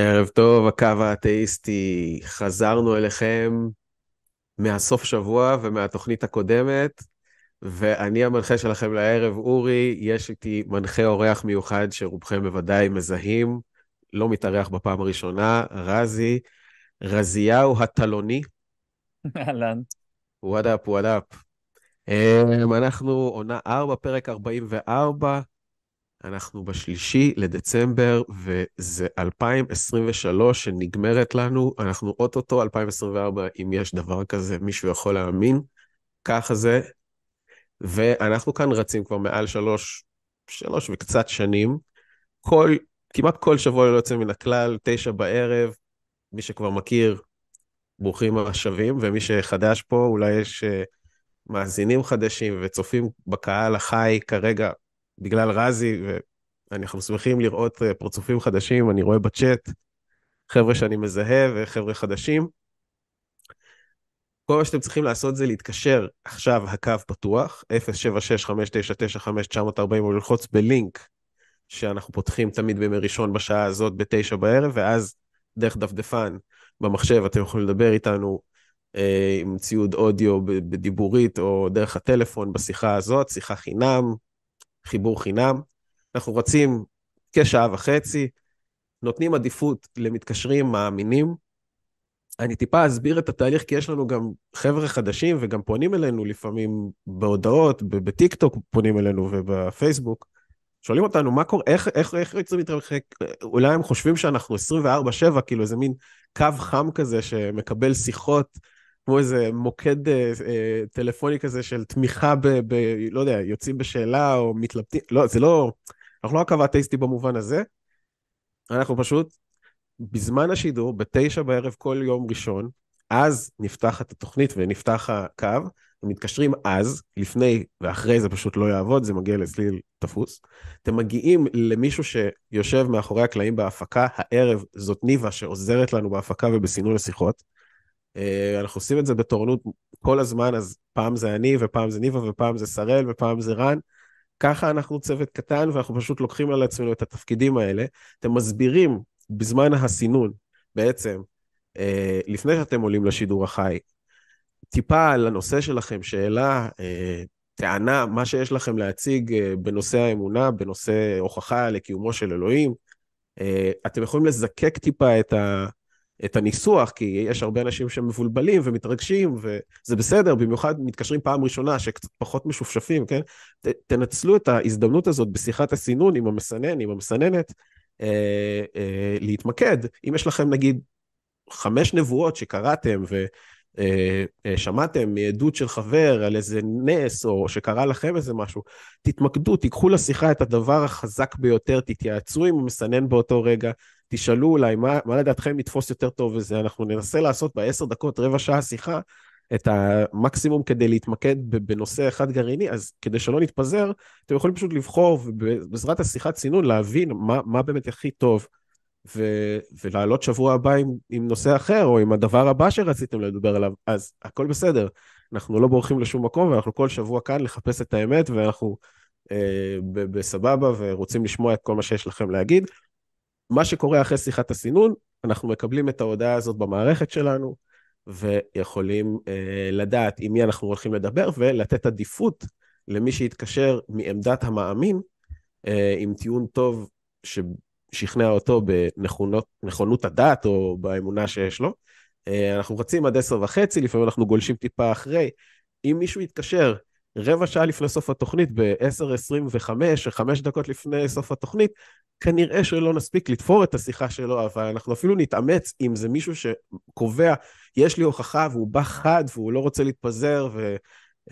ערב טוב, הקו האתאיסטי. חזרנו אליכם מהסוף שבוע ומהתוכנית הקודמת, ואני המנחה שלכם לערב, אורי. יש איתי מנחה אורח מיוחד שרובכם בוודאי מזהים, לא מתארח בפעם הראשונה, רזי, רזיהו הטלוני. אהלן. what up, what up. אנחנו עונה 4, פרק 44. אנחנו בשלישי לדצמבר, וזה 2023 שנגמרת לנו, אנחנו אוטוטו 2024, אם יש דבר כזה, מישהו יכול להאמין, ככה זה. ואנחנו כאן רצים כבר מעל שלוש, שלוש וקצת שנים. כל, כמעט כל שבוע ללא יוצא מן הכלל, תשע בערב, מי שכבר מכיר, ברוכים השבים, ומי שחדש פה, אולי יש uh, מאזינים חדשים וצופים בקהל החי כרגע בגלל רזי, ואנחנו שמחים לראות אה, פרצופים חדשים, אני רואה בצ'אט חבר'ה שאני מזהה וחבר'ה חדשים. כל מה שאתם צריכים לעשות זה להתקשר עכשיו, הקו פתוח, 076-599-5940, או ללחוץ בלינק שאנחנו פותחים תמיד בימי ראשון בשעה הזאת בתשע בערב, ואז דרך דפדפן במחשב אתם יכולים לדבר איתנו אה, עם ציוד אודיו בדיבורית, או דרך הטלפון בשיחה הזאת, שיחה חינם, חיבור חינם. אנחנו רצים כשעה וחצי, נותנים עדיפות למתקשרים מאמינים. אני טיפה אסביר את התהליך, כי יש לנו גם חבר'ה חדשים וגם פונים אלינו לפעמים בהודעות, בטיקטוק פונים אלינו ובפייסבוק. שואלים אותנו, מה קורה, איך, איך, איך יוצרים מתרחק? אולי הם חושבים שאנחנו 24-7, כאילו איזה מין קו חם כזה שמקבל שיחות כמו איזה מוקד אה, אה, טלפוני כזה של תמיכה ב, ב... לא יודע, יוצאים בשאלה או מתלבטים, לא, זה לא... אנחנו לא הקו האתאיסטי במובן הזה, אנחנו פשוט, בזמן השידור, בתשע בערב כל יום ראשון, אז נפתחת התוכנית ונפתח הקו, ומתקשרים אז, לפני ואחרי זה פשוט לא יעבוד, זה מגיע לצליל תפוס. אתם מגיעים למישהו שיושב מאחורי הקלעים בהפקה, הערב זאת ניבה שעוזרת לנו בהפקה ובסינון השיחות. אה, אנחנו עושים את זה בתורנות כל הזמן, אז פעם זה אני, ופעם זה ניבה, ופעם זה שראל, ופעם זה רן. ככה אנחנו צוות קטן, ואנחנו פשוט לוקחים על עצמנו את התפקידים האלה. אתם מסבירים בזמן הסינון, בעצם, אה, לפני שאתם עולים לשידור החי, טיפה על הנושא שלכם, שאלה, אה, טענה, מה שיש לכם להציג בנושא האמונה, בנושא הוכחה לקיומו של אלוהים. אתם יכולים לזקק טיפה את ה... את הניסוח, כי יש הרבה אנשים שמבולבלים ומתרגשים, וזה בסדר, במיוחד מתקשרים פעם ראשונה, שקצת פחות משופשפים, כן? ת, תנצלו את ההזדמנות הזאת בשיחת הסינון עם המסנן, עם המסננת, אה, אה, להתמקד. אם יש לכם נגיד חמש נבואות שקראתם, ו... אה, אה, מעדות של חבר על איזה נס, או שקרה לכם איזה משהו, תתמקדו, תיקחו לשיחה את הדבר החזק ביותר, תתייעצו עם המסנן באותו רגע, תשאלו אולי מה, מה לדעתכם יתפוס יותר טוב וזה, אנחנו ננסה לעשות בעשר דקות, רבע שעה שיחה, את המקסימום כדי להתמקד בנושא אחד גרעיני, אז כדי שלא נתפזר, אתם יכולים פשוט לבחור ובעזרת השיחת צינון להבין מה, מה באמת הכי טוב. ו- ולעלות שבוע הבא עם, עם נושא אחר, או עם הדבר הבא שרציתם לדבר עליו, אז הכל בסדר. אנחנו לא בורחים לשום מקום, ואנחנו כל שבוע כאן לחפש את האמת, ואנחנו אה, בסבבה ורוצים לשמוע את כל מה שיש לכם להגיד. מה שקורה אחרי שיחת הסינון, אנחנו מקבלים את ההודעה הזאת במערכת שלנו, ויכולים אה, לדעת עם מי אנחנו הולכים לדבר, ולתת עדיפות למי שיתקשר מעמדת המאמין, אה, עם טיעון טוב ש... שכנע אותו בנכונות הדת או באמונה שיש לו. אה, אנחנו רצים עד עשר וחצי, לפעמים אנחנו גולשים טיפה אחרי. אם מישהו יתקשר רבע שעה לפני סוף התוכנית, ב-10.25 או חמש דקות לפני סוף התוכנית, כנראה שלא נספיק לתפור את השיחה שלו, אבל אנחנו אפילו נתאמץ אם זה מישהו שקובע, יש לי הוכחה והוא בא חד והוא לא רוצה להתפזר, ו...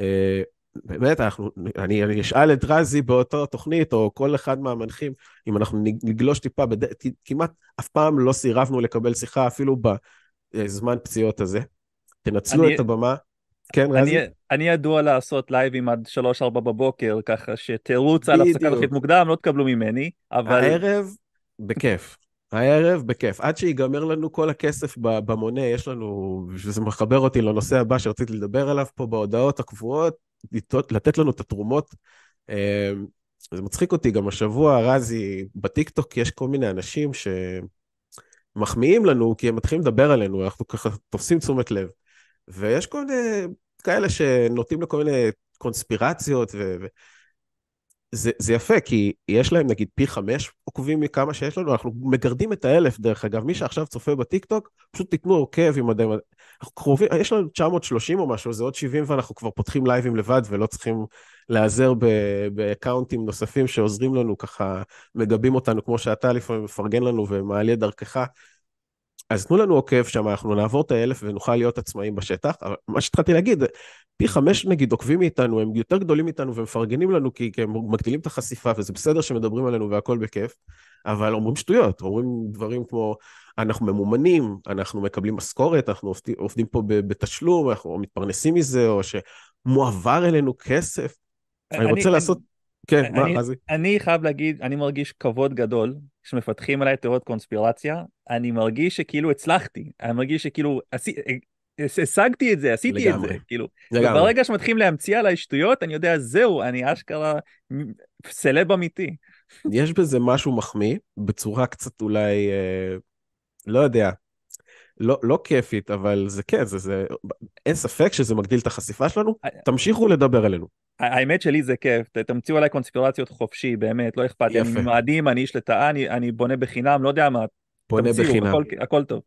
אה, באמת, אנחנו, אני, אני אשאל את רזי באותו תוכנית, או כל אחד מהמנחים, אם אנחנו נגלוש טיפה, בד... כמעט אף פעם לא סירבנו לקבל שיחה, אפילו בזמן פציעות הזה. תנצלו אני, את הבמה. כן, רזי? אני, ידוע לעשות לייבים עד 3-4 בבוקר, ככה שתירוץ על הפסקה הכי מוקדם, לא תקבלו ממני, אבל... הערב, בכיף. הערב, בכיף. עד שיגמר לנו כל הכסף במונה, יש לנו, וזה מחבר אותי לנושא הבא שרציתי לדבר עליו פה בהודעות הקבועות, לתת לנו את התרומות. אמ, זה מצחיק אותי, גם השבוע, רזי, בטיקטוק יש כל מיני אנשים מחמיאים לנו כי הם מתחילים לדבר עלינו, אנחנו ככה תופסים תשומת לב. ויש כל מיני כאלה שנוטים לכל מיני קונספירציות, ו... זה, זה יפה, כי יש להם נגיד פי חמש עוקבים מכמה שיש לנו, אנחנו מגרדים את האלף דרך אגב, מי שעכשיו צופה בטיקטוק, פשוט תיתנו עוקב עם הדי... אנחנו קרובים, יש לנו 930 או משהו, זה עוד 70 ואנחנו כבר פותחים לייבים לבד ולא צריכים להיעזר באקאונטים נוספים שעוזרים לנו ככה, מגבים אותנו כמו שאתה לפעמים מפרגן לנו ומעלה דרכך. אז תנו לנו עוקב שם, אנחנו נעבור את האלף ונוכל להיות עצמאים בשטח. אבל מה שהתחלתי להגיד, פי חמש נגיד עוקבים מאיתנו, הם יותר גדולים מאיתנו ומפרגנים לנו כי, כי הם מגדילים את החשיפה, וזה בסדר שמדברים עלינו והכל בכיף, אבל אומרים שטויות, אומרים דברים כמו, אנחנו ממומנים, אנחנו מקבלים משכורת, אנחנו עובדים, עובדים פה בתשלום, אנחנו מתפרנסים מזה, או שמועבר אלינו כסף. אני, אני רוצה אני, לעשות... כן, אני, מה, רזי? אני חייב להגיד, אני מרגיש כבוד גדול כשמפתחים עליי תיאוריות קונספירציה, אני מרגיש שכאילו הצלחתי, אני מרגיש שכאילו עשי, השגתי את זה, עשיתי לגמרי. את זה, כאילו. לגמרי. וברגע שמתחילים להמציא עליי שטויות, אני יודע, זהו, אני אשכרה סלב אמיתי. יש בזה משהו מחמיא, בצורה קצת אולי, אה, לא יודע, לא, לא כיפית, אבל זה כן, זה, זה, אין ספק שזה מגדיל את החשיפה שלנו, תמשיכו לדבר עלינו. האמת שלי זה כיף, תמציאו עליי קונספירציות חופשי, באמת, לא אכפת לי, אני מאדים, אני איש לטאה, אני, אני בונה בחינם, לא יודע מה, בונה תמציאו, בחינם. הכל, הכל טוב.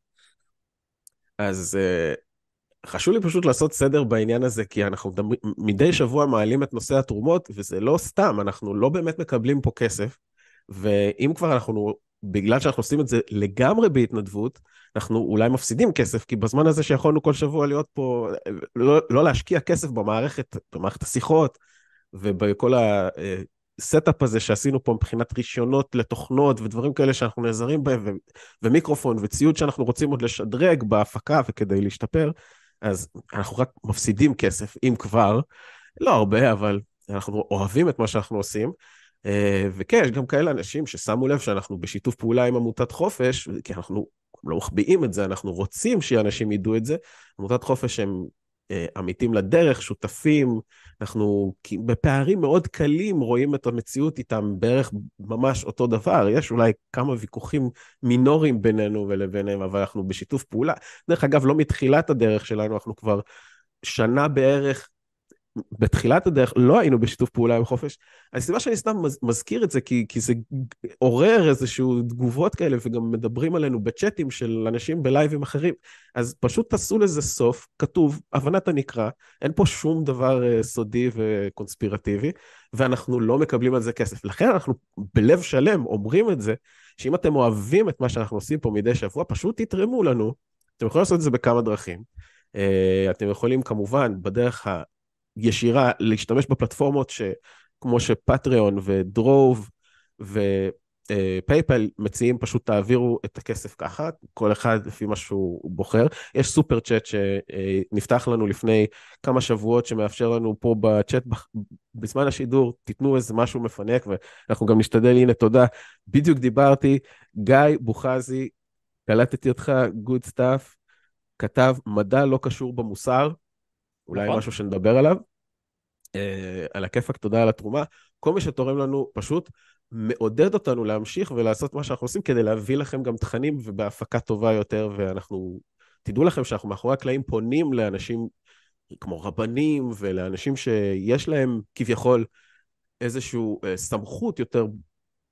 אז uh, חשוב לי פשוט לעשות סדר בעניין הזה, כי אנחנו מדי שבוע מעלים את נושא התרומות, וזה לא סתם, אנחנו לא באמת מקבלים פה כסף, ואם כבר אנחנו, בגלל שאנחנו עושים את זה לגמרי בהתנדבות, אנחנו אולי מפסידים כסף, כי בזמן הזה שיכולנו כל שבוע להיות פה, לא, לא להשקיע כסף במערכת, במערכת השיחות, ובכל ה setup הזה שעשינו פה מבחינת רישיונות לתוכנות ודברים כאלה שאנחנו נעזרים בהם, ו- ומיקרופון וציוד שאנחנו רוצים עוד לשדרג בהפקה וכדי להשתפר, אז אנחנו רק מפסידים כסף, אם כבר, לא הרבה, אבל אנחנו אוהבים את מה שאנחנו עושים. אה, וכן, יש גם כאלה אנשים ששמו לב שאנחנו בשיתוף פעולה עם עמותת חופש, כי אנחנו לא מחביאים את זה, אנחנו רוצים שאנשים ידעו את זה. עמותת חופש הם אה, עמיתים לדרך, שותפים, אנחנו בפערים מאוד קלים רואים את המציאות איתם בערך ממש אותו דבר. יש אולי כמה ויכוחים מינוריים בינינו ולביניהם, אבל אנחנו בשיתוף פעולה. דרך אגב, לא מתחילת הדרך שלנו, אנחנו כבר שנה בערך בתחילת הדרך לא היינו בשיתוף פעולה עם חופש. הסיבה שאני סתם מזכיר את זה, כי, כי זה עורר איזשהו תגובות כאלה, וגם מדברים עלינו בצ'אטים של אנשים בלייבים אחרים. אז פשוט תעשו לזה סוף, כתוב, הבנת הנקרא, אין פה שום דבר uh, סודי וקונספירטיבי, ואנחנו לא מקבלים על זה כסף. לכן אנחנו בלב שלם אומרים את זה, שאם אתם אוהבים את מה שאנחנו עושים פה מדי שבוע, פשוט תתרמו לנו. אתם יכולים לעשות את זה בכמה דרכים. Uh, אתם יכולים כמובן בדרך. ישירה להשתמש בפלטפורמות שכמו שפטריון ודרוב ופייפל מציעים, פשוט תעבירו את הכסף ככה, כל אחד לפי מה שהוא בוחר. יש סופר צ'אט שנפתח לנו לפני כמה שבועות שמאפשר לנו פה בצ'אט בזמן השידור, תיתנו איזה משהו מפנק ואנחנו גם נשתדל, הנה תודה. בדיוק דיברתי, גיא בוכזי, קלטתי אותך, good stuff, כתב מדע לא קשור במוסר. אולי נכון. משהו שנדבר עליו. אה, על הכיפאק, תודה על התרומה. כל מי שתורם לנו פשוט מעודד אותנו להמשיך ולעשות מה שאנחנו עושים כדי להביא לכם גם תכנים ובהפקה טובה יותר, ואנחנו, תדעו לכם שאנחנו מאחורי הקלעים פונים לאנשים כמו רבנים ולאנשים שיש להם כביכול איזושהי אה, סמכות יותר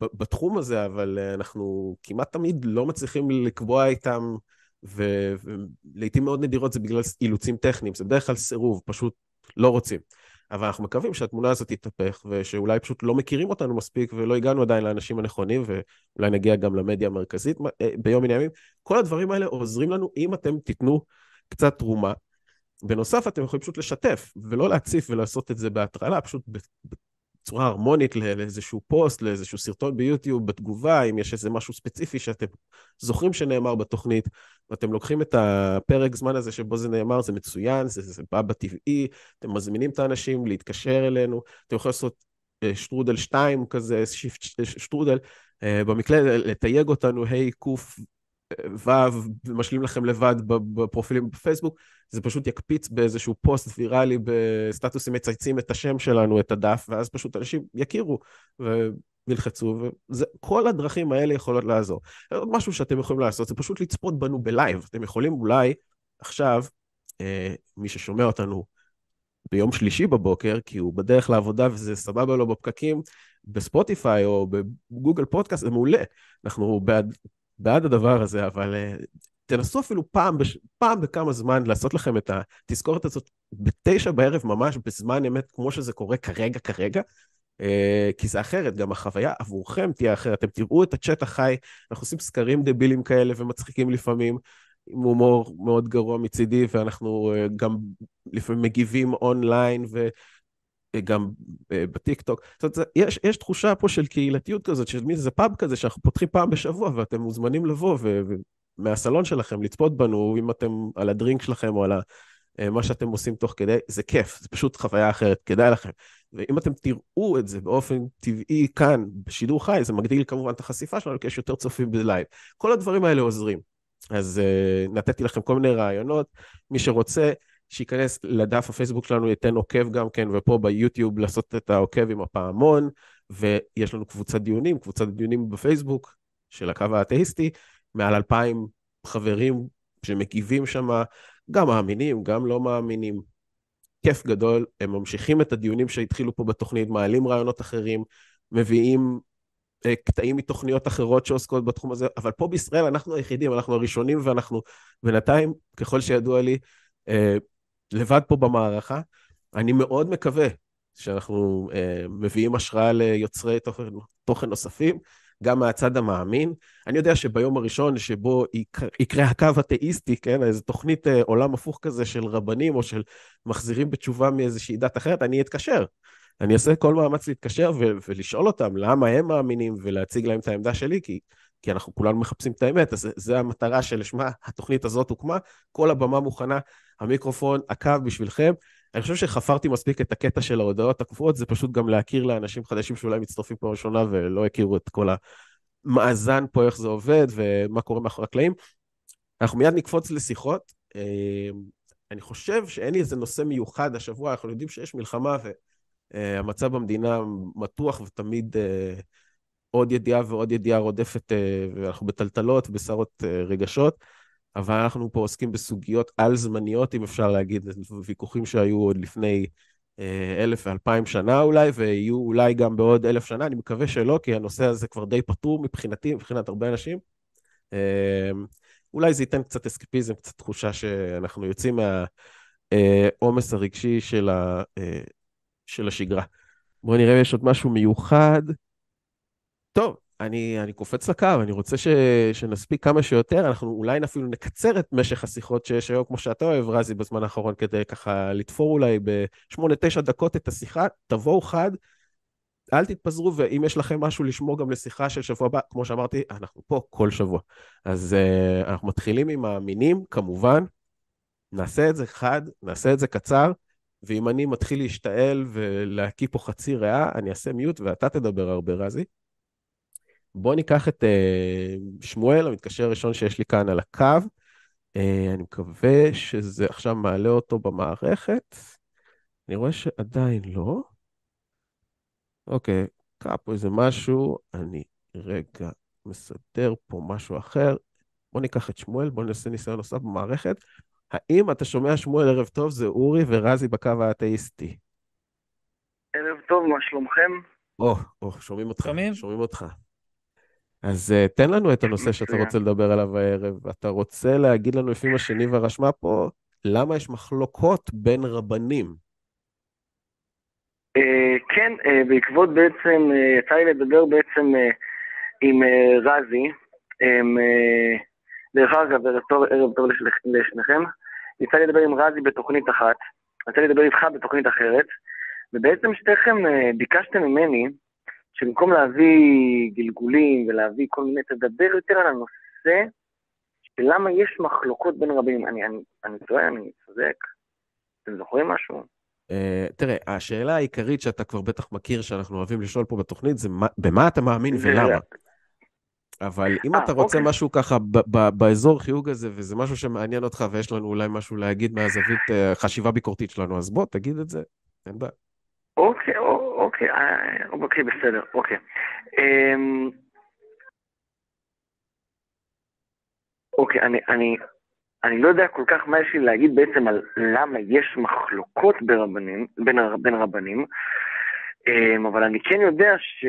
בתחום הזה, אבל אה, אנחנו כמעט תמיד לא מצליחים לקבוע איתם ולעיתים מאוד נדירות זה בגלל אילוצים טכניים, זה בדרך כלל סירוב, פשוט לא רוצים. אבל אנחנו מקווים שהתמונה הזאת תתהפך, ושאולי פשוט לא מכירים אותנו מספיק, ולא הגענו עדיין לאנשים הנכונים, ואולי נגיע גם למדיה המרכזית אה, ביום מן הימים. כל הדברים האלה עוזרים לנו אם אתם תיתנו קצת תרומה. בנוסף, אתם יכולים פשוט לשתף, ולא להציף ולעשות את זה בהטרלה, פשוט בצורה הרמונית לאיזשהו פוסט, לאיזשהו סרטון ביוטיוב, בתגובה, אם יש איזה משהו ספציפי שאתם זוכרים שנאמר בתוכנית, ואתם לוקחים את הפרק זמן הזה שבו זה נאמר, זה מצוין, זה, זה בא בטבעי, אתם מזמינים את האנשים להתקשר אלינו, אתם יכולים לעשות אה, שטרודל 2 כזה, shift שטרודל, אה, במקרה לתייג אותנו, היי קוף ו' ומשלים לכם לבד בפרופילים בפייסבוק, זה פשוט יקפיץ באיזשהו פוסט ויראלי בסטטוסים מצייצים את השם שלנו, את הדף, ואז פשוט אנשים יכירו. וילחצו, וכל הדרכים האלה יכולות לעזור. עוד משהו שאתם יכולים לעשות זה פשוט לצפות בנו בלייב. אתם יכולים אולי עכשיו, אה, מי ששומע אותנו ביום שלישי בבוקר, כי הוא בדרך לעבודה וזה סבבה לו בפקקים, בספוטיפיי או בגוגל פודקאסט, זה מעולה. אנחנו בעד, בעד הדבר הזה, אבל uh, תנסו אפילו פעם, בש... פעם בכמה זמן לעשות לכם את התזכורת הזאת בתשע בערב ממש בזמן אמת, כמו שזה קורה כרגע, כרגע. Uh, כי זה אחרת, גם החוויה עבורכם תהיה אחרת. אתם תראו את הצ'אט החי, אנחנו עושים סקרים דבילים כאלה ומצחיקים לפעמים, עם הומור מאוד גרוע מצידי, ואנחנו uh, גם לפעמים מגיבים אונליין, וגם אה, בטיקטוק. זאת אומרת, יש, יש תחושה פה של קהילתיות כזאת, של מי זה פאב כזה שאנחנו פותחים פעם בשבוע, ואתם מוזמנים לבוא ו... מהסלון שלכם, לצפות בנו, אם אתם על הדרינק שלכם או על אה, מה שאתם עושים תוך כדי, זה כיף, זה פשוט חוויה אחרת, כדאי לכם. ואם אתם תראו את זה באופן טבעי כאן, בשידור חי, זה מגדיל כמובן את החשיפה שלנו, כי יש יותר צופים בלייב. כל הדברים האלה עוזרים. אז אה, נתתי לכם כל מיני רעיונות. מי שרוצה, שייכנס לדף הפייסבוק שלנו, ייתן עוקב גם כן, ופה ביוטיוב לעשות את העוקב עם הפעמון, ויש לנו קבוצת דיונים, קבוצת דיונים בפייסבוק של הקו האתאיסטי, מעל אלפיים חברים שמגיבים שם, גם מאמינים, גם לא מאמינים. כיף גדול, הם ממשיכים את הדיונים שהתחילו פה בתוכנית, מעלים רעיונות אחרים, מביאים אה, קטעים מתוכניות אחרות שעוסקות בתחום הזה, אבל פה בישראל אנחנו היחידים, אנחנו הראשונים ואנחנו בינתיים, ככל שידוע לי, אה, לבד פה במערכה. אני מאוד מקווה שאנחנו אה, מביאים השראה ליוצרי תוכן, תוכן נוספים, גם מהצד המאמין. אני יודע שביום הראשון שבו יקרה הקו התאיסטי, כן, איזו תוכנית עולם הפוך כזה של רבנים או של מחזירים בתשובה מאיזושהי דת אחרת, אני אתקשר. אני אעשה כל מאמץ להתקשר ו- ולשאול אותם למה הם מאמינים ולהציג להם את העמדה שלי, כי, כי אנחנו כולנו מחפשים את האמת, אז זו המטרה שלשמה התוכנית הזאת הוקמה, כל הבמה מוכנה, המיקרופון, הקו בשבילכם. אני חושב שחפרתי מספיק את הקטע של ההודעות הקבועות, זה פשוט גם להכיר לאנשים חדשים שאולי מצטרפים פעם ראשונה ולא הכירו את כל המאזן פה, איך זה עובד ומה קורה מאחורי הקלעים. אנחנו מיד נקפוץ לשיחות. אה, אני חושב שאין לי איזה נושא מיוחד השבוע, אנחנו יודעים שיש מלחמה ו... אה, במדינה מתוח ותמיד אה, עוד ידיעה ועוד ידיעה רודפת, ואנחנו בטלטלות ובסערות רגשות, אבל אנחנו פה עוסקים בסוגיות על-זמניות, אם אפשר להגיד, ויכוחים שהיו עוד לפני אלף ואלפיים שנה אולי, ויהיו אולי גם בעוד אלף שנה, אני מקווה שלא, כי הנושא הזה כבר די פתור מבחינתי, מבחינת הרבה אנשים. אולי זה ייתן קצת אסקפיזם, קצת תחושה שאנחנו יוצאים מהעומס הרגשי של ה... של השגרה. בואו נראה אם יש עוד משהו מיוחד. טוב, אני, אני קופץ לקו, אני רוצה ש, שנספיק כמה שיותר, אנחנו אולי אפילו נקצר את משך השיחות שיש היום, כמו שאתה אוהב, רזי, בזמן האחרון, כדי ככה לתפור אולי בשמונה-תשע דקות את השיחה, תבואו חד, אל תתפזרו, ואם יש לכם משהו לשמור גם לשיחה של שבוע הבא, כמו שאמרתי, אנחנו פה כל שבוע. אז uh, אנחנו מתחילים עם המינים, כמובן, נעשה את זה חד, נעשה את זה קצר. ואם אני מתחיל להשתעל ולהקיא פה חצי ריאה, אני אעשה מיוט ואתה תדבר הרבה, רזי. בוא ניקח את uh, שמואל, המתקשר הראשון שיש לי כאן על הקו. Uh, אני מקווה שזה עכשיו מעלה אותו במערכת. אני רואה שעדיין לא. אוקיי, קרה פה איזה משהו, אני רגע מסדר פה משהו אחר. בוא ניקח את שמואל, בוא נעשה ניסיון נוסף במערכת. האם אתה שומע שמואל ערב טוב? זה אורי ורזי בקו האתאיסטי. ערב טוב, מה שלומכם? או, או, שומעים אותך. שומעים? שומעים אותך. אז uh, תן לנו את הנושא שאתה רוצה לדבר עליו הערב. אתה רוצה להגיד לנו, לפי מה שניבה רשמה פה, למה יש מחלוקות בין רבנים? Uh, כן, uh, בעקבות בעצם, uh, יצא לי לדבר בעצם uh, עם uh, רזי. Um, uh, דרך אגב, ערב טוב, לשניכם. יצא לי לדבר עם רזי בתוכנית אחת, יצא לי לדבר איתך בתוכנית אחרת, ובעצם שתיכם אה, ביקשתם ממני שבמקום להביא גלגולים ולהביא כל מיני, תדבר יותר על הנושא של למה יש מחלוקות בין רבים. אני, אני, אני טועה, אני צודק. אתם זוכרים משהו? Uh, תראה, השאלה העיקרית שאתה כבר בטח מכיר, שאנחנו אוהבים לשאול פה בתוכנית, זה מה, במה אתה מאמין ולמה. אבל אם 아, אה, אתה רוצה אוקיי. משהו ככה באזור חיוג הזה, וזה משהו שמעניין אותך, ויש לנו אולי משהו להגיד מהזווית uh, חשיבה ביקורתית שלנו, אז בוא, תגיד את זה, אין בעיה. אוקיי, אוקיי, אה, אוקיי, בסדר, אוקיי. אמ, אוקיי, אני, אני, אני לא יודע כל כך מה יש לי להגיד בעצם על למה יש מחלוקות ברבנים, בין, בין רבנים, אמ, אבל אני כן יודע ש...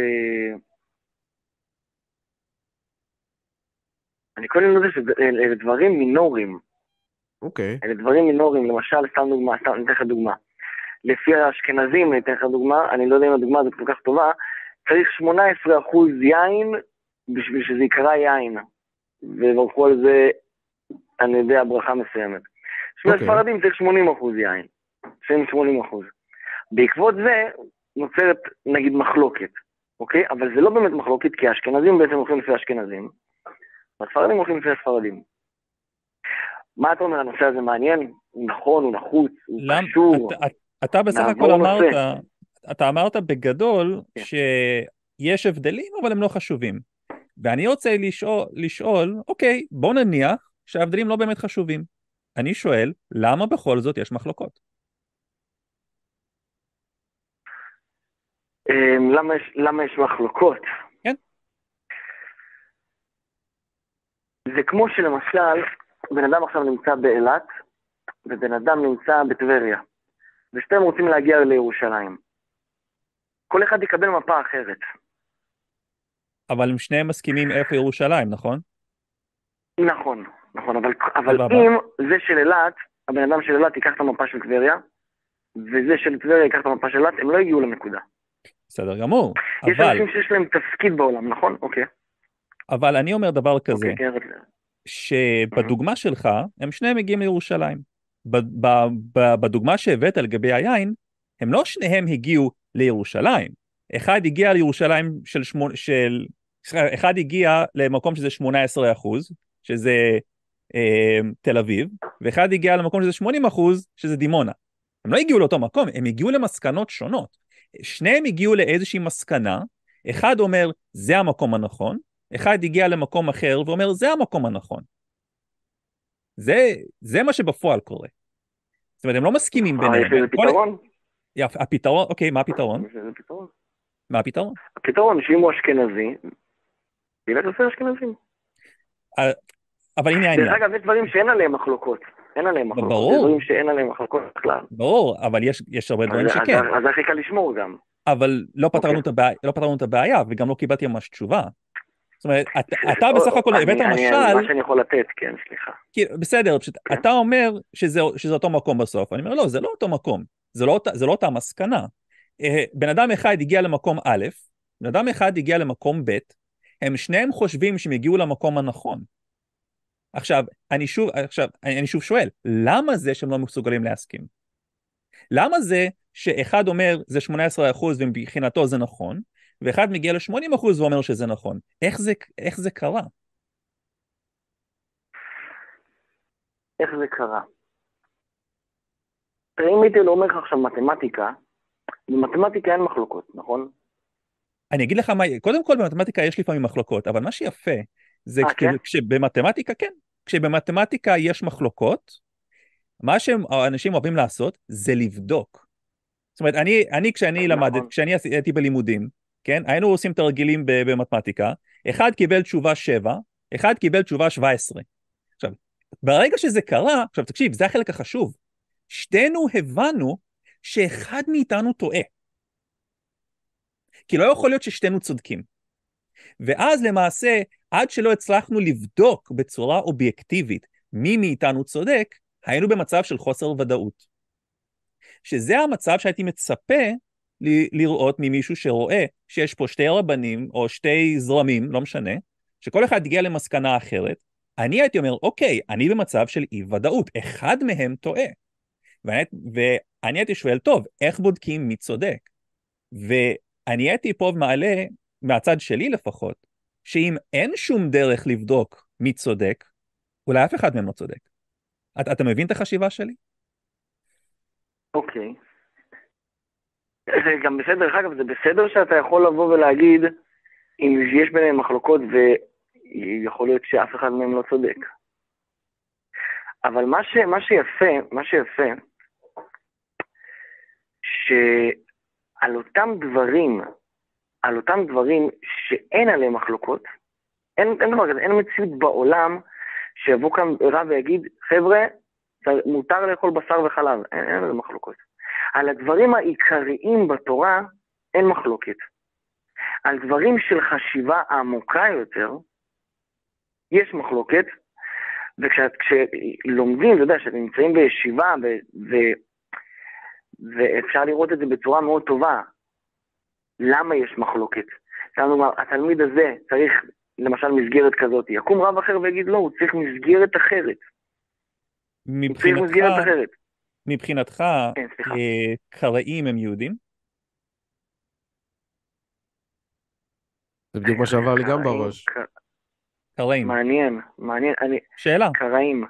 אני קודם יודע שאלה דברים מינוריים. אוקיי. Okay. אלה דברים מינוריים, למשל, סתם דוגמה, סתם, אני אתן לך דוגמה. לפי האשכנזים, אני אתן לך דוגמה, אני לא יודע אם הדוגמה הזאת כל כך טובה, צריך 18% יין בשביל שזה יקרא יין. וברכו על זה, אני יודע, ברכה מסוימת. שני okay. הספרדים צריך 80% יין. 80%. בעקבות זה נוצרת, נגיד, מחלוקת, אוקיי? אבל זה לא באמת מחלוקת, כי האשכנזים בעצם הולכים לפי האשכנזים, והספרדים הולכים לפי הספרדים. מה אתה אומר, הנושא הזה מעניין? הוא נכון, הוא נחוץ, הוא קשור. אתה, אתה בסך הכל אמרת, אתה אמרת בגדול כן. שיש הבדלים, אבל הם לא חשובים. ואני רוצה לשאול, לשאול, אוקיי, בוא נניח שההבדלים לא באמת חשובים. אני שואל, למה בכל זאת יש מחלוקות? אמ, למה יש, למה יש מחלוקות? כן. זה כמו שלמשל, בן אדם עכשיו נמצא באילת, ובן אדם נמצא בטבריה, ושתיהם רוצים להגיע לירושלים. כל אחד יקבל מפה אחרת. אבל הם שניהם מסכימים איפה ירושלים, נכון? נכון, נכון, אבל, אבל אם זה של אילת, הבן אדם של אילת ייקח את המפה של טבריה, וזה של טבריה ייקח את המפה של אילת, הם לא הגיעו לנקודה. בסדר גמור, יש אבל... יש אנשים שיש להם תפקיד בעולם, נכון? אוקיי. אבל אני אומר דבר כזה, אוקיי, שבדוגמה שלך, הם שניהם מגיעים לירושלים. בדוגמה שהבאת לגבי היין, הם לא שניהם הגיעו לירושלים. אחד הגיע לירושלים של, שמונה, של אחד הגיע למקום שזה 18 אחוז, שזה אה, תל אביב, ואחד הגיע למקום שזה 80 אחוז, שזה דימונה. הם לא הגיעו לאותו מקום, הם הגיעו למסקנות שונות. שניהם הגיעו לאיזושהי מסקנה, אחד אומר זה המקום הנכון, אחד הגיע למקום אחר ואומר זה המקום הנכון. זה, זה מה שבפועל קורה. זאת אומרת, הם לא מסכימים ביניהם. אה, יש לזה פתרון? הפתרון, אוקיי, מה הפתרון? לזה. מה הפתרון? הפתרון, שאם הוא אשכנזי, ילך לפי אשכנזים. אה, אבל הנה העניין. דרך אגב, יש דברים שאין עליהם מחלוקות. אין עליהם מחלוקות. ברור. יש דברים שאין עליהם מחלוקות בכלל. ברור, אבל יש, יש הרבה דברים שכן. אז הכי קל לשמור גם. אבל לא פתרנו, okay. אוקיי. לא פתרנו את הבעיה, וגם לא קיבלתי ממש תשובה. זאת אומרת, אתה, אתה בסך הכל הבאת משל... מה שאני יכול לתת, כן, סליחה. כי, בסדר, פשוט, כן. אתה אומר שזה, שזה אותו מקום בסוף. אני אומר, לא, זה לא אותו מקום. זה לא, זה לא אותה מסקנה. אה, בן אדם אחד הגיע למקום א', בן אדם אחד הגיע למקום ב', הם שניהם חושבים שהם הגיעו למקום הנכון. עכשיו, אני שוב, עכשיו, אני שוב שואל, למה זה שהם לא מסוגלים להסכים? למה זה שאחד אומר זה 18% ומבחינתו זה נכון, ואחד מגיע ל-80% ואומר שזה נכון? איך זה, איך זה קרה? איך זה קרה? תראה, אם הייתי אומר לך עכשיו מתמטיקה, במתמטיקה אין מחלוקות, נכון? אני אגיד לך מה, קודם כל במתמטיקה יש לפעמים מחלוקות, אבל מה שיפה זה 아, כן? כשבמתמטיקה, כן, כשבמתמטיקה יש מחלוקות, מה שאנשים אוהבים לעשות זה לבדוק. זאת אומרת, אני, אני כשאני נכון. למדתי, כשאני הייתי בלימודים, כן, היינו עושים תרגילים במתמטיקה, אחד קיבל תשובה 7, אחד קיבל תשובה 17. עכשיו, ברגע שזה קרה, עכשיו תקשיב, זה החלק החשוב, שתינו הבנו שאחד מאיתנו טועה. כי לא יכול להיות ששתינו צודקים. ואז למעשה, עד שלא הצלחנו לבדוק בצורה אובייקטיבית מי מאיתנו צודק, היינו במצב של חוסר ודאות. שזה המצב שהייתי מצפה לראות ממישהו שרואה שיש פה שתי רבנים או שתי זרמים, לא משנה, שכל אחד הגיע למסקנה אחרת, אני הייתי אומר, אוקיי, אני במצב של אי ודאות, אחד מהם טועה. ואני, ואני הייתי שואל, טוב, איך בודקים מי צודק? ואני הייתי פה מעלה, מהצד שלי לפחות, שאם אין שום דרך לבדוק מי צודק, אולי אף אחד מהם לא צודק. אתה, אתה מבין את החשיבה שלי? אוקיי. זה גם בסדר, דרך אגב, זה בסדר שאתה יכול לבוא ולהגיד אם יש ביניהם מחלוקות ויכול להיות שאף אחד מהם לא צודק. אבל מה, ש, מה שיפה, מה שיפה, שעל על אותם דברים, על אותם דברים שאין עליהם מחלוקות, אין, אין דבר כזה, אין מציאות בעולם שיבוא כאן רב ויגיד, חבר'ה, מותר לאכול בשר וחלב, אין, אין לזה מחלוקות. על הדברים העיקריים בתורה אין מחלוקת. על דברים של חשיבה עמוקה יותר, יש מחלוקת, וכשלומדים, אתה יודע, כשאתם נמצאים בישיבה, ו, ו, ואפשר לראות את זה בצורה מאוד טובה, למה יש מחלוקת? כלומר, התלמיד הזה צריך למשל מסגרת כזאת, יקום רב אחר ויגיד לא, הוא צריך מסגרת אחרת. מבחינתך, מבחינתך, כן, אה, קראים הם יהודים? זה בדיוק מה שעבר לי גם בראש. קראים. מעניין, מעניין. אני... שאלה. קראים.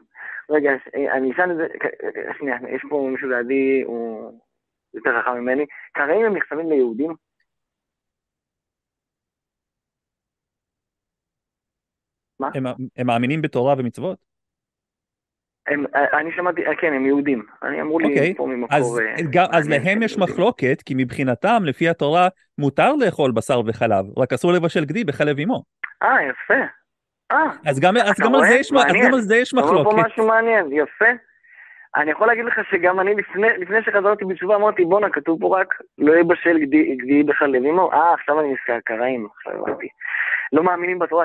רגע, אני אשאל את זה, שנייה, יש פה מישהו לידי, הוא יותר חכם ממני. קראים הם נחשבים ליהודים? מה? הם, הם מאמינים בתורה ומצוות? הם, אני שמעתי, כן, הם יהודים. אני אמרו לי אוקיי. פה ממקור... אז, uh, גם, אז להם יש יהודים. מחלוקת, כי מבחינתם, לפי התורה, מותר לאכול בשר וחלב, רק אסור לבשל גדי בחלב אמו. אה, יפה. אה, אז גם, אז גם, על זה, יש, אז גם על זה יש מחלוקת. אתה פה משהו מעניין, יפה. אני יכול להגיד לך שגם אני לפני, לפני שחזרתי בתשובה אמרתי בואנה כתוב פה רק לא יבשל גדי, גדי בחלב אמו, אה עכשיו אני נזכר קראים, עכשיו הבנתי. לא מאמינים בתורה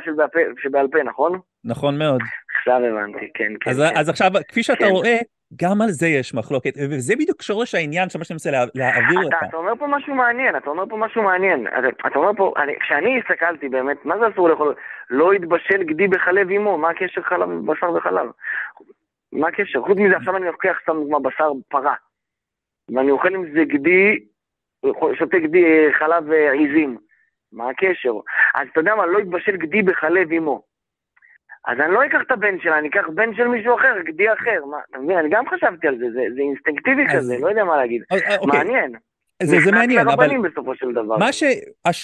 שבעל פה, נכון? נכון מאוד. עכשיו הבנתי, כן, כן. אז, כן. אז עכשיו, כפי שאתה כן. רואה, גם על זה יש מחלוקת, וזה בדיוק שורש העניין של מה שאני מנסה לה, להעביר לך. אתה אומר פה משהו מעניין, אתה אומר פה משהו מעניין. אתה, אתה אומר פה, אני, כשאני הסתכלתי באמת, מה זה אסור לאכול? לא יתבשל גדי בחלב אמו, מה הקשר חלב, בשר וחלב? מה הקשר? חוץ מזה, עכשיו אני לוקח סתם דוגמה בשר פרה, ואני אוכל עם זה גדי, שותה גדי אה, חלב אה, עיזים. מה הקשר? אז אתה יודע מה, לא יתבשל גדי בחלב אמו. אז אני לא אקח את הבן שלה, אני אקח בן של מישהו אחר, גדי אחר. מה, אתה מבין? אני גם חשבתי על זה, זה, זה אינסטינקטיבי אז... כזה, לא יודע מה להגיד. אוקיי. מעניין. זה, זה מעניין, אבל... בסופו של דבר. מה, ש...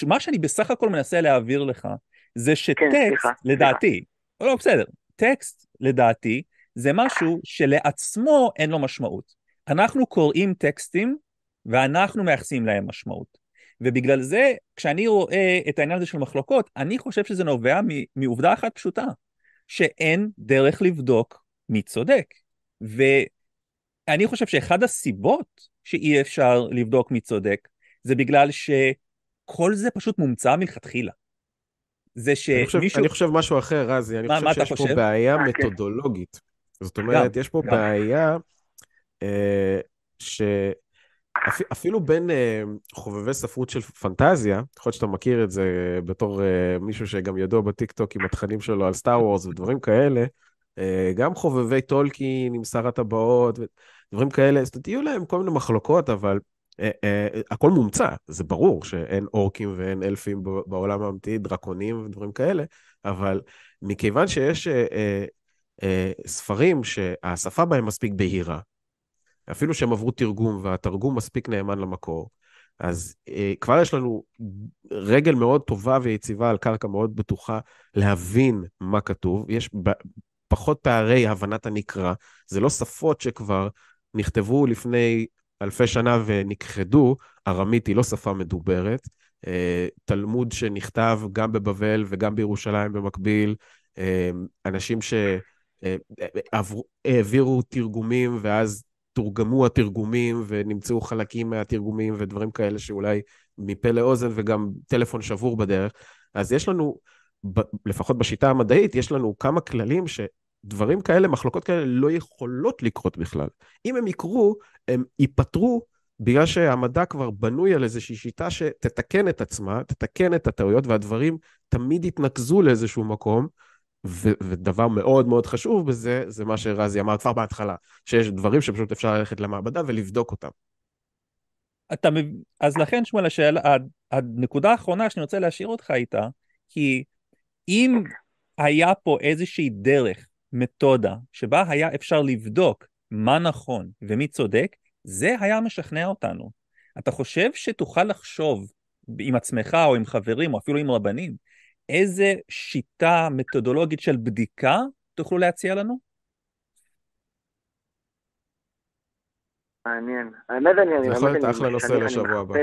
מה שאני בסך הכל מנסה להעביר לך, זה שטקסט, כן, לדעתי, לא, לא, בסדר, טקסט, לדעתי, זה משהו שלעצמו אין לו משמעות. אנחנו קוראים טקסטים ואנחנו מייחסים להם משמעות. ובגלל זה, כשאני רואה את העניין הזה של מחלוקות, אני חושב שזה נובע מעובדה אחת פשוטה, שאין דרך לבדוק מי צודק. ואני חושב שאחד הסיבות שאי אפשר לבדוק מי צודק, זה בגלל שכל זה פשוט מומצא מלכתחילה. זה שמישהו... אני חושב, אני חושב משהו אחר, רזי, אני מה, חושב מה שיש פה בעיה אה, כן. מתודולוגית. זאת אומרת, גם, יש פה גם. בעיה אה, ש... אפילו בין uh, חובבי ספרות של פנטזיה, יכול להיות שאתה מכיר את זה בתור uh, מישהו שגם ידוע בטיקטוק עם התכנים שלו על סטאר וורס ודברים כאלה, uh, גם חובבי טולקין עם שר הטבעות ודברים כאלה, אז תהיו להם כל מיני מחלוקות, אבל uh, uh, הכל מומצא, זה ברור שאין אורקים ואין אלפים בעולם האמיתי, דרקונים ודברים כאלה, אבל מכיוון שיש uh, uh, ספרים שהשפה בהם מספיק בהירה, אפילו שהם עברו תרגום והתרגום מספיק נאמן למקור, אז אה, כבר יש לנו רגל מאוד טובה ויציבה על קרקע מאוד בטוחה להבין מה כתוב. יש ב, פחות פערי הבנת הנקרא. זה לא שפות שכבר נכתבו לפני אלפי שנה ונכחדו, ארמית היא לא שפה מדוברת. אה, תלמוד שנכתב גם בבבל וגם בירושלים במקביל, אה, אנשים שהעבירו אה, תרגומים ואז תורגמו התרגומים ונמצאו חלקים מהתרגומים ודברים כאלה שאולי מפה לאוזן וגם טלפון שבור בדרך. אז יש לנו, לפחות בשיטה המדעית, יש לנו כמה כללים שדברים כאלה, מחלוקות כאלה, לא יכולות לקרות בכלל. אם הם יקרו, הם ייפתרו בגלל שהמדע כבר בנוי על איזושהי שיטה שתתקן את עצמה, תתקן את הטעויות, והדברים תמיד יתנקזו לאיזשהו מקום, ו- ודבר מאוד מאוד חשוב בזה, זה מה שרזי אמר כבר בהתחלה, שיש דברים שפשוט אפשר ללכת למעבדה ולבדוק אותם. אתה, אז לכן, שמואל, השאלה, הנקודה האחרונה שאני רוצה להשאיר אותך איתה, היא אם היה פה איזושהי דרך, מתודה, שבה היה אפשר לבדוק מה נכון ומי צודק, זה היה משכנע אותנו. אתה חושב שתוכל לחשוב עם עצמך או עם חברים או אפילו עם רבנים, איזה שיטה מתודולוגית של בדיקה תוכלו להציע לנו? מעניין. האמת אני... זה יכול להיות אחלה נושא לשבוע הבא.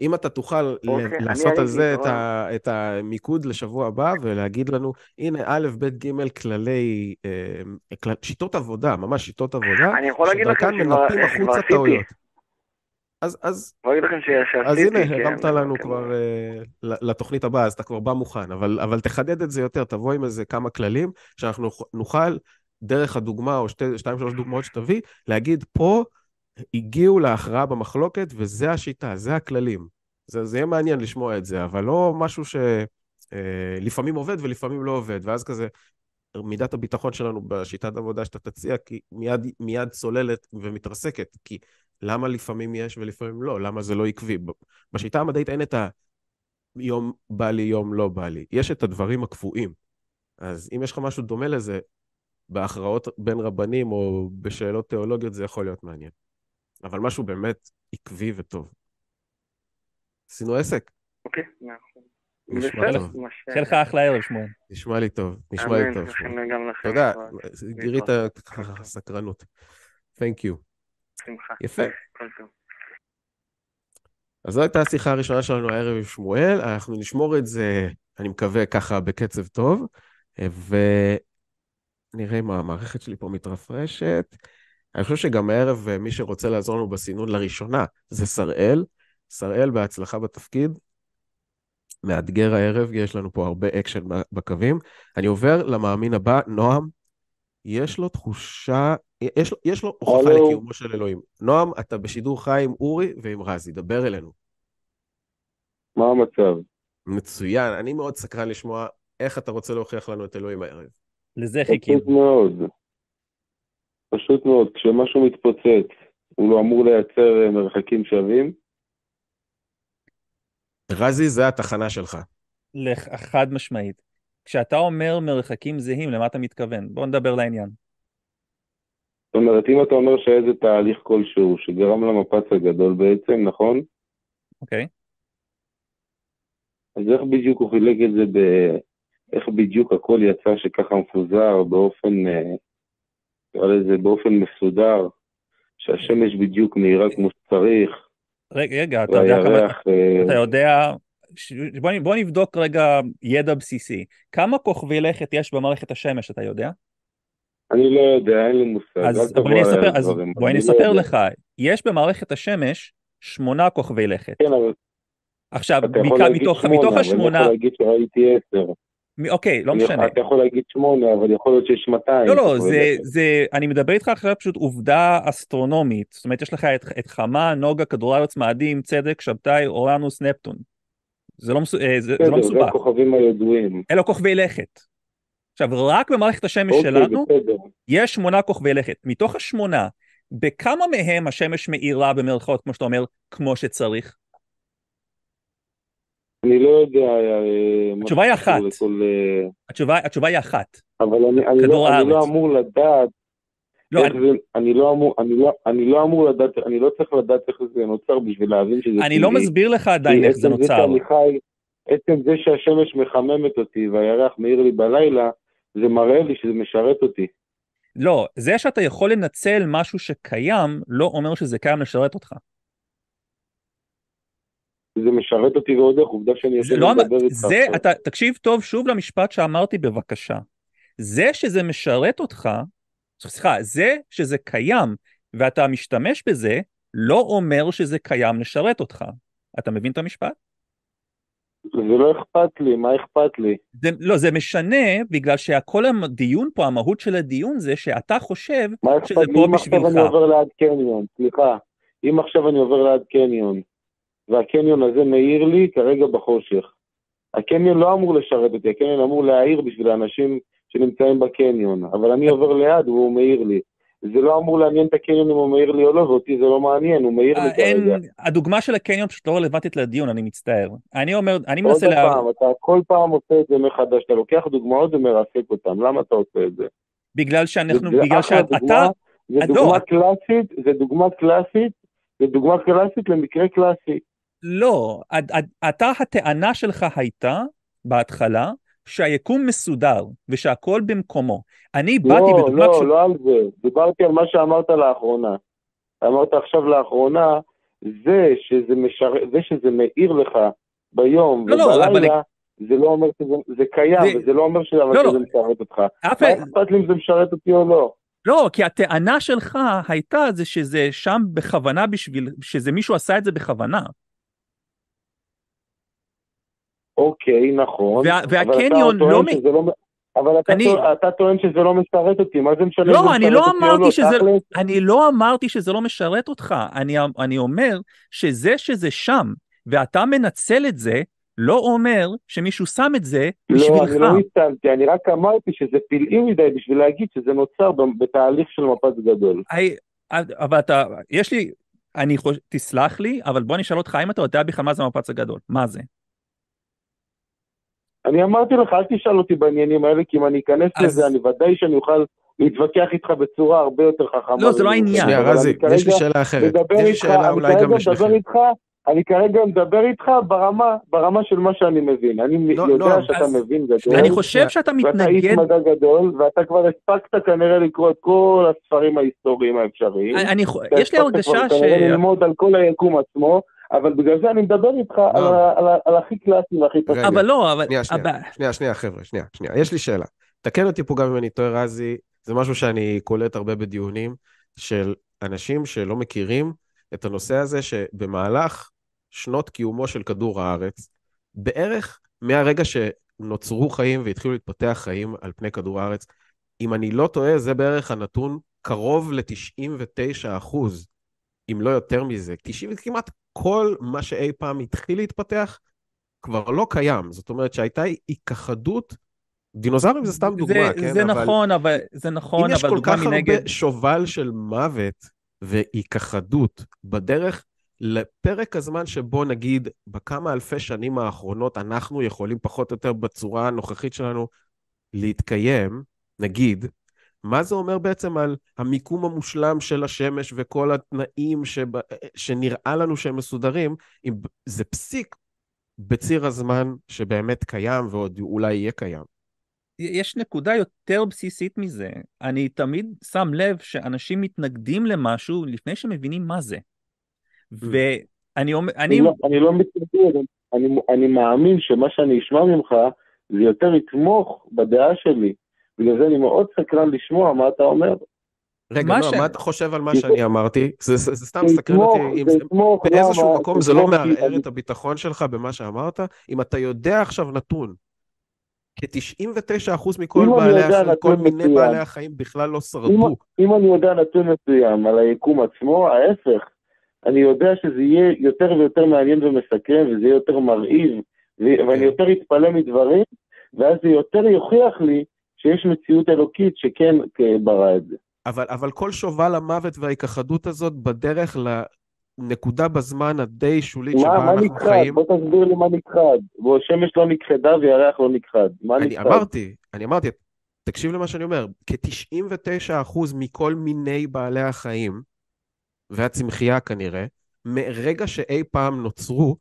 אם אתה תוכל אוקיי, לעשות על זה את, ה, את המיקוד לשבוע הבא ולהגיד לנו, הנה, א', ב', ג', כללי, אה, כל, שיטות עבודה, ממש שיטות עבודה, אני יכול להגיד אז, אז, שעשיתי, אז הנה, כן, הרמת לנו כן. כבר uh, לתוכנית הבאה, אז אתה כבר בא מוכן, אבל, אבל תחדד את זה יותר, תבוא עם איזה כמה כללים, שאנחנו נוכל, דרך הדוגמה, או שתי, שתיים, שלוש דוגמאות שתביא, להגיד, פה הגיעו להכרעה במחלוקת, וזה השיטה, זה הכללים. זה, זה יהיה מעניין לשמוע את זה, אבל לא משהו שלפעמים אה, עובד ולפעמים לא עובד, ואז כזה, מידת הביטחון שלנו בשיטת עבודה שאתה תציע, כי מיד, מיד צוללת ומתרסקת, כי למה לפעמים יש ולפעמים לא? למה זה לא עקבי? בשיטה המדעית אין את היום בא לי, יום לא בא לי. יש את הדברים הקבועים. אז אם יש לך משהו דומה לזה, בהכרעות בין רבנים או בשאלות תיאולוגיות, זה יכול להיות מעניין. אבל משהו באמת עקבי וטוב. עשינו עסק. אוקיי, נשמע טוב. שיהיה לך אחלה ערב, שמואל. נשמע לי טוב, נשמע לי טוב. תודה, גילית סקרנות. Thank you. שמחה. יפה. אז זו הייתה השיחה הראשונה שלנו הערב עם שמואל, אנחנו נשמור את זה, אני מקווה, ככה בקצב טוב, ונראה אם המערכת שלי פה מתרפרשת. אני חושב שגם הערב מי שרוצה לעזור לנו בסינון לראשונה זה שראל. שראל, בהצלחה בתפקיד. מאתגר הערב, יש לנו פה הרבה אקשן בקווים. אני עובר למאמין הבא, נועם. יש לו תחושה, יש, יש לו הוכחה לקיומו של אלוהים. נועם, אתה בשידור חי עם אורי ועם רזי, דבר אלינו. מה המצב? מצוין, אני מאוד סקרן לשמוע איך אתה רוצה להוכיח לנו את אלוהים הערב. לזה חיכינו. פשוט מאוד. פשוט מאוד, כשמשהו מתפוצץ, הוא לא אמור לייצר אה, מרחקים שווים? רזי, זה התחנה שלך. חד משמעית. כשאתה אומר מרחקים זהים, למה אתה מתכוון? בוא נדבר לעניין. זאת אומרת, אם אתה אומר שאיזה תהליך כלשהו שגרם למפץ הגדול בעצם, נכון? אוקיי. Okay. אז איך בדיוק הוא חילק את זה, ב... איך בדיוק הכל יצא שככה מפוזר באופן, אה, נקרא לזה באופן מסודר, שהשמש בדיוק מהירה כמו שצריך. רגע, רגע, אתה יודע כמה, אה, אתה יודע, בוא, בוא נבדוק רגע ידע בסיסי. כמה כוכבי לכת יש במערכת השמש, אתה יודע? אני לא יודע, אין לי מושג. אז בואי אני אספר, אז בואי אני אספר לא לך, יש במערכת השמש שמונה כוכבי לכת. כן, אבל... עכשיו, מתוך, מתוך השמונה... אני יכול להגיד שראיתי עשר. אוקיי, לא משנה. אתה יכול להגיד שמונה, אבל יכול להיות שיש 200. לא, לא, זה, זה, אני מדבר איתך עכשיו פשוט עובדה אסטרונומית. זאת אומרת, יש לך את, את חמה, נוגה, כדור הארץ, מאדים, צדק, שבתאי, אורנוס, נפטון. זה לא, זה, זה לא מסובך. זה הכוכבים הידועים. אלו כוכבי לכת. עכשיו, רק במערכת השמש אוקיי, שלנו, בסדר. יש שמונה כוכבי לכת. מתוך השמונה, בכמה מהם השמש מאירה במרכאות, כמו שאתה אומר, כמו שצריך? אני לא יודע... אה, התשובה היא אחת. לכל... אה, התשובה, התשובה היא אחת. אבל אני, אני, לא, אני לא אמור לדעת לא, אני... זה, אני, לא אמור, אני, לא, אני לא אמור לדעת, אני לא צריך לדעת איך זה נוצר בשביל להבין שזה אני לא מסביר לך עדיין איך זה נוצר. זה חי, עצם זה שהשמש מחממת אותי והירח מאיר לי בלילה, זה מראה לי שזה משרת אותי. לא, זה שאתה יכול לנצל משהו שקיים, לא אומר שזה קיים לשרת אותך. זה משרת אותי ועוד איך, עובדה שאני יכול לא לדבר איתך. זה, אתה, תקשיב טוב שוב למשפט שאמרתי בבקשה. זה שזה משרת אותך, סליחה, זה שזה קיים ואתה משתמש בזה, לא אומר שזה קיים לשרת אותך. אתה מבין את המשפט? זה לא אכפת לי, מה אכפת לי? זה, לא, זה משנה, בגלל שכל הדיון פה, המהות של הדיון זה שאתה חושב שזה פה בשבילך. אם עכשיו אני עובר ליד קניון, סליחה, אם עכשיו אני עובר ליד קניון, והקניון הזה מאיר לי כרגע בחושך, הקניון לא אמור לשרת אותי, הקניון אמור להעיר בשביל האנשים שנמצאים בקניון, אבל אני עובר ליד והוא מעיר לי. זה לא אמור לעניין את הקניון אם הוא מעיר לי או לא, ואותי זה לא מעניין, הוא מעיר לי אה, כרגע. הדוגמה של הקניון פשוט לא רלוונטית לדיון, אני מצטער. אני אומר, אני מנסה לה... עוד פעם, אתה כל פעם עושה את זה מחדש, אתה לוקח דוגמאות ומרסק אותן, למה אתה עושה את זה? בגלל שאנחנו, בגלל שאתה... זה לא, דוגמה קלאסית, זה דוגמה קלאסית, זה דוגמה קלאסית למקרה קלאסי. לא, אתה, הטענה שלך הייתה, בהתחלה, שהיקום מסודר ושהכול במקומו. אני לא, באתי בדוגמה... לא, לא, לא על זה. דיברתי על מה שאמרת לאחרונה. אמרת עכשיו לאחרונה זה שזה, משר... זה שזה מאיר לך ביום לא, לא ובלילה, לא, אבל... זה לא אומר שזה זה קיים, זה... וזה לא אומר שזה לא, לא. משרת אותך. אף... מה אכפת לי אם זה משרת אותי או לא? לא, כי הטענה שלך הייתה זה שזה שם בכוונה בשביל, שזה מישהו עשה את זה בכוונה. אוקיי, נכון. וה, והקניון לא... מ... לא... אבל אתה, אני... טוען, אתה טוען שזה לא משרת אותי, מה זה משנה? לא, אני לא אמרתי לא, שזה... אני לא אמרתי שזה לא משרת אותך. אני, אני אומר שזה שזה שם, ואתה מנצל את זה, לא אומר שמישהו שם את זה בשבילך. לא, אני לא ניצלתי, אני רק אמרתי שזה פלאי מדי בשביל להגיד שזה נוצר בתהליך של מפץ גדול. אבל אתה, יש לי, אני חושב, תסלח לי, אבל בוא נשאל אותך, האם אתה יודע בכלל מה זה המפץ הגדול? מה זה? אני אמרתי לך, אל תשאל אותי בעניינים האלה, כי אם אני אכנס אז... לזה, אני ודאי שאני אוכל להתווכח איתך בצורה הרבה יותר חכמה. לא, זה לא העניין. שנייה, רזי, יש לי שאלה אחרת. יש לי שאלה אולי גם לשניכם. אני כרגע מדבר איתך ברמה, ברמה של מה שאני מבין. אני לא, יודע לא, שאתה אז... מבין גדול. אני חושב שאתה מתנגד... ואתה איש מדע גדול, ואתה כבר הספקת כנראה לקרוא את כל הספרים ההיסטוריים האפשריים. אני, אני, יש לי הרגשה ש... אתה הספקת כנראה ללמוד על כל היקום עצמו. אבל בגלל זה אני מדבר איתך על, על, על, על הכי קלאסי והכי פשוט. אבל לא, אבל... שנייה, שנייה, שנייה, שנייה, חבר'ה, שנייה, שנייה. יש לי שאלה. תקן אותי פה גם אם אני טועה, רזי, זה משהו שאני קולט הרבה בדיונים של אנשים שלא מכירים את הנושא הזה, שבמהלך שנות קיומו של כדור הארץ, בערך מהרגע שנוצרו חיים והתחילו להתפתח חיים על פני כדור הארץ, אם אני לא טועה, זה בערך הנתון קרוב ל-99 אחוז, אם לא יותר מזה. 90, כמעט כל מה שאי פעם התחיל להתפתח כבר לא קיים. זאת אומרת שהייתה היכחדות, דינוזאורים זה סתם דוגמה, זה, כן? זה אבל... נכון, אבל זה נכון, אבל דוגמה מנגד... אם יש כל כך הרבה שובל של מוות והיכחדות בדרך לפרק הזמן שבו נגיד בכמה אלפי שנים האחרונות אנחנו יכולים פחות או יותר בצורה הנוכחית שלנו להתקיים, נגיד, מה זה אומר בעצם על המיקום המושלם של השמש וכל התנאים שבא, שנראה לנו שהם מסודרים, אם זה פסיק בציר הזמן שבאמת קיים ועוד אולי יהיה קיים. יש נקודה יותר בסיסית מזה. אני תמיד שם לב שאנשים מתנגדים למשהו לפני שמבינים מה זה. ואני אומר... אני, לא, אני לא מתנגד, אני, אני מאמין שמה שאני אשמע ממך זה יותר יתמוך בדעה שלי. בגלל זה אני מאוד סקרן לשמוע מה אתה אומר. רגע, מה, לא, מה אתה חושב על מה שאני אמרתי? זה, זה, זה סטם סקרן אותי, אם זה, באיזשהו למה, מקום זה לא מערער את הביטחון שלך במה שאמרת? אם אתה יודע עכשיו נתון, כ-99% מכל בעלי החיים, כל מיני מסוים. בעלי החיים בכלל לא שרדו. אם, אם אני יודע נתון מסוים על היקום עצמו, ההפך, אני יודע שזה יהיה יותר ויותר מעניין ומסקרן, וזה יהיה יותר מרהיב, ואני כן. יותר אתפלא מדברים, ואז זה יותר יוכיח לי שיש מציאות אלוקית שכן ברא את זה. אבל, אבל כל שובל המוות וההיכחדות הזאת בדרך לנקודה בזמן הדי שולית מה, שבה מה אנחנו נכחד? חיים... בוא תסביר לי מה נכחד. בו שמש לא נכחדה וירח לא נכחד. מה אני נכחד? אמרתי, אני אמרתי, תקשיב למה שאני אומר, כ-99% מכל מיני בעלי החיים, והצמחייה כנראה, מרגע שאי פעם נוצרו,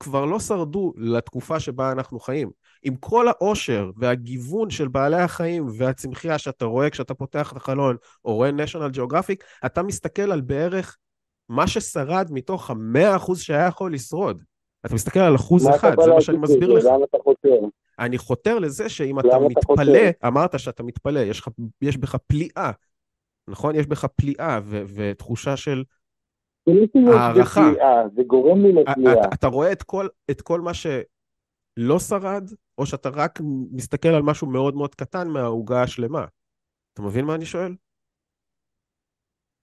כבר לא שרדו לתקופה שבה אנחנו חיים. עם כל העושר והגיוון של בעלי החיים והצמחייה שאתה רואה כשאתה פותח את החלון או רואה national geographic, אתה מסתכל על בערך מה ששרד מתוך המאה אחוז שהיה יכול לשרוד. אתה מסתכל על אחוז אחד, זה מה שאני מסביר לך. למה אתה חותר? אני חותר לזה שאם אתה מתפלא, אמרת שאתה מתפלא, יש, יש בך פליאה, נכון? יש בך פליאה ותחושה של הערכה. זה גורם לי לפליאה. אתה רואה את כל, את כל מה שלא שרד, או שאתה רק מסתכל על משהו מאוד מאוד קטן מהעוגה השלמה. אתה מבין מה אני שואל?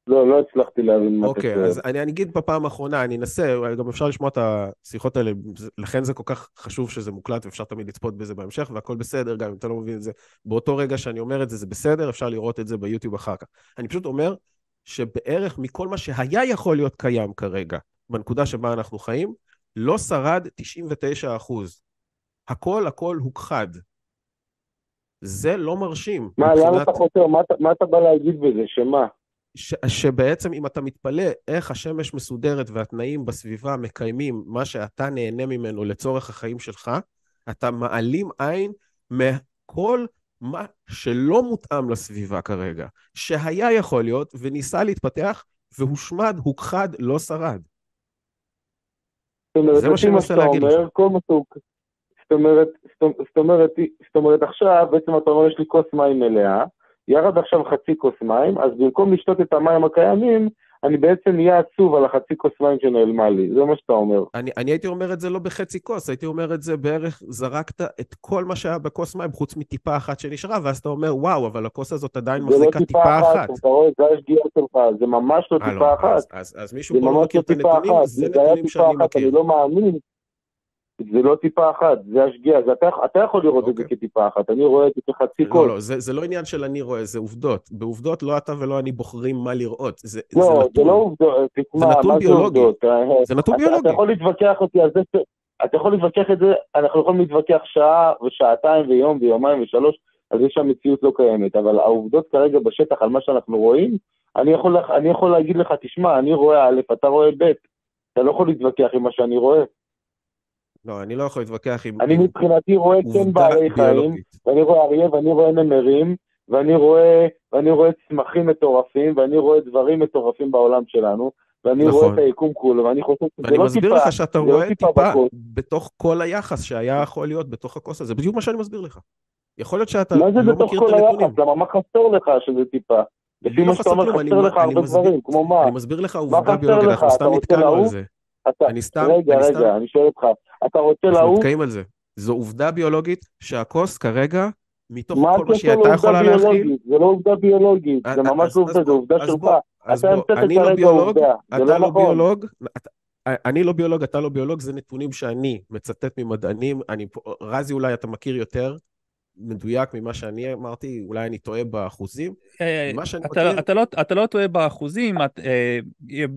לא, לא הצלחתי להבין מה אתה אוקיי, שואל. אוקיי, אז אני, אני אגיד בפעם האחרונה, אני אנסה, גם אפשר לשמוע את השיחות האלה, לכן זה כל כך חשוב שזה מוקלט, ואפשר תמיד לצפות בזה בהמשך, והכל בסדר, גם אם אתה לא מבין את זה באותו רגע שאני אומר את זה, זה בסדר, אפשר לראות את זה ביוטיוב אחר כך. אני פשוט אומר שבערך מכל מה שהיה יכול להיות קיים כרגע, בנקודה שבה אנחנו חיים, לא שרד 99 אחוז. הכל הכל הוכחד. זה לא מרשים. מה, מבחינת... למה אתה חותר? מה, מה אתה בא להגיד בזה? שמה? ש, שבעצם אם אתה מתפלא איך השמש מסודרת והתנאים בסביבה מקיימים מה שאתה נהנה ממנו לצורך החיים שלך, אתה מעלים עין מכל מה שלא מותאם לסביבה כרגע, שהיה יכול להיות וניסה להתפתח והושמד, הוכחד, לא שרד. זה מה שאני מנסה להגיד לך. כל מה. זאת אומרת, זאת אומרת, זאת אומרת, עכשיו בעצם אתה אומר, יש לי כוס מים מלאה, ירד עכשיו חצי כוס מים, אז במקום לשתות את המים הקיימים, אני בעצם נהיה עצוב על החצי כוס מים שנעלמה לי, זה מה שאתה אומר. אני, אני הייתי אומר את זה לא בחצי כוס, הייתי אומר את זה בערך, זרקת את כל מה שהיה בכוס מים, חוץ מטיפה אחת שנשארה, ואז אתה אומר, וואו, אבל הכוס הזאת עדיין מחזיקה לא טיפה, טיפה אחת. אחת. אתה רואה, זה השגיאה שלך, זה ממש לא טיפה לא, אחת. אז, אז, אז מישהו פה לא מכיר את הנתונים, זה נתונים שאני מכיר. אני לא מאמין זה לא טיפה אחת, זה השגיאה, זה אתה, אתה יכול לראות okay. את זה אוקיי. כטיפה אחת, אני רואה את זה כחצי לא, קול. לא, זה, זה לא עניין של אני רואה, זה עובדות. בעובדות לא אתה ולא אני בוחרים מה לראות, זה, לא, זה נתון. זה לא עובדות, תשמע, זה נתון ביולוגי. זה, זה נתון אתה, ביולוגי. אתה יכול להתווכח אותי על זה, אתה יכול להתווכח את זה, אנחנו יכולים להתווכח שעה ושעתיים ויום ויומיים ושלוש, על זה שהמציאות לא קיימת, אבל העובדות כרגע בשטח, על מה שאנחנו רואים, אני יכול, אני יכול להגיד לך, תשמע, אני רואה א', אתה רואה ב', אתה לא יכול להתווכח עם מה שאני רואה. לא, אני לא יכול להתווכח עם... אני מבחינתי רואה כן בעלי חיים, ואני רואה אריה ואני רואה נמרים, ואני רואה, ואני רואה צמחים מטורפים, ואני רואה דברים מטורפים בעולם שלנו, ואני נכון. רואה את היקום כולו, ואני חושב שזה לא טיפה, ואני מסביר לך שאתה לא רואה לא טיפה, טיפה בתוך כל היחס שהיה יכול להיות בתוך הכוס הזה, זה בדיוק מה שאני מסביר לך. יכול להיות שאתה לא מכיר את הנתונים. מה זה בתוך כל היחס? למה מה חסר לך שזה טיפה? לפי מה שאתה אומר חסר לך הרבה דברים, כמו מה? אני מסביר לך עובדה ביולוגית, אנחנו סתם נתקענו על זה. אתה, אני סתם, רגע, אני רגע, סתם... אני שואל אותך, אתה רוצה לעוף? אנחנו נתקעים על זה. זו עובדה ביולוגית שהכוס כרגע, מתוך כל מה שהיא הייתה יכולה להכיל... זה לא עובדה ביולוגית, זה ממש לא עובדה, זה עובדה שלך. אתה המצאת כרגע עובדה, זה לא, לא נכון. אני לא ביולוג, אתה לא ביולוג, זה נתונים שאני מצטט ממדענים, אני, רזי אולי אתה מכיר יותר, מדויק ממה שאני אמרתי, אולי אני טועה באחוזים. אה, אתה, מכיר... אתה, לא, אתה לא טועה באחוזים, אה,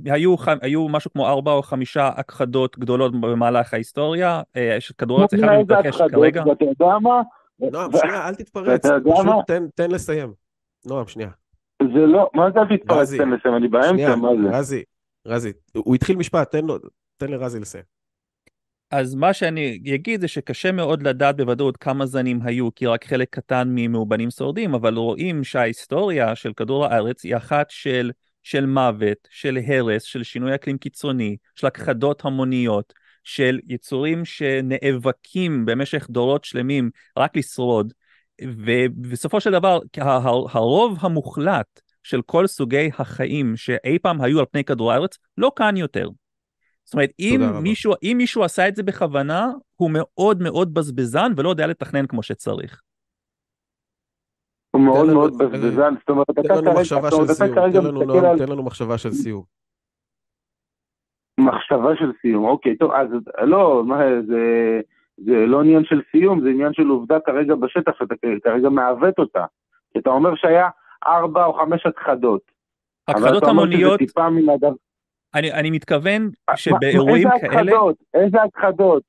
היו, היו משהו כמו ארבע או חמישה הכחדות גדולות במהלך ההיסטוריה, אה, שכדור הארץ אחד מתרחש כרגע. ואתה יודע מה? נועם, שנייה, אל תתפרץ, פשוט תן, לסיים. נועם, שנייה. זה לא, מה זה אל תתפרץ, תן לסיים, אני באמצע, מה זה? רזי, רזי, הוא התחיל משפט, תן לרזי לסיים. אז מה שאני אגיד זה שקשה מאוד לדעת בוודאות כמה זנים היו, כי רק חלק קטן ממאובנים שורדים, אבל רואים שההיסטוריה של כדור הארץ היא אחת של, של מוות, של הרס, של שינוי אקלים קיצוני, של הכחדות המוניות, של יצורים שנאבקים במשך דורות שלמים רק לשרוד, ובסופו של דבר הרוב המוחלט של כל סוגי החיים שאי פעם היו על פני כדור הארץ לא כאן יותר. זאת אומרת, אם מישהו, אם מישהו עשה את זה בכוונה, הוא מאוד מאוד בזבזן ולא יודע לתכנן כמו שצריך. הוא מאוד מאוד בזבזן, זאת אומרת, אתה כרגע מסתכל על... תן לנו מחשבה של סיום. מחשבה של סיום, אוקיי, טוב, אז לא, מה, זה, זה לא עניין של סיום, זה עניין של עובדה כרגע בשטח, שאתה כרגע מעוות אותה. אתה אומר שהיה ארבע או חמש הכחדות. הכחדות המוניות... אני, אני מתכוון שבאירועים איזה כאלה... איזה הכחדות? איזה הכחדות?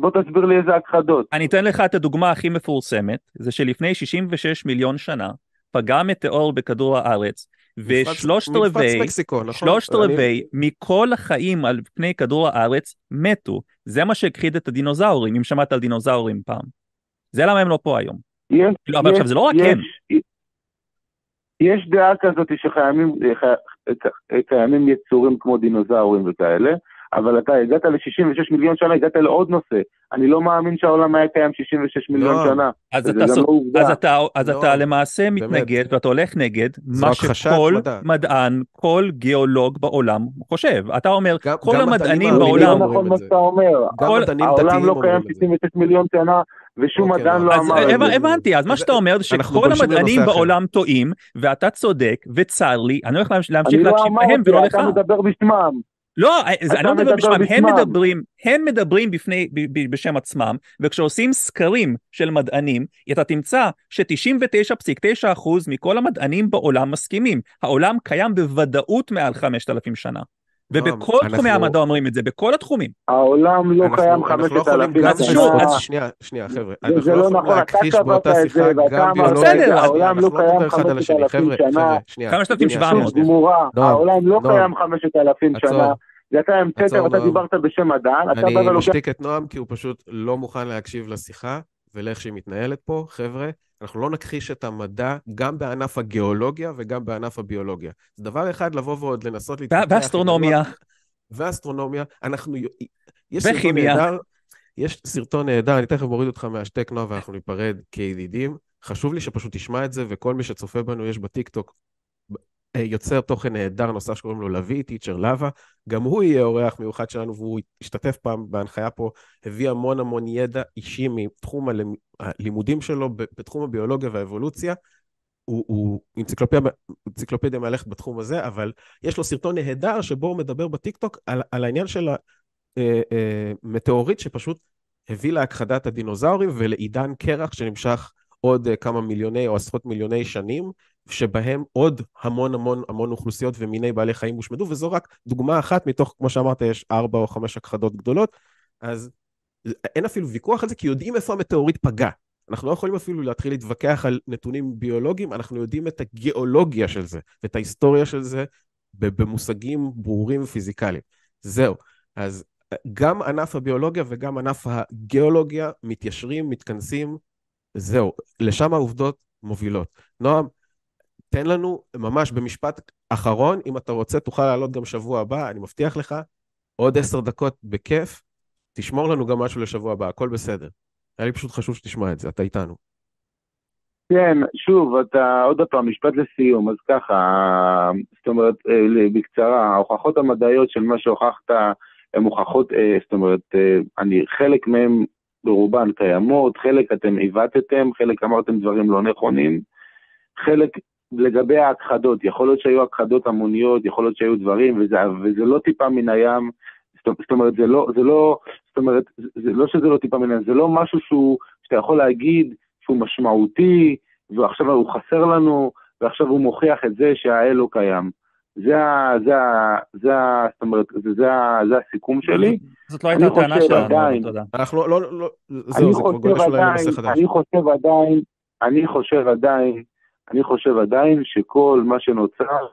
בוא תסביר לי איזה הכחדות. אני אתן לך את הדוגמה הכי מפורסמת, זה שלפני 66 מיליון שנה פגע מטאור בכדור הארץ, ושלושת רבעי, נכון? שלושת רבעי מכל החיים על פני כדור הארץ מתו. זה מה שהכחיד את הדינוזאורים, אם שמעת על דינוזאורים פעם. זה למה הם לא פה היום. יש, לא, אבל יש, עכשיו זה לא רק יש, הם. יש דעה כזאת שקיימים קיימים יצורים כמו דינוזאורים וכאלה, אבל אתה הגעת ל-66 מיליון שנה, הגעת לעוד נושא. אני לא מאמין שהעולם היה קיים 66 מיליון לא. שנה. אז אתה, לא אז אתה, אז לא. אתה למעשה מתנגד ואתה הולך נגד מה שכל מדע. מדען, כל גיאולוג בעולם חושב. אתה אומר, גם, כל גם המדענים בעולם... זה לא נכון מה שאתה אומר. העולם לא קיים 66 מיליון שנה, ושום אוקיי, מדען לא אמר את זה. הבנתי, אז מה שאתה אומר זה שכל המדענים בעולם טועים, ואתה צודק, וצר לי, אני הולך להמשיך להקשיב להם ולא לך. אני לא אמרתי, אתה מדבר בשמם. לא, אני לא מדבר בשמם, הם מדברים, הם מדברים בפני, בשם עצמם, וכשעושים סקרים של מדענים, אתה תמצא ש-99.9% מכל המדענים בעולם מסכימים. העולם קיים בוודאות מעל 5,000 שנה. ובכל תחומי המדע אומרים את זה, בכל התחומים. העולם לא קיים 5,000 שנה. שנייה, שנייה, חבר'ה. אנחנו לא יכולים להכחיש באותה שיחה גם ביולוגיה. העולם לא קיים 5,000 שנה. 5,700. העולם לא קיים 5,000 שנה. ואתה המצאת ואתה דיברת בשם מדען, אתה בא ולוקח... אני משתיק את נועם כי הוא פשוט לא מוכן להקשיב לשיחה ולאיך שהיא מתנהלת פה. חבר'ה, אנחנו לא נכחיש את המדע גם בענף הגיאולוגיה וגם בענף הביולוגיה. זה דבר אחד לבוא ועוד לנסות להתפתח... ואסטרונומיה. ואסטרונומיה, אנחנו יש סרטון נהדר, יש סרטון נהדר, אני תכף מוריד אותך מהשתק נועה ואנחנו ניפרד כידידים. חשוב לי שפשוט תשמע את זה, וכל מי שצופה בנו, יש בטיקטוק יוצר תוכן נהדר נוסף שקוראים לו לביא, טיצ'ר לבה, גם הוא יהיה אורח מיוחד שלנו והוא השתתף פעם בהנחיה פה, הביא המון המון ידע אישי מתחום הלימודים שלו בתחום הביולוגיה והאבולוציה. הוא, הוא אנציקלופדיה, אנציקלופדיה מהלכת בתחום הזה, אבל יש לו סרטון נהדר שבו הוא מדבר בטיקטוק על, על העניין של המטאוריט אה, אה, שפשוט הביא להכחדת הדינוזאורים ולעידן קרח שנמשך עוד כמה מיליוני או עשרות מיליוני שנים, שבהם עוד המון המון המון אוכלוסיות ומיני בעלי חיים הושמדו, וזו רק דוגמה אחת מתוך, כמו שאמרת, יש ארבע או חמש הכחדות גדולות, אז אין אפילו ויכוח על זה, כי יודעים איפה המטאוריט פגע. אנחנו לא יכולים אפילו להתחיל להתווכח על נתונים ביולוגיים, אנחנו יודעים את הגיאולוגיה של זה, ואת ההיסטוריה של זה במושגים ברורים ופיזיקליים. זהו. אז גם ענף הביולוגיה וגם ענף הגיאולוגיה מתיישרים, מתכנסים, זהו. לשם העובדות מובילות. נועם, תן לנו ממש במשפט אחרון, אם אתה רוצה תוכל לעלות גם שבוע הבא, אני מבטיח לך, עוד עשר דקות בכיף, תשמור לנו גם משהו לשבוע הבא, הכל בסדר. היה לי פשוט חשוב שתשמע את זה, אתה איתנו. כן, שוב, אתה עוד פעם, משפט לסיום, אז ככה, זאת אומרת, אה, בקצרה, ההוכחות המדעיות של מה שהוכחת הן הוכחות, אה, זאת אומרת, אה, אני, חלק מהן ברובן קיימות, חלק אתם עיוותתם, חלק אמרתם דברים לא נכונים, חלק לגבי ההכחדות, יכול להיות שהיו הכחדות המוניות, יכול להיות שהיו דברים, וזה, וזה לא טיפה מן הים, זאת אומרת, זה לא, זה לא, זאת אומרת, זה לא שזה לא טיפה מן הים, זה לא משהו שהוא, שאתה יכול להגיד שהוא משמעותי, ועכשיו הוא חסר לנו, ועכשיו הוא מוכיח את זה שהאל לא קיים. זה ה... זה ה... זה ה... זאת אומרת, זה, זה, ה, זה הסיכום שלי. זאת לא הייתה הטענה שלנו, תודה. אנחנו לא, לא, לא, זהו, זה כבר גולש אולי לנושא חדש. אני חושב עדיין, אני חושב עדיין אני חושב עדיין שכל מה שנוצר,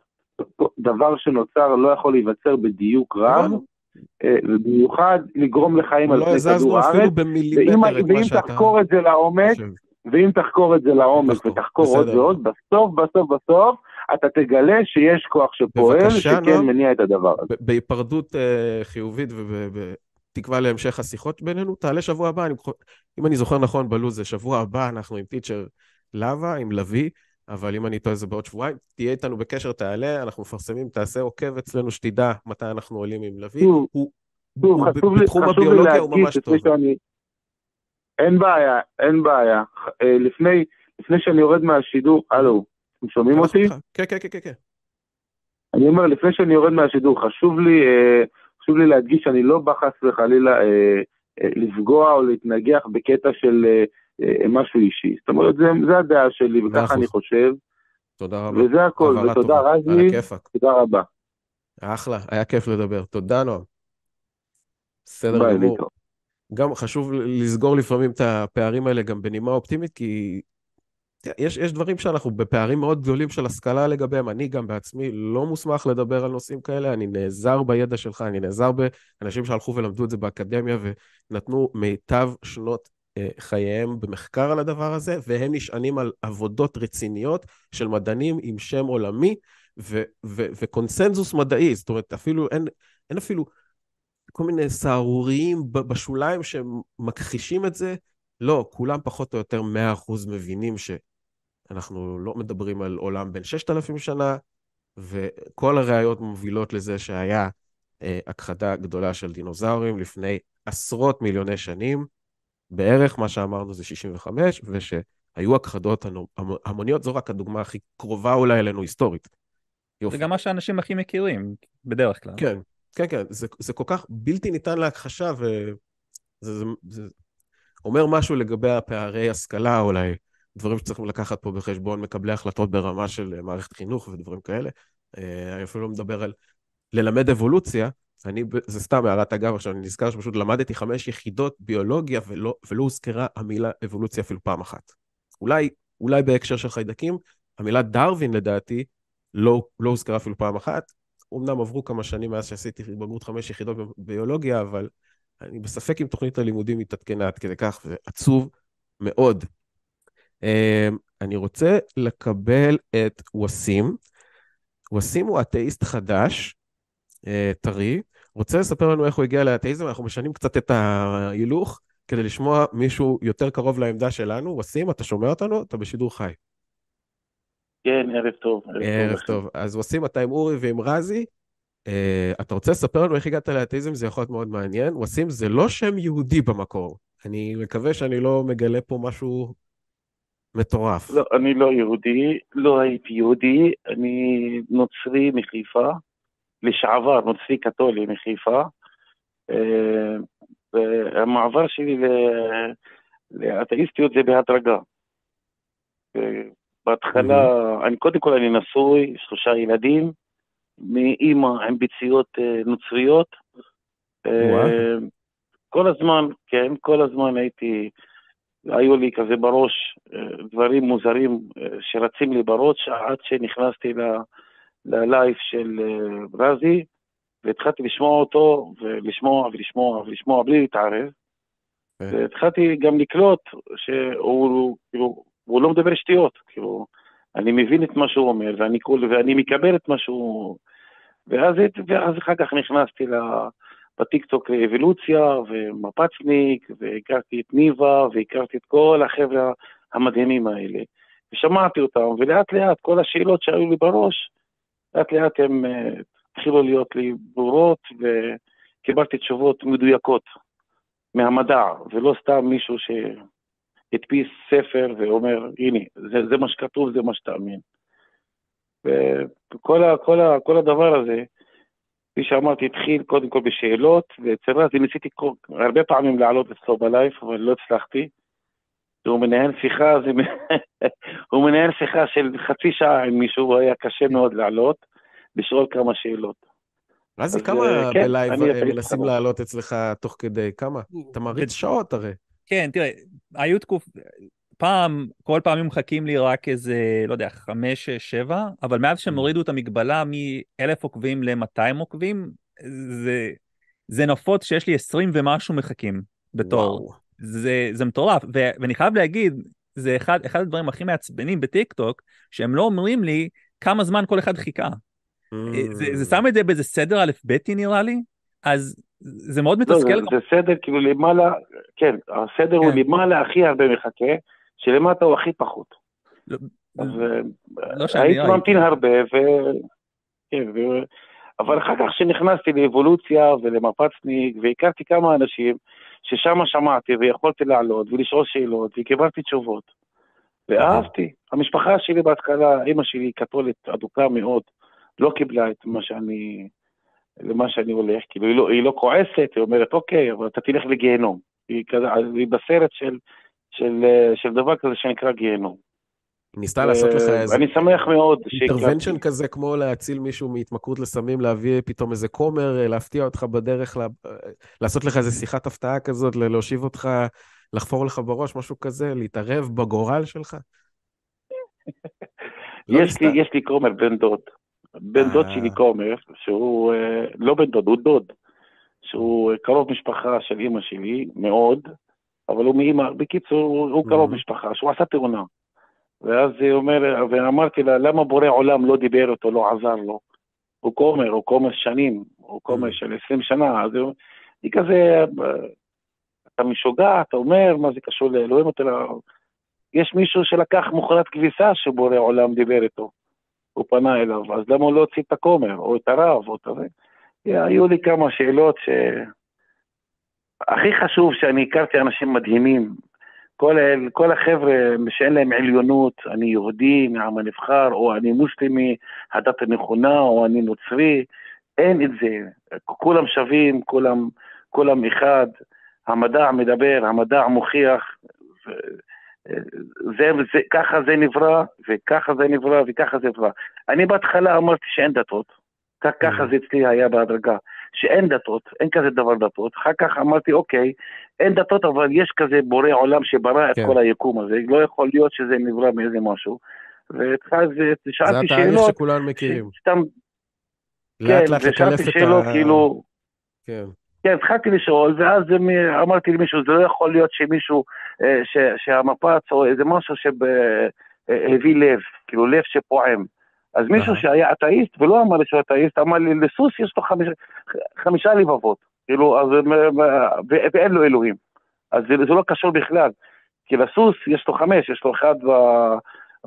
דבר שנוצר לא יכול להיווצר בדיוק רב, אה, ובמיוחד לגרום לחיים על פני כדור הארץ, ואם תחקור את זה לעומק, ואם תחקור את זה לעומק ותחקור עוד ועוד, בסוף בסוף בסוף אתה תגלה שיש כוח שפועל, שכן מניע את הדבר הזה. בהיפרדות אה, חיובית ובתקווה להמשך השיחות בינינו, תעלה שבוע הבא, אם אני זוכר נכון בלו"ז, זה שבוע הבא, אנחנו עם טיצ'ר לבה, עם לביא. אבל אם אני טועה זה בעוד שבועיים, תהיה איתנו בקשר, תעלה, אנחנו מפרסמים, תעשה עוקב אצלנו, שתדע מתי אנחנו עולים עם לביא. הוא, בתחום הביולוגיה הוא ממש טוב. אין בעיה, אין בעיה. אה, לפני, לפני שאני יורד מהשידור, הלו, אתם שומעים אותי? כן, כן, כן, כן. אני אומר, לפני שאני יורד מהשידור, חשוב לי, אה, חשוב לי להדגיש שאני לא בא חס וחלילה אה, לפגוע או להתנגח בקטע של משהו אישי. זאת אומרת, זה, זה הדעה שלי, וככה אני חושב. תודה רבה. וזה הכל, ותודה רזי, תודה רבה. אחלה, היה כיף לדבר. תודה נועם. בסדר גמור. גם חשוב לסגור לפעמים את הפערים האלה גם בנימה אופטימית, כי יש, יש דברים שאנחנו בפערים מאוד גדולים של השכלה לגביהם. אני גם בעצמי לא מוסמך לדבר על נושאים כאלה, אני נעזר בידע שלך, אני נעזר באנשים שהלכו ולמדו את זה באקדמיה ונתנו מיטב שנות אה, חייהם במחקר על הדבר הזה, והם נשענים על עבודות רציניות של מדענים עם שם עולמי ו- ו- וקונסנזוס מדעי, זאת אומרת, אפילו אין, אין אפילו כל מיני סהרוריים בשוליים שמכחישים את זה, לא, כולם פחות או יותר 100% מבינים שאנחנו לא מדברים על עולם בן 6,000 שנה, וכל הראיות מובילות לזה שהיה אה, הכחדה גדולה של דינוזאורים לפני עשרות מיליוני שנים. בערך מה שאמרנו זה 65, ושהיו הכחדות המוניות, זו רק הדוגמה הכי קרובה אולי אלינו היסטורית. יופי. זה גם מה שאנשים הכי מכירים, בדרך כלל. כן, כן, כן, זה, זה כל כך בלתי ניתן להכחשה, וזה זה, זה אומר משהו לגבי הפערי השכלה, אולי דברים שצריכים לקחת פה בחשבון מקבלי החלטות ברמה של מערכת חינוך ודברים כאלה. אה, אני אפילו לא מדבר על ללמד אבולוציה, אני, זה סתם הערת אגב, עכשיו אני נזכר שפשוט למדתי חמש יחידות ביולוגיה ולא, ולא הוזכרה המילה אבולוציה אפילו פעם אחת. אולי, אולי בהקשר של חיידקים, המילה דרווין לדעתי לא, לא הוזכרה אפילו פעם אחת. אמנם עברו כמה שנים מאז שעשיתי בגרות חמש יחידות ביולוגיה, אבל אני בספק אם תוכנית הלימודים התעדכנה עד כדי כך, וזה עצוב מאוד. אמ, אני רוצה לקבל את וסים. וסים הוא אתאיסט חדש, אה, טרי, רוצה לספר לנו איך הוא הגיע לאתאיזם? אנחנו משנים קצת את ההילוך כדי לשמוע מישהו יותר קרוב לעמדה שלנו. וסים, אתה שומע אותנו? אתה בשידור חי. כן, ערב טוב. ערב טוב. אז וסים, אתה עם אורי ועם רזי. Uh, אתה רוצה לספר לנו איך הגעת לאתאיזם? זה יכול להיות מאוד מעניין. וסים, זה לא שם יהודי במקור. אני מקווה שאני לא מגלה פה משהו מטורף. לא, אני לא יהודי, לא הייתי יהודי, אני נוצרי מחיפה, לשעבר נוצרי קתולי מחיפה. אה, והמעבר שלי לאתאיסטיות זה בהדרגה. בהתחלה, אני קודם כל אני נשוי, שלושה ילדים, מאימא עם ביציות אה, נוצריות. אה, כל הזמן, כן, כל הזמן הייתי, היו לי כזה בראש אה, דברים מוזרים שרצים לי בראש עד שנכנסתי ללייף של רזי, והתחלתי לשמוע אותו, ולשמוע ולשמוע ולשמוע בלי להתערב. והתחלתי גם לקלוט שהוא, כאילו, הוא לא מדבר שטויות, כאילו, אני מבין את מה שהוא אומר, ואני, ואני מקבל את מה שהוא... ואז, ואז אחר כך נכנסתי בטיקטוק לאבולוציה, ומפצניק, והכרתי את ניבה, והכרתי את כל החבר'ה המדהימים האלה. ושמעתי אותם, ולאט לאט כל השאלות שהיו לי בראש, לאט לאט הם uh, התחילו להיות לי ברורות, וקיבלתי תשובות מדויקות מהמדע, ולא סתם מישהו שהדפיס ספר ואומר, הנה, זה, זה מה שכתוב, זה מה שתאמין. וכל ה, כל ה, כל הדבר הזה, כפי שאמרתי, התחיל קודם כל בשאלות, רזי ניסיתי הרבה פעמים לעלות אצלו בלייף, אבל לא הצלחתי. הוא מנהל שיחה, זה... הוא מנהל שיחה של חצי שעה עם מישהו, היה קשה מאוד לעלות, לשאול כמה שאלות. רזי, כמה אה, כן, בלייב מנסים לעלות אצלך תוך כדי? כמה? אתה מריץ שעות הרי. כן, תראה, היו תקופ... פעם, כל פעם מחכים לי רק איזה, לא יודע, חמש, שבע, אבל מאז שהם אממ. הורידו את המגבלה מ-1,000 עוקבים ל-200 עוקבים, זה, זה נפוץ שיש לי 20 ומשהו מחכים בתור. זה, זה מטורף, ו, ואני חייב להגיד, זה אחד, אחד הדברים הכי מעצבנים בטיקטוק, שהם לא אומרים לי כמה זמן כל אחד חיכה. Mm. זה, זה שם את זה באיזה סדר א' ב' נראה לי, אז זה מאוד מתסכל. לא, זה, זה סדר כאילו למעלה, כן, הסדר כן. הוא למעלה הכי הרבה מחכה. שלמטה הוא הכי פחות. לא, אז לא אה, הייתי ממתין הרבה, ו... כן, ו... אבל אחר כך כשנכנסתי לאבולוציה ולמפצניק, והכרתי כמה אנשים ששם שמעתי ויכולתי לעלות ולשאול שאלות וקיבלתי תשובות. ואהבתי. המשפחה שלי בהתחלה, אימא שלי קתולית אדוקה מאוד, לא קיבלה את מה שאני, למה שאני הולך, כאילו היא לא, היא לא כועסת, היא אומרת, אוקיי, אבל אתה תלך לגיהנום. היא, היא בסרט של של, של דבר כזה שנקרא גיהנום. ניסתה לעשות לך איזה... אני שמח מאוד. אינטרוונשן כזה כמו להציל מישהו מהתמכרות לסמים, להביא פתאום איזה כומר, אה, להפתיע אותך בדרך, לה... אה, לעשות לך איזה שיחת הפתעה כזאת, להושיב אותך, לחפור לך בראש, משהו כזה, להתערב בגורל שלך? לא יש, לי, יש לי כומר, בן דוד. בן דוד שלי כומר, שהוא לא בן דוד, הוא דוד, שהוא קרוב משפחה של אימא שלי, מאוד. אבל הוא מאמא, בקיצור, הוא, הוא קרוב משפחה, שהוא עשה תאונה. ואז היא אומרת, ואמרתי לה, למה בורא עולם לא דיבר אותו, לא עזר לו? הוא כומר, הוא כומר שנים, הוא כומר של 20 שנה, אז היא כזה, אתה משוגע, אתה אומר, מה זה קשור לאלוהים? יש מישהו שלקח מכונת כביסה שבורא עולם דיבר איתו, הוא פנה אליו, אז למה הוא לא הוציא את הכומר, או את הרב, או את זה? היו לי כמה שאלות ש... הכי חשוב שאני הכרתי אנשים מדהימים. כל, כל החבר'ה שאין להם עליונות, אני יהודי מהעם הנבחר, או אני מוסלמי, הדת הנכונה, או אני נוצרי, אין את זה. כולם שווים, כולם, כולם אחד. המדע מדבר, המדע מוכיח. זה, זה, ככה זה נברא, וככה זה נברא, וככה זה נברא. אני בהתחלה אמרתי שאין דתות. ככה זה אצלי היה בהדרגה. שאין דתות, אין כזה דבר דתות. אחר כך אמרתי, אוקיי, אין דתות, אבל יש כזה בורא עולם שברא כן. את כל היקום הזה, לא יכול להיות שזה נברא מאיזה משהו. ואז שאלתי שאלות... זה התהליך שכולנו מכירים. סתם... כן, ושאלתי שאלות כאילו... כן. כן, התחלתי לשאול, ואז אמרתי למישהו, זה לא יכול להיות שמישהו, אה, ש, שהמפץ או איזה משהו שהביא לב, כאילו לב שפועם. אז מישהו שהיה אתאיסט ולא אמר לי שהוא אתאיסט, אמר לי, לסוס יש לו חמיש, חמישה לבבות, כאילו, אז, ואין לו אלוהים. אז זה, זה לא קשור בכלל, כי לסוס יש לו חמש, יש לו אחד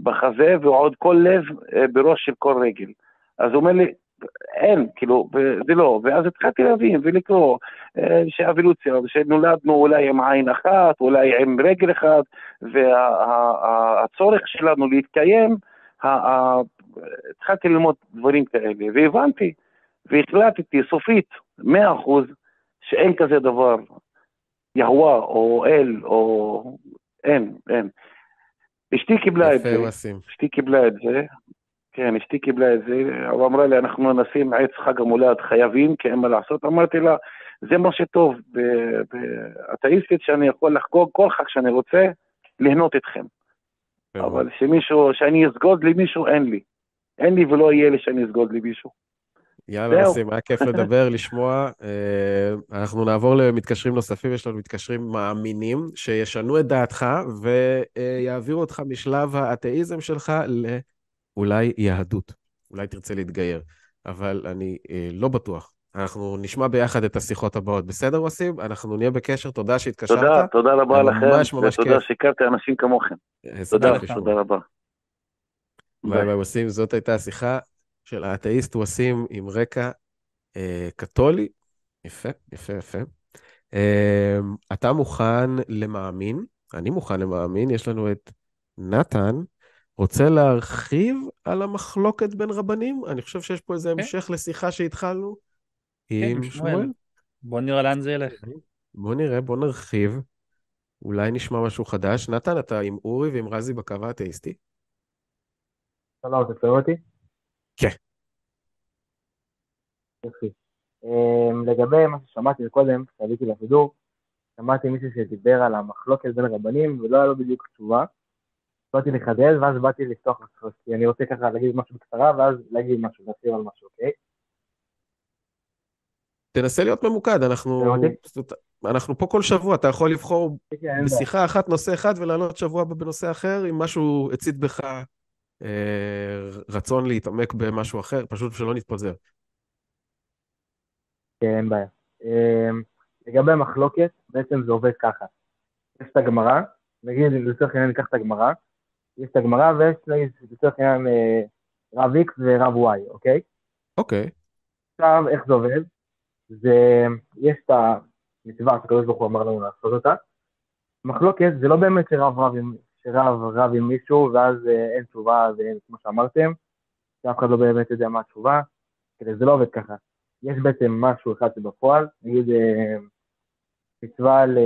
בחזה ועוד כל לב אה, בראש של כל רגל. אז הוא אומר לי, אין, כאילו, זה לא, ואז התחלתי להבין ולקרוא אה, שאבולוציה, שנולדנו אולי עם עין אחת, אולי עם רגל אחת, והצורך שלנו להתקיים, התחלתי ללמוד דברים כאלה, והבנתי, והחלטתי סופית, מאה אחוז, שאין כזה דבר, יהווה או אל, או אין, אין. אשתי קיבלה את זה, אשתי קיבלה את זה, כן, אשתי קיבלה את זה, אבל אמרה לי, אנחנו נשים עץ חג המולד חייבים, כי אין מה לעשות. אמרתי לה, זה מה שטוב באתאיסטית, שאני יכול לחגוג כל חג שאני רוצה, ליהנות איתכם. אבל שמישהו, שאני אסגוד למישהו, אין לי. אין לי ולא יהיה לי שאני אסגוד למישהו. יאללה, נסים, היה כיף לדבר, לשמוע. אה, אנחנו נעבור למתקשרים נוספים, יש לנו מתקשרים מאמינים, שישנו את דעתך ויעבירו אותך משלב האתאיזם שלך לאולי יהדות. אולי תרצה להתגייר, אבל אני אה, לא בטוח. אנחנו נשמע ביחד את השיחות הבאות. בסדר, וסים? אנחנו נהיה בקשר, תודה שהתקשרת. תודה, תודה רבה לכם, ממש ממש ותודה שהכרתי אנשים כמוכם. תודה, תודה רבה. ביי ביי, וסים, זאת הייתה השיחה של האתאיסט וסים עם רקע אה, קתולי. יפה, יפה, יפה. אה, אתה מוכן למאמין? אני מוכן למאמין, יש לנו את נתן. רוצה להרחיב על המחלוקת בין רבנים? אני חושב שיש פה איזה okay. כן. המשך לשיחה שהתחלנו okay, כן, עם שמואל. בוא נראה לאן זה ילך. בוא נראה, בוא נרחיב. אולי נשמע משהו חדש. נתן, אתה עם אורי ועם רזי בקו האתאיסטי? שלום, אתה שומע אותי? כן. יופי. אמ, לגבי מה ששמעתי קודם, כשעליתי לשידור, שמעתי מישהו שדיבר על המחלוקת בין רבנים, ולא היה לו בדיוק תשובה. באתי לחדד, ואז באתי לפתוח לשיחות, כי אני רוצה ככה להגיד משהו בקצרה, ואז להגיד משהו, להציב על משהו, אוקיי? תנסה להיות ממוקד, אנחנו, אנחנו פה כל שבוע, אתה יכול לבחור כן, בשיחה אחת נושא אחד ולעלות שבוע בנושא אחר, אם משהו הצית בך רצון להתעמק במשהו אחר, פשוט שלא נתפזר. כן, אין בעיה. אה, לגבי המחלוקת, בעצם זה עובד ככה. יש את הגמרא, נגיד לצורך העניין ניקח את הגמרא, יש את הגמרא ויש לצורך העניין אה, רב X ורב Y, אוקיי? אוקיי. עכשיו, איך זה עובד? זה, יש את המצווה שקדוש ברוך הוא אמר לנו לעשות אותה. מחלוקת זה לא באמת שרב רב עם, שרב רב עם מישהו ואז אה, אין תשובה ואין, כמו שאמרתם, שאף אחד לא באמת יודע מה התשובה, כדי זה לא עובד ככה. יש בעצם משהו אחד שבפועל, נגיד אה, מצווה ל...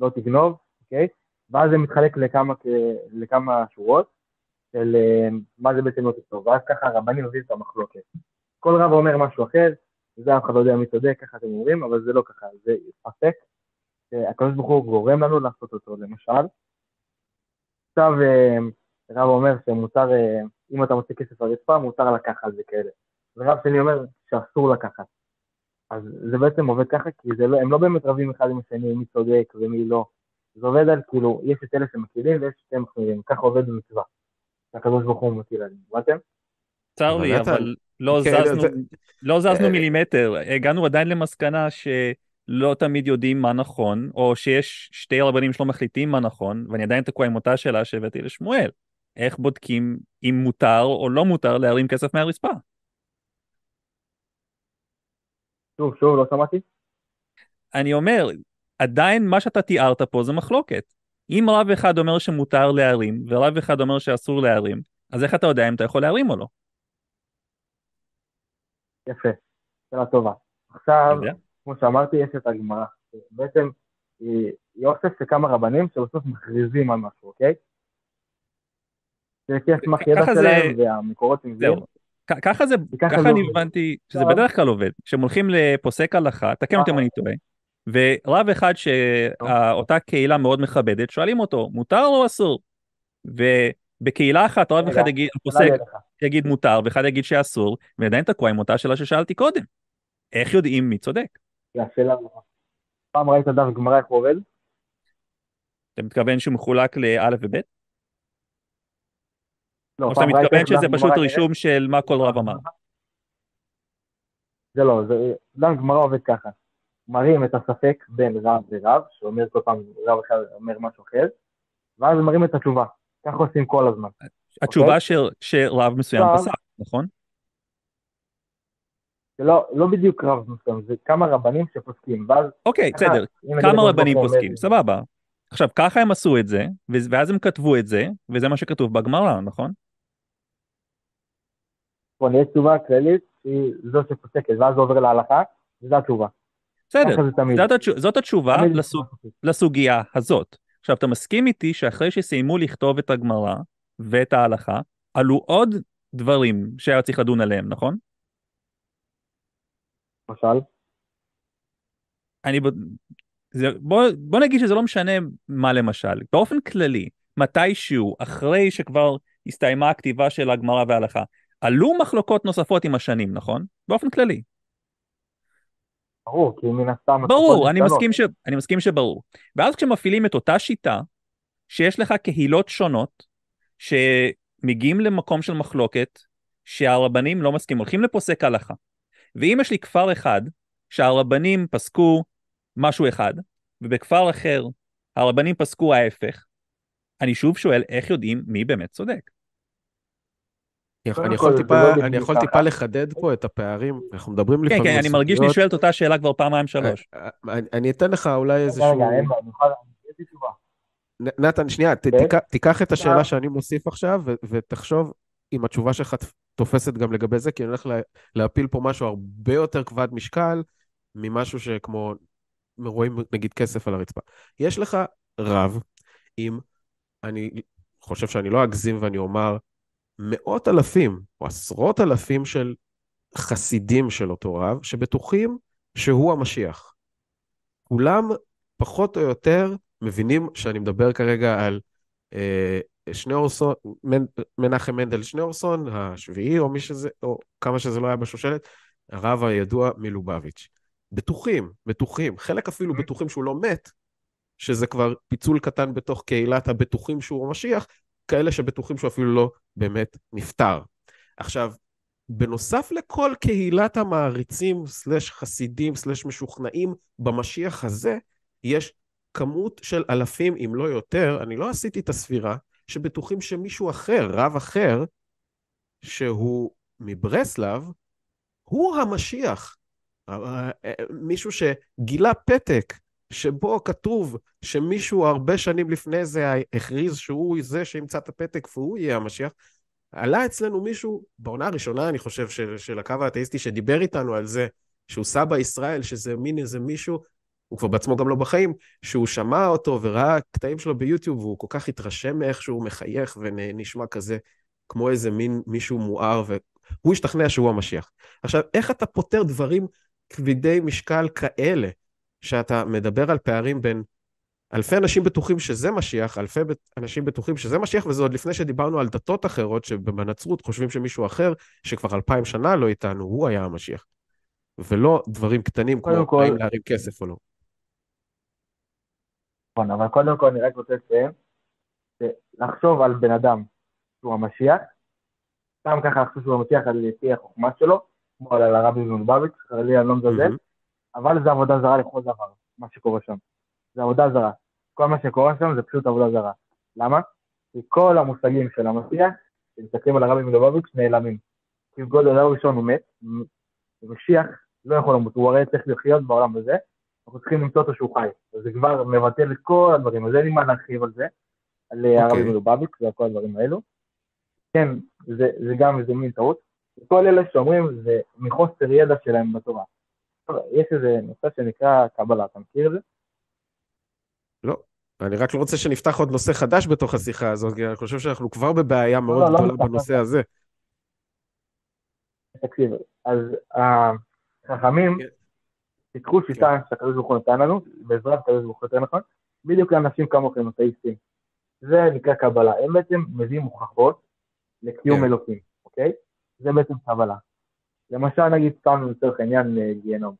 לא תגנוב, אוקיי? ואז זה מתחלק לכמה, לכמה שורות של אה, מה זה בעצם לא תגנוב, ואז ככה הרבנים מביאים את המחלוקת. כל רב אומר משהו אחר, וזה אף אחד לא יודע מי צודק, ככה אתם אומרים, אבל זה לא ככה, זה ספק, הוא גורם לנו לעשות אותו, למשל, עכשיו אה, רב אומר שמותר, אה, אם אתה מוציא כסף לרצפה, מותר לקחת וכאלה. ורב שני אומר שאסור לקחת. אז זה בעצם עובד ככה, כי לא, הם לא באמת רבים אחד עם השני, מי צודק ומי לא. זה עובד על, כאילו, יש את אלה שמקבילים ויש את אלה מחמירים, ככה עובד במצווה. הקדוש ברוך הוא מטיל עליהם, הבנתם? צר לי, אבל לא כן, זזנו, לא זזנו אה, מילימטר, הגענו עדיין למסקנה ש... לא תמיד יודעים מה נכון, או שיש שתי רבנים שלא מחליטים מה נכון, ואני עדיין תקוע עם אותה שאלה שהבאתי לשמואל. איך בודקים אם מותר או לא מותר להרים כסף מהרצפה? שוב, שוב, לא שמעתי. אני אומר, עדיין מה שאתה תיארת פה זה מחלוקת. אם רב אחד אומר שמותר להרים, ורב אחד אומר שאסור להרים, אז איך אתה יודע אם אתה יכול להרים או לא? יפה, שאלה טובה. עכשיו, כמו שאמרתי, יש את הגמרא. בעצם היא, היא אוסף של כמה רבנים שבסוף מכריזים על משהו, אוקיי? זה לפי הסמך ידע שלהם והמקורות הם זהו. ככה זה, ככה אני הבנתי שזה בדרך כלל עובד, כשהם הולכים לפוסק הלכה, תקן אותי אם אני טועה, ורב אחד שאותה קהילה מאוד מכבדת, שואלים אותו, מותר או אסור? ובקהילה אחת רב אחד יגיד, הפוסק יגיד מותר, ואחד יגיד שאסור, ועדיין תקוע עם אותה שאלה ששאלתי קודם. איך יודעים מי צודק? השאלה, פעם ראית דף גמרא איך הוא עובד? אתה מתכוון שהוא מחולק לאלף ובית? לא, או שאתה מתכוון שזה פשוט רישום של מה כל רב אמר. זה לא, זה, גם גמרא עובד ככה. מראים את הספק בין רב ורב, שאומר כל פעם רב אחד אומר משהו אחר, ואז מראים את התשובה. ככה עושים כל הזמן. התשובה okay? שרב מסוים פסק, נכון? זה לא, לא בדיוק רב מסוים, זה כמה רבנים שפוסקים, ואז... אוקיי, okay, בסדר, כמה רבנים פוסקים, סבבה. עכשיו, ככה הם עשו את זה, ואז הם כתבו את זה, וזה מה שכתוב בגמרא, נכון? נכון, יש תשובה כללית, שהיא זו שפוסקת, ואז זה עובר להלכה, וזו התשובה. בסדר, זאת, התשוב, זאת התשובה לסוג, לסוגיה הזאת. עכשיו, אתה מסכים איתי שאחרי שסיימו לכתוב את הגמרא ואת ההלכה, עלו עוד דברים שהיה צריך לדון עליהם, נכון? למשל? אני... זה, בוא, בוא נגיד שזה לא משנה מה למשל. באופן כללי, מתישהו, אחרי שכבר הסתיימה הכתיבה של הגמרא וההלכה, עלו מחלוקות נוספות עם השנים, נכון? באופן כללי. ברור, כי מן הסתם... ברור, אני מסכים, ש... אני מסכים שברור. ואז כשמפעילים את אותה שיטה, שיש לך קהילות שונות, שמגיעים למקום של מחלוקת, שהרבנים לא מסכימים, הולכים לפוסק הלכה. ואם יש לי כפר אחד, שהרבנים פסקו משהו אחד, ובכפר אחר הרבנים פסקו ההפך, אני שוב שואל איך יודעים מי באמת צודק. אני יכול טיפה, לא אני יכול טיפה לחדד פה את הפערים, אנחנו מדברים כן, לפעמים... כן, כן, אני מרגיש שאני שואל את אותה שאלה כבר פעמיים שלוש. אה, אה, אני אתן לך אולי איזשהו... רגע, אין נתן, שנייה, תיקח את השאלה שאני מוסיף עכשיו ותחשוב אם התשובה שלך תופסת גם לגבי זה, כי אני הולך להפיל פה משהו הרבה יותר כבד משקל ממשהו שכמו, רואים נגיד כסף על הרצפה. יש לך רב עם, אני חושב שאני לא אגזים ואני אומר, מאות אלפים או עשרות אלפים של חסידים של אותו רב, שבטוחים שהוא המשיח. כולם פחות או יותר מבינים שאני מדבר כרגע על אה, שניאורסון, מנ, מנחם מנדל שניאורסון, השביעי, או מי שזה, או כמה שזה לא היה בשושלת, הרב הידוע מלובביץ'. בטוחים, בטוחים, חלק אפילו בטוחים שהוא לא מת, שזה כבר פיצול קטן בתוך קהילת הבטוחים שהוא המשיח, כאלה שבטוחים שהוא אפילו לא באמת נפטר. עכשיו, בנוסף לכל קהילת המעריצים, סלש חסידים, סלש משוכנעים במשיח הזה, יש כמות של אלפים, אם לא יותר, אני לא עשיתי את הספירה, שבטוחים שמישהו אחר, רב אחר, שהוא מברסלב, הוא המשיח. מישהו שגילה פתק שבו כתוב שמישהו הרבה שנים לפני זה הכריז שהוא זה שימצא את הפתק והוא יהיה המשיח, עלה אצלנו מישהו, בעונה הראשונה, אני חושב, של, של הקו האתאיסטי, שדיבר איתנו על זה, שהוא סבא ישראל, שזה מין איזה מישהו, הוא כבר בעצמו גם לא בחיים, שהוא שמע אותו וראה קטעים שלו ביוטיוב, והוא כל כך התרשם מאיך שהוא מחייך ונשמע כזה, כמו איזה מין מישהו מואר, והוא השתכנע שהוא המשיח. עכשיו, איך אתה פותר דברים כבדי משקל כאלה? שאתה מדבר על פערים בין אלפי אנשים בטוחים שזה משיח, אלפי אנשים בטוחים שזה משיח, וזה עוד לפני שדיברנו על דתות אחרות שבנצרות חושבים שמישהו אחר, שכבר אלפיים שנה לא איתנו, הוא היה המשיח. ולא דברים קטנים כמו. האם להרים כסף או לא. נכון, אבל קודם כל אני רק רוצה לציין, לחשוב על בן אדם שהוא המשיח, סתם ככה לחשוב שהוא המשיח על פי החוכמה שלו, כמו על הרבי מלובביץ', חרלי אני לא מזלזל, אבל זה עבודה זרה לכל דבר, מה שקורה שם. זה עבודה זרה. כל מה שקורה שם זה פשוט עבודה זרה. למה? כי כל המושגים של המשיח, כשמסתכלים על הרבי מלובביץ', נעלמים. כי גודל הדבר ראשון הוא מת, משיח לא יכול למות, הוא הרי צריך לחיות בעולם הזה, אנחנו צריכים למצוא אותו שהוא חי. זה כבר מבטל את כל הדברים, אז אין לי מה להרחיב על זה, על okay. הרבי אוקיי. מלובביץ' וכל הדברים האלו. כן, זה, זה גם איזה מין טעות. כל אלה שאומרים זה מחוסר ידע שלהם בתורה. יש איזה נושא שנקרא קבלה, אתה מכיר את זה? לא. אני רק לא רוצה שנפתח עוד נושא חדש בתוך השיחה הזאת, כי אני חושב שאנחנו כבר בבעיה לא, מאוד לא, גדולה לא בנושא הזה. תקשיב, אז החכמים פיתחו שיטה כן. שהקדוש ברוך הוא נתן לנו, בעזרת הקדוש ברוך הוא יותר נכון, בדיוק לאנשים כמוכם, אתאיסטים. זה נקרא קבלה. הם בעצם מביאים הוכחות לקיום כן. אלוקים, אוקיי? זה בעצם קבלה. למשל, נגיד, סתם לצורך העניין אה, גיהנום.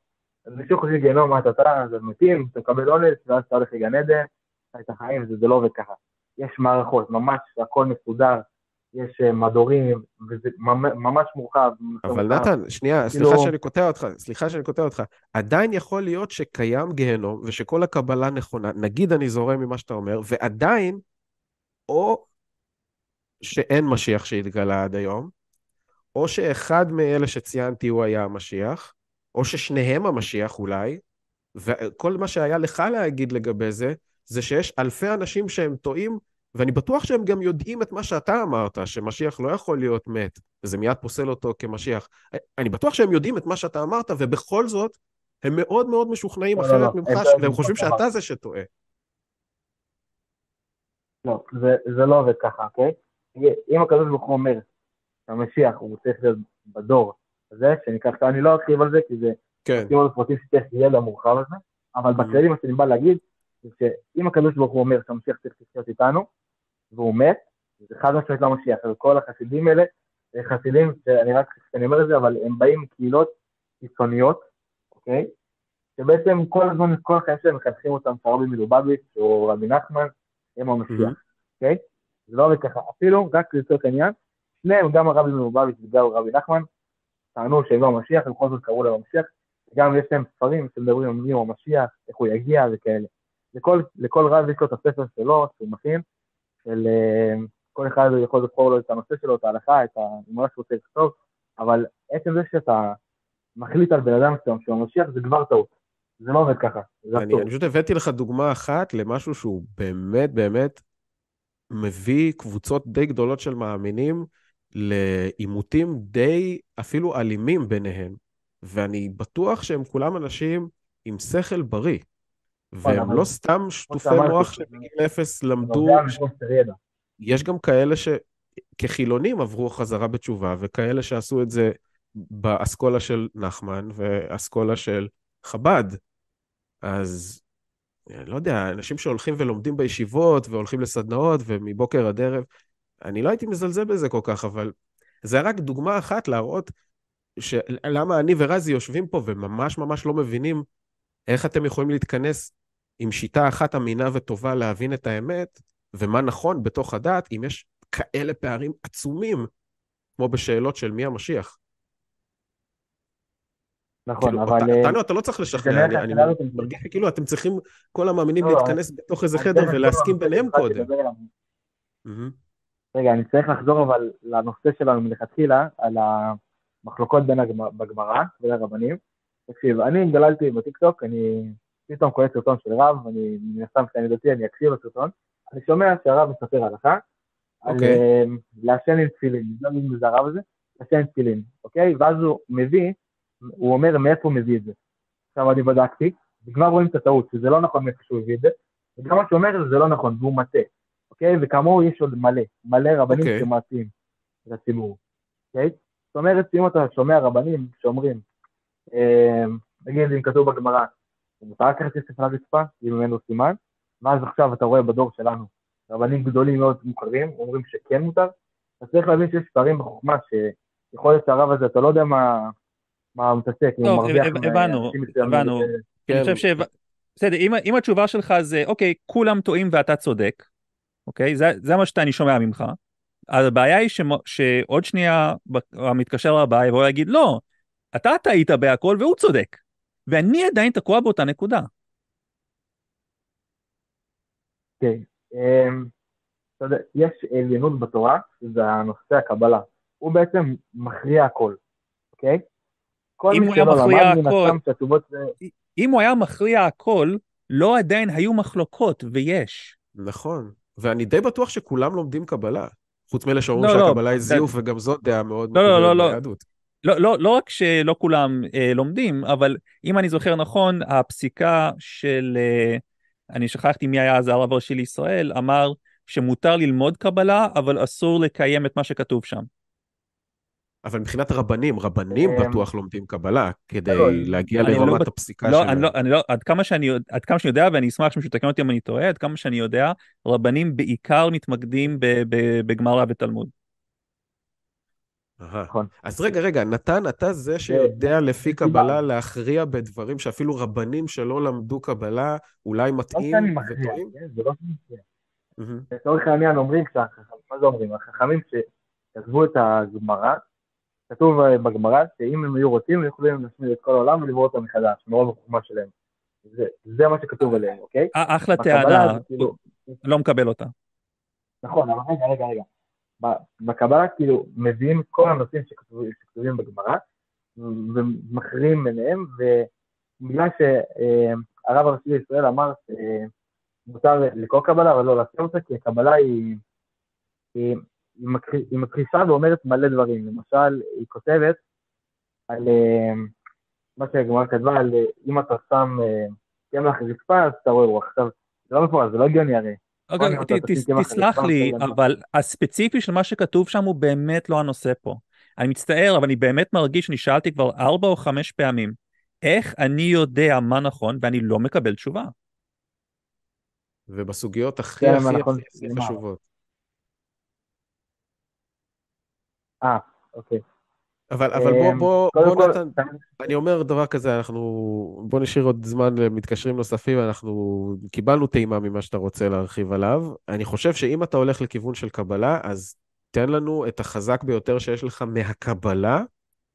אז מישהו חושב גיהנום, מה אתה עושה? אז מתים, אתה מקבל עונש, ואז אתה הולך לגן עדן, את החיים, זה לא עובד ככה. יש מערכות, ממש הכל מסודר, יש אה, מדורים, וזה ממש מורחב. אבל נתן, שנייה, כאילו... סליחה שאני קוטע אותך, סליחה שאני קוטע אותך. עדיין יכול להיות שקיים גיהנום ושכל הקבלה נכונה, נגיד אני זורם ממה שאתה אומר, ועדיין, או שאין משיח שהתגלה עד היום, או שאחד מאלה שציינתי הוא היה המשיח, או ששניהם המשיח אולי, וכל מה שהיה לך להגיד לגבי זה, זה שיש אלפי אנשים שהם טועים ואני בטוח שהם גם יודעים את מה שאתה אמרת, שמשיח לא יכול להיות מת, וזה מיד פוסל אותו כמשיח. אני בטוח שהם יודעים את מה שאתה אמרת, ובכל זאת, הם מאוד מאוד משוכנעים לא, אחרת לא, ממך, לא, והם חושבים שאתה זה שטועה. לא, זה, זה לא עובד ככה, אוקיי? אם הקדוש ברוך הוא אומר שהמשיח הוא צריך להיות בדור הזה, שניקח, אני לא ארחיב על זה, כי זה... כן. כי עוד פרטים שצריך ידע מורחב על זה, אבל בכללים מה שאני בא להגיד, זה שאם הקדוש ברוך הוא אומר שהמשיח צריך לחיות איתנו, והוא מת, זה חד משמעית לא משיח, וכל החסידים האלה, חסידים, שאני רק, אני אומר את זה, אבל הם באים מקהילות קיצוניות, אוקיי? שבעצם כל הזמן, כל החיים שלהם מחנכים אותם שרבי מלובביץ' או רבי נחמן, הם המשיח, אוקיי? זה לא עובד ככה, אפילו, רק לצורך העניין, שניהם, גם הרבי מלובביץ' וגם רבי נחמן, טענו שהם לא המשיח, ובכל זאת קראו להם המשיח, גם יש להם ספרים שמדברים על מי הוא המשיח, איך הוא יגיע וכאלה. לכל, לכל רב יש לו את הספר שלו, שהוא מכין, של אה, כל אחד יכול לבחור לו את הנושא שלו, את ההלכה, את ה... מה שהוא רוצה לכתוב, אבל עצם זה שאתה מחליט על בן אדם מסוים שהוא ממשיך, זה כבר טעות. זה לא עובד ככה, זה אני, אני פשוט הבאתי לך דוגמה אחת למשהו שהוא באמת באמת מביא קבוצות די גדולות של מאמינים לעימותים די אפילו אלימים ביניהם, ואני בטוח שהם כולם אנשים עם שכל בריא. והם לא סתם שטופי מוח שבגיל אפס למדו... יש גם כאלה שכחילונים עברו חזרה בתשובה, וכאלה שעשו את זה באסכולה של נחמן ואסכולה של חב"ד. אז אני לא יודע, אנשים שהולכים ולומדים בישיבות והולכים לסדנאות ומבוקר עד ערב, אני לא הייתי מזלזל בזה כל כך, אבל זה רק דוגמה אחת להראות למה אני ורזי יושבים פה וממש ממש לא מבינים איך אתם יכולים להתכנס עם שיטה אחת אמינה וטובה להבין את האמת, ומה נכון בתוך הדת, אם יש כאלה פערים עצומים, כמו בשאלות של מי המשיח. נכון, כאילו, אבל... אותנו אתה לא צריך לשכנע, אני, אני מרגיש כאילו אתם צריכים, כל המאמינים לא, להתכנס. בתוך איזה חדר ולהסכים ביניהם קודם. רגע, אני צריך לחזור אבל לנושא שלנו מלכתחילה, על המחלוקות בין בגמרא, בין הרבנים. תקשיב, אני גללתי בטיקטוק, אני פתאום קולט סרטון של רב, אני מן הסתם כשאני דתי אני אקשיב לסרטון, אני שומע שהרב מספר הלכה, על אוקיי. אה, לעשן עם תפילין, לא יודע אם זה הרב הזה, לעשן עם תפילין, אוקיי? ואז הוא מביא, הוא אומר מאיפה הוא מביא את זה. עכשיו אני בדקתי, וכבר רואים את הטעות, שזה לא נכון מאיפה שהוא הביא את זה, וגם מה שהוא אומר זה לא נכון, והוא מטה, אוקיי? וכמוהו יש עוד מלא, מלא רבנים okay. אוקיי. שמעטים לציבור, אוקיי? זאת אומרת, אם אתה שומע רבנים שאומרים, אה, נגיד אם כתוב בגמרא, מותר לקחת כסף על הרצפה, אם ממנו סימן, ואז עכשיו אתה רואה בדור שלנו, רבנים גדולים מאוד מוכרים, אומרים שכן מותר, אז צריך להבין שיש פערים בחוכמה, שיכול להיות שהרב הזה, אתה לא יודע מה, מה הוא מתעסק, אם הוא לא, מרוויח... הבנו, הבנו. אני חושב ש... בסדר, אם התשובה שלך זה, אוקיי, כולם טועים ואתה צודק, אוקיי? זה מה שאני שומע ממך. הבעיה היא שעוד שנייה המתקשר לבא יבוא ויגיד, לא, אתה טעית בהכל והוא צודק. ואני עדיין תקוע באותה נקודה. כן, אתה יודע, יש עליונות בתורה, זה הנושא הקבלה. הוא בעצם מכריע הכל, אוקיי? אם הוא היה מכריע הכל, אם הוא היה מכריע הכל, לא עדיין היו מחלוקות, ויש. נכון, ואני די בטוח שכולם לומדים קבלה. חוץ מאלה שאומרים לא, לא שהקבלה היא זיוף, וגם זאת דעה מאוד לא, לא, לא, לא. לא, לא, לא רק שלא כולם אה, לומדים, אבל אם אני זוכר נכון, הפסיקה של, אה, אני שכחתי מי היה אז הרב הראשי לישראל, אמר שמותר ללמוד קבלה, אבל אסור לקיים את מה שכתוב שם. אבל מבחינת רבנים, רבנים אה, בטוח לומדים קבלה, כדי לא, להגיע לרמת לא, הפסיקה לא, שלהם. לא, אני לא, עד כמה שאני, עד כמה שאני יודע, ואני אשמח שתקן אותי אם אני טועה, עד כמה שאני יודע, רבנים בעיקר מתמקדים בגמרא ותלמוד. נכון. אז רגע, רגע, נתן, אתה זה שיודע לפי קבלה להכריע בדברים שאפילו רבנים שלא למדו קבלה, אולי לא מטעים וטועים? כן, זה לא שאני מכריע. לצורך העניין אומרים, מה זה אומרים? החכמים כתבו את הגמרא, כתוב אה, בגמרא שאם הם היו רוצים, הם יכולים להשמיד את כל העולם ולברוא אותו מחדש, מרוב החוכמה שלהם. זה, זה מה שכתוב עליהם, אוקיי? אחלה טענה, כאילו... לא מקבל אותה. נכון, אבל רגע, רגע, רגע. בקבלה כאילו מביאים כל הנושאים שכתובים, שכתובים בגמרא ומכריעים ביניהם, ובגלל שהרב הראשי לישראל אמר שמותר לקרוא קבלה אבל לא לעשות אותה, כי הקבלה היא, היא, היא מכחישה ואומרת מלא דברים. למשל, היא כותבת על מה שהגמרא כתבה, על אם אתה שם קמח רצפה, אז אתה רואה רוח. עכשיו, זה לא מפורש, זה לא הגיוני הרי. אוקיי, תסלח לי, אבל הספציפי של מה שכתוב שם הוא באמת לא הנושא פה. אני מצטער, אבל אני באמת מרגיש שאני שאלתי כבר ארבע או חמש פעמים, איך אני יודע מה נכון ואני לא מקבל תשובה? ובסוגיות הכי כן, הכי הכי חשובות. אה, אוקיי. אבל, אבל בוא, אמ, בוא, בוא כל, נתן, אני אומר דבר כזה, אנחנו, בוא נשאיר עוד זמן למתקשרים נוספים, אנחנו קיבלנו טעימה ממה שאתה רוצה להרחיב עליו. אני חושב שאם אתה הולך לכיוון של קבלה, אז תן לנו את החזק ביותר שיש לך מהקבלה,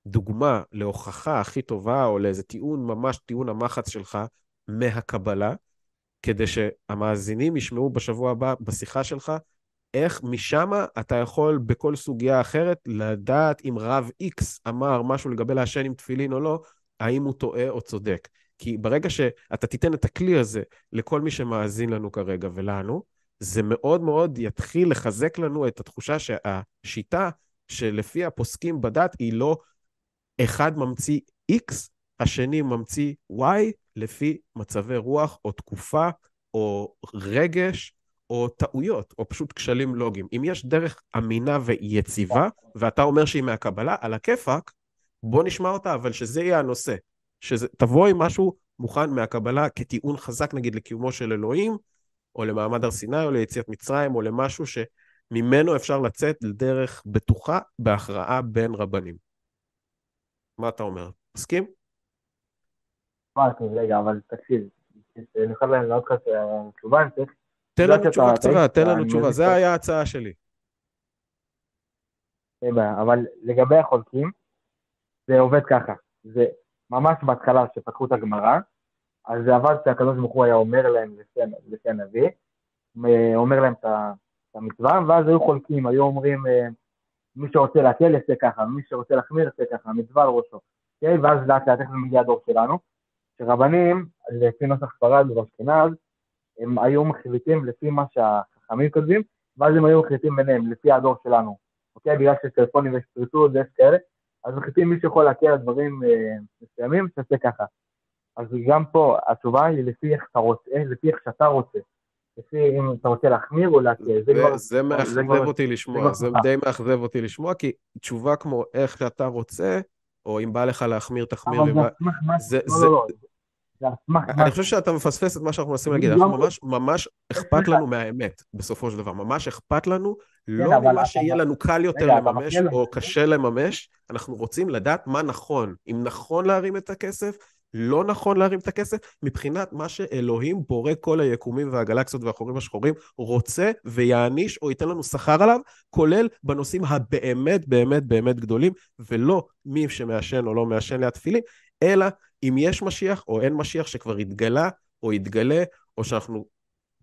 דוגמה להוכחה הכי טובה, או לאיזה טיעון, ממש טיעון המחץ שלך מהקבלה, כדי שהמאזינים ישמעו בשבוע הבא בשיחה שלך איך משם אתה יכול בכל סוגיה אחרת לדעת אם רב X אמר משהו לגבי לעשן עם תפילין או לא, האם הוא טועה או צודק. כי ברגע שאתה תיתן את הכלי הזה לכל מי שמאזין לנו כרגע ולנו, זה מאוד מאוד יתחיל לחזק לנו את התחושה שהשיטה שלפי הפוסקים בדת היא לא אחד ממציא X, השני ממציא Y, לפי מצבי רוח או תקופה או רגש או טעויות, או פשוט כשלים לוגיים. אם יש דרך אמינה ויציבה, ואתה אומר שהיא מהקבלה, על הכיפאק, בוא נשמע אותה, אבל שזה יהיה הנושא. שתבוא עם משהו מוכן מהקבלה כטיעון חזק, נגיד, לקיומו של אלוהים, או למעמד הר סיני, או ליציאת מצרים, או למשהו שממנו אפשר לצאת לדרך בטוחה בהכרעה בין רבנים. מה אתה אומר? מסכים? רגע, אבל תקשיב, אני יכול לענות לך תשובה, אני צריך תן לנו תשובה קצרה, תן לנו תשובה, זה היה ההצעה שלי. אבל לגבי החולקים, זה עובד ככה, זה ממש בהתחלה שפתחו את הגמרא, אז זה עבד שהקדוש ברוך הוא היה אומר להם לפי הנביא, אומר להם את המצווה, ואז היו חולקים, היו אומרים אה, מי שרוצה להקל יעשה ככה, מי שרוצה להחמיר יעשה ככה, המצווה על ראשו. אוקיי? ואז לאט לאט איך מגיע הדור שלנו, שרבנים, לפי נוסח ספרד ובאשכנז, הם היו מחליטים לפי מה שהחכמים כותבים, ואז הם היו מחליטים ביניהם, לפי הדור שלנו, אוקיי? בגלל שיש טלפונים ויש פריטות ויש כאלה, אז מחליטים מי שיכול להקל על דברים אה, מסוימים, שעושה ככה. אז גם פה התשובה היא לפי איך אתה רוצה, לפי איך שאתה רוצה. לפי אם אתה רוצה להחמיר או להקל. זה, כבר, זה מאכזב אותי לשמוע, זה, זה די מאכזב אותי לשמוע, כי תשובה כמו איך שאתה רוצה, או אם בא לך להחמיר, תחמיר. אבל זה, זה, לא, לא, לא. אני חושב שאתה מפספס את מה שאנחנו מנסים להגיד, אנחנו ממש, ממש אכפת לנו מהאמת, בסופו של דבר, ממש אכפת לנו, לא ממה שיהיה לנו קל יותר לממש או קשה לממש, אנחנו רוצים לדעת מה נכון, אם נכון להרים את הכסף, לא נכון להרים את הכסף, מבחינת מה שאלוהים, בורא כל היקומים והגלקסיות והחורים השחורים, רוצה ויעניש או ייתן לנו שכר עליו, כולל בנושאים הבאמת באמת באמת גדולים, ולא מי שמעשן או לא מעשן ליד תפילין, אלא אם יש משיח או אין משיח שכבר התגלה או יתגלה, או שאנחנו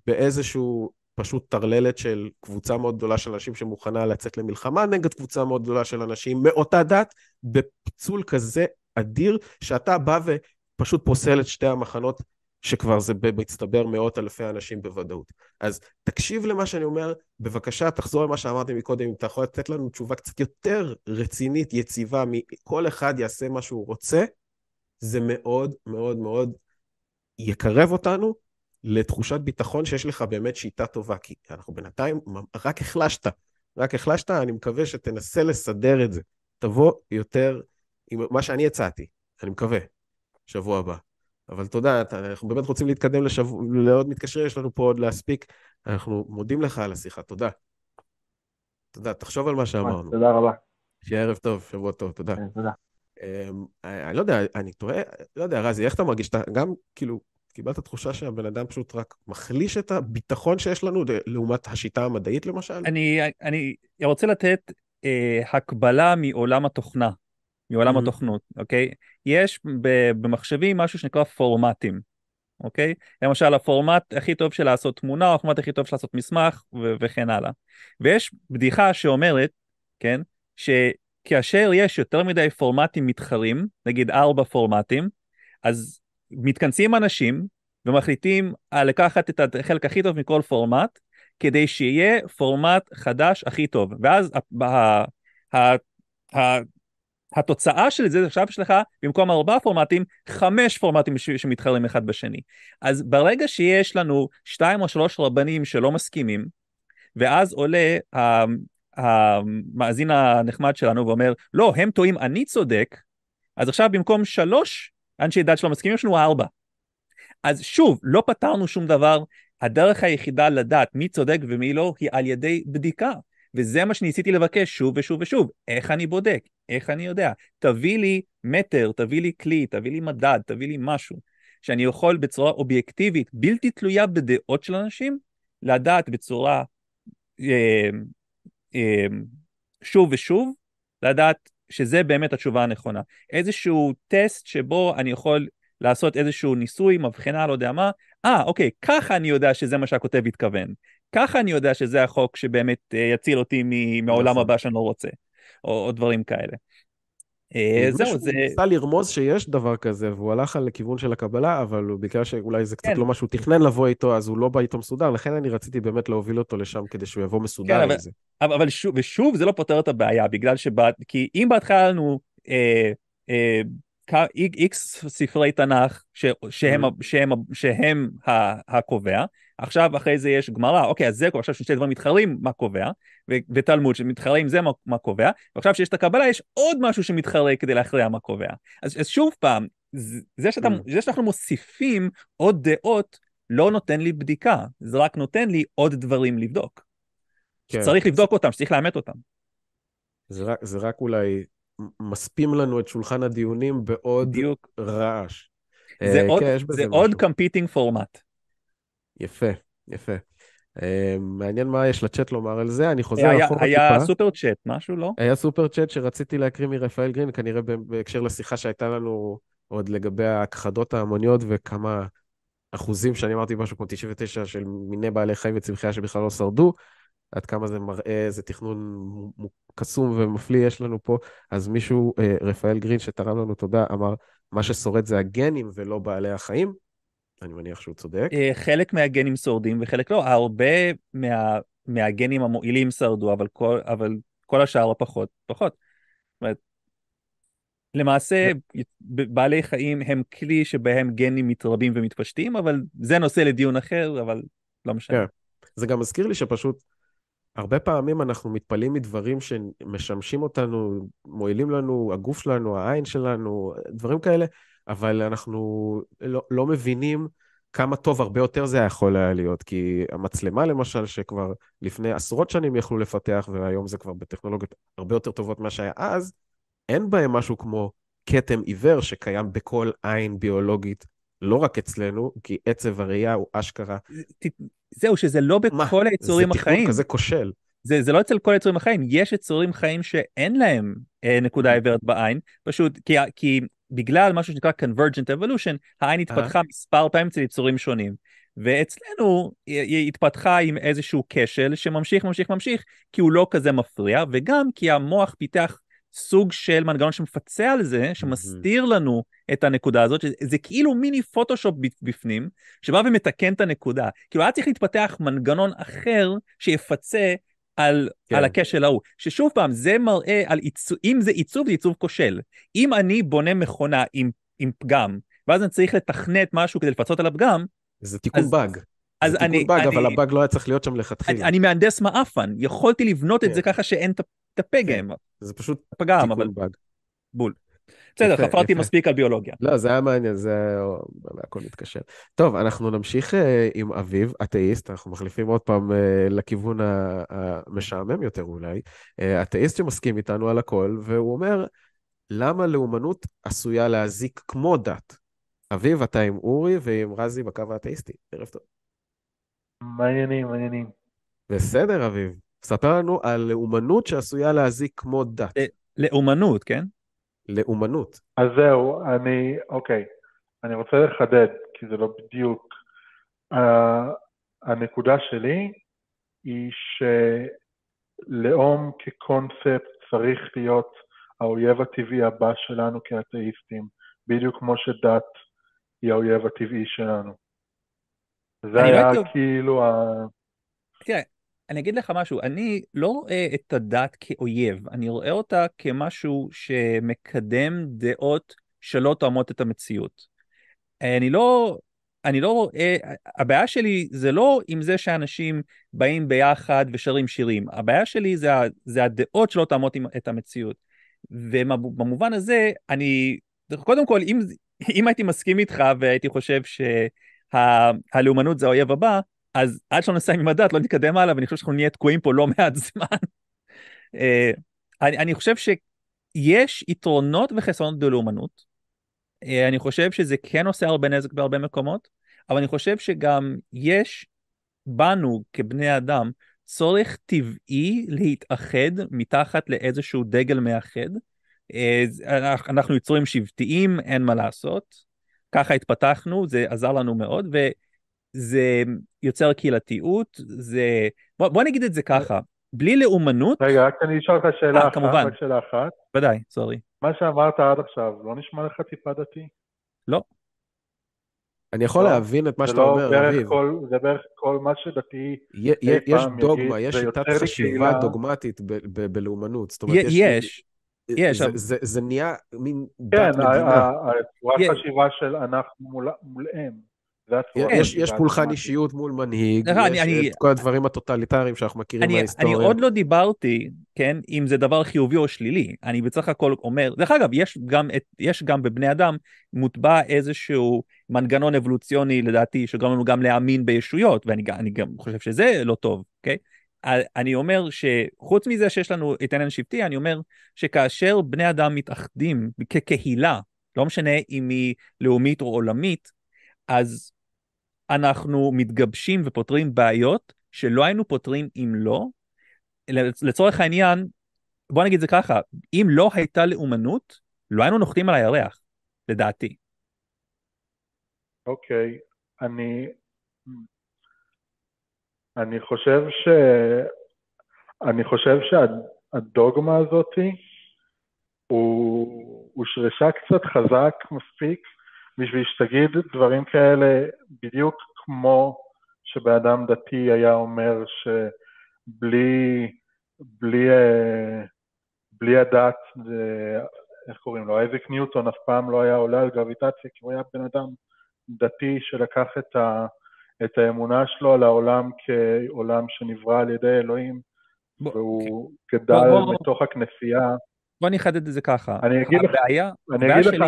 באיזשהו פשוט טרללת של קבוצה מאוד גדולה של אנשים שמוכנה לצאת למלחמה נגד קבוצה מאוד גדולה של אנשים מאותה דת, בפיצול כזה אדיר, שאתה בא ופשוט פוסל את שתי המחנות, שכבר זה במצטבר מאות אלפי אנשים בוודאות. אז תקשיב למה שאני אומר, בבקשה תחזור למה שאמרתי מקודם, אם אתה יכול לתת לנו תשובה קצת יותר רצינית, יציבה, מכל אחד יעשה מה שהוא רוצה, זה מאוד מאוד מאוד יקרב אותנו לתחושת ביטחון שיש לך באמת שיטה טובה, כי אנחנו בינתיים רק החלשת, רק החלשת, אני מקווה שתנסה לסדר את זה. תבוא יותר עם מה שאני הצעתי, אני מקווה, שבוע הבא. אבל תודה, אנחנו באמת רוצים להתקדם לשבוע, לעוד מתקשרים, יש לנו פה עוד להספיק. אנחנו מודים לך על השיחה, תודה. תודה, תחשוב על מה שאמרנו. תודה רבה. שיהיה ערב טוב, שבוע טוב, תודה. כן, תודה. אמ, אני לא יודע, אני טועה, לא יודע, רזי, איך אתה מרגיש? אתה גם, כאילו, קיבלת תחושה שהבן אדם פשוט רק מחליש את הביטחון שיש לנו לעומת השיטה המדעית, למשל? אני, אני רוצה לתת אה, הקבלה מעולם התוכנה, מעולם mm-hmm. התוכנות, אוקיי? יש במחשבים משהו שנקרא פורמטים, אוקיי? למשל הפורמט הכי טוב של לעשות תמונה, או הפורמט הכי טוב של לעשות מסמך ו- וכן הלאה. ויש בדיחה שאומרת, כן, שכאשר יש יותר מדי פורמטים מתחרים, נגיד ארבע פורמטים, אז מתכנסים אנשים ומחליטים לקחת את החלק הכי טוב מכל פורמט, כדי שיהיה פורמט חדש הכי טוב. ואז ה- ה- ה- ה- התוצאה של זה עכשיו יש לך במקום ארבעה פורמטים, חמש פורמטים שמתחרים אחד בשני. אז ברגע שיש לנו שתיים או שלוש רבנים שלא מסכימים, ואז עולה המאזין הנחמד שלנו ואומר, לא, הם טועים, אני צודק, אז עכשיו במקום שלוש אנשי דת שלא מסכימים, יש לנו ארבע. אז שוב, לא פתרנו שום דבר, הדרך היחידה לדעת מי צודק ומי לא היא על ידי בדיקה. וזה מה שניסיתי לבקש שוב ושוב ושוב. איך אני בודק? איך אני יודע? תביא לי מטר, תביא לי כלי, תביא לי מדד, תביא לי משהו, שאני יכול בצורה אובייקטיבית, בלתי תלויה בדעות של אנשים, לדעת בצורה אה, שוב ושוב, לדעת שזה באמת התשובה הנכונה. איזשהו טסט שבו אני יכול לעשות איזשהו ניסוי, מבחנה, לא יודע מה, אה, אוקיי, ככה אני יודע שזה מה שהכותב התכוון. ככה אני יודע שזה החוק שבאמת אה, יציל אותי מהעולם נכון. הבא שאני לא רוצה, או, או דברים כאלה. אה, זהו, זה... הוא ניסה לרמוז שיש דבר כזה, והוא הלך על לכיוון של הקבלה, אבל בגלל שאולי זה קצת כן. לא מה שהוא תכנן לבוא איתו, אז הוא לא בא איתו מסודר, לכן אני רציתי באמת להוביל אותו לשם כדי שהוא יבוא מסודר כן, עם זה. אבל, אבל שוב, ושוב, זה לא פותר את הבעיה, בגלל שבאת, כי אם בהתחלה לנו אה, אה, איקס ספרי תנ"ך ש, שהם, mm. שהם, שהם הקובע, עכשיו אחרי זה יש גמרא, אוקיי, אז זה קובע, עכשיו שני דברים מתחרים, מה קובע, ו- ותלמוד שמתחרים זה מה, מה קובע, ועכשיו שיש את הקבלה יש עוד משהו שמתחרה כדי להכריע מה קובע. אז, אז שוב פעם, זה, שאתה, mm. זה שאנחנו מוסיפים עוד דעות לא נותן לי בדיקה, זה רק נותן לי עוד דברים לבדוק. כן. שצריך לבדוק אותם, שצריך לאמת אותם. זה רק, זה רק אולי מספים לנו את שולחן הדיונים בעוד דיוק. רעש. זה uh, עוד, כן, זה עוד competing פורמט. יפה, יפה. Uh, מעניין מה יש לצ'אט לומר על זה, אני חוזר היה, אחורה היה טיפה. היה סופר צ'אט, משהו, לא? היה סופר צ'אט שרציתי להקריא מרפאל גרין, כנראה בהקשר לשיחה שהייתה לנו עוד לגבי ההכחדות ההמוניות וכמה אחוזים, שאני אמרתי משהו כמו 99 של מיני בעלי חיים וצמחייה שבכלל לא שרדו, עד כמה זה מראה איזה תכנון קסום ומפליא יש לנו פה. אז מישהו, אה, רפאל גרין, שתרם לנו תודה, אמר, מה ששורד זה הגנים ולא בעלי החיים. אני מניח שהוא צודק. אה, חלק מהגנים שורדים וחלק לא. הרבה מה, מהגנים המועילים שרדו, אבל כל, אבל כל השאר פחות. זאת אומרת, למעשה, בעלי חיים הם כלי שבהם גנים מתרבים ומתפשטים, אבל זה נושא לדיון אחר, אבל לא משנה. כן. זה גם מזכיר לי שפשוט הרבה פעמים אנחנו מתפלאים מדברים שמשמשים אותנו, מועילים לנו, הגוף שלנו, העין שלנו, דברים כאלה, אבל אנחנו לא, לא מבינים כמה טוב הרבה יותר זה יכול היה להיות. כי המצלמה למשל, שכבר לפני עשרות שנים יכלו לפתח, והיום זה כבר בטכנולוגיות הרבה יותר טובות ממה שהיה אז, אין בהם משהו כמו כתם עיוור שקיים בכל עין ביולוגית, לא רק אצלנו, כי עצב הראייה הוא אשכרה זהו, שזה לא בכל היצורים החיים. זה תכנון כזה כושל. זה, זה לא אצל כל היצורים החיים, יש יצורים חיים שאין להם אה, נקודה mm-hmm. עיוורת בעין, פשוט כי, כי בגלל משהו שנקרא Convergent Evolution, העין התפתחה uh-huh. מספר פעמים אצל יצורים שונים. ואצלנו היא התפתחה עם איזשהו כשל שממשיך, ממשיך, ממשיך, כי הוא לא כזה מפריע, וגם כי המוח פיתח סוג של מנגנון שמפצה על זה, שמסתיר לנו את הנקודה הזאת, שזה כאילו מיני פוטושופ בפנים, שבא ומתקן את הנקודה. כאילו היה צריך להתפתח מנגנון אחר שיפצה על, כן. על הכשל ההוא. ששוב פעם, זה מראה על עיצוב, אם זה עיצוב, זה עיצוב כושל. אם אני בונה מכונה עם, עם פגם, ואז אני צריך לתכנת משהו כדי לפצות על הפגם, זה תיקון אז, באג. אז זה אני, תיקון באג, אני, אבל הבאג לא היה צריך להיות שם לכתחילה. אני, אני מהנדס מעפן, יכולתי לבנות כן. את זה ככה שאין את הפגם. כן. זה פשוט פגם, אבל... באג. בול. בסדר, חפרתי מספיק על ביולוגיה. לא, זה היה מעניין, זה הכל מתקשר. טוב, אנחנו נמשיך אה, עם אביב, אתאיסט, אנחנו מחליפים עוד פעם אה, לכיוון המשעמם יותר אולי. אה, אתאיסט שמסכים איתנו על הכל, והוא אומר, למה לאומנות עשויה להזיק כמו דת? אביב, אתה עם אורי ועם רזי בקו האתאיסטי. ערב טוב. מעניינים, מעניינים. בסדר, אביב. ספר לנו על לאומנות שעשויה להזיק כמו דת. לאומנות, כן? לאומנות. אז זהו, אני, אוקיי, אני רוצה לחדד, כי זה לא בדיוק. Uh, הנקודה שלי היא שלאום כקונספט צריך להיות האויב הטבעי הבא שלנו כאתאיסטים, בדיוק כמו שדת היא האויב הטבעי שלנו. זה היה לא כאילו ה... תראה, אני אגיד לך משהו, אני לא רואה את הדת כאויב, אני רואה אותה כמשהו שמקדם דעות שלא תואמות את המציאות. אני לא, אני לא רואה, הבעיה שלי זה לא עם זה שאנשים באים ביחד ושרים שירים, הבעיה שלי זה, זה הדעות שלא תואמות את המציאות. ובמובן הזה, אני, קודם כל, אם, אם הייתי מסכים איתך והייתי חושב שהלאומנות זה האויב הבא, אז עד שלא נסיים עם הדת לא נתקדם הלאה, ואני חושב שאנחנו נהיה תקועים פה לא מעט זמן. אה, אני, אני חושב שיש יתרונות וחסרונות בלאומנות. אה, אני חושב שזה כן עושה הרבה נזק בהרבה מקומות, אבל אני חושב שגם יש בנו כבני אדם צורך טבעי להתאחד מתחת לאיזשהו דגל מאחד. אה, אנחנו יצורים שבטיים, אין מה לעשות. ככה התפתחנו, זה עזר לנו מאוד, וזה יוצר קהילתיות, זה... בוא, בוא נגיד את זה ככה, בלי לאומנות... רגע, רק אני אשאל אותך שאלה 아, אה, אחת, כמובן. רק שאלה אחת. ודאי, סורי. מה שאמרת עד עכשיו, לא נשמע לך טיפה דתי? לא. אני יכול לא, להבין את מה שאתה לא אומר, אביב. כל, זה בערך כל מה שדתי יש דוגמה, יש שיטת חשיבה דוגמטית בלאומנות. זאת אומרת, יש. יש. זה נהיה מין דת כן, מדינה. כן, החשיבה של אנחנו מולהם. יש, יש פולחן אישיות מול מנהיג, יש אני, את כל הדברים הטוטליטריים שאנחנו מכירים אני, מההיסטוריה. אני עוד לא דיברתי, כן, אם זה דבר חיובי או שלילי. אני בסך הכל אומר, דרך אגב, יש גם, את, יש גם בבני אדם מוטבע איזשהו מנגנון אבולוציוני, לדעתי, שגרם לנו גם להאמין בישויות, ואני אני גם חושב שזה לא טוב, אוקיי? אני אומר שחוץ מזה שיש לנו את העניין השבטי, אני אומר שכאשר בני אדם מתאחדים כקהילה, לא משנה אם היא לאומית או עולמית, אז אנחנו מתגבשים ופותרים בעיות שלא היינו פותרים אם לא. לצורך העניין, בוא נגיד זה ככה, אם לא הייתה לאומנות, לא היינו נוחתים על הירח, לדעתי. אוקיי, okay. אני... אני חושב ש... אני חושב שהדוגמה הזאתי הוא הושרשה קצת חזק מספיק בשביל שתגיד דברים כאלה בדיוק כמו שבאדם דתי היה אומר שבלי בלי, אה, בלי הדת, איך קוראים לו, אייזק ניוטון אף פעם לא היה עולה על גרביטציה, כי הוא היה בן אדם דתי שלקח את, ה, את האמונה שלו על העולם כעולם שנברא על ידי אלוהים, בוא, והוא okay. גדל בוא, בוא, מתוך הכנסייה. בוא נחדד את זה ככה. אני אגיד לך, הבעיה, אני אגיד לך,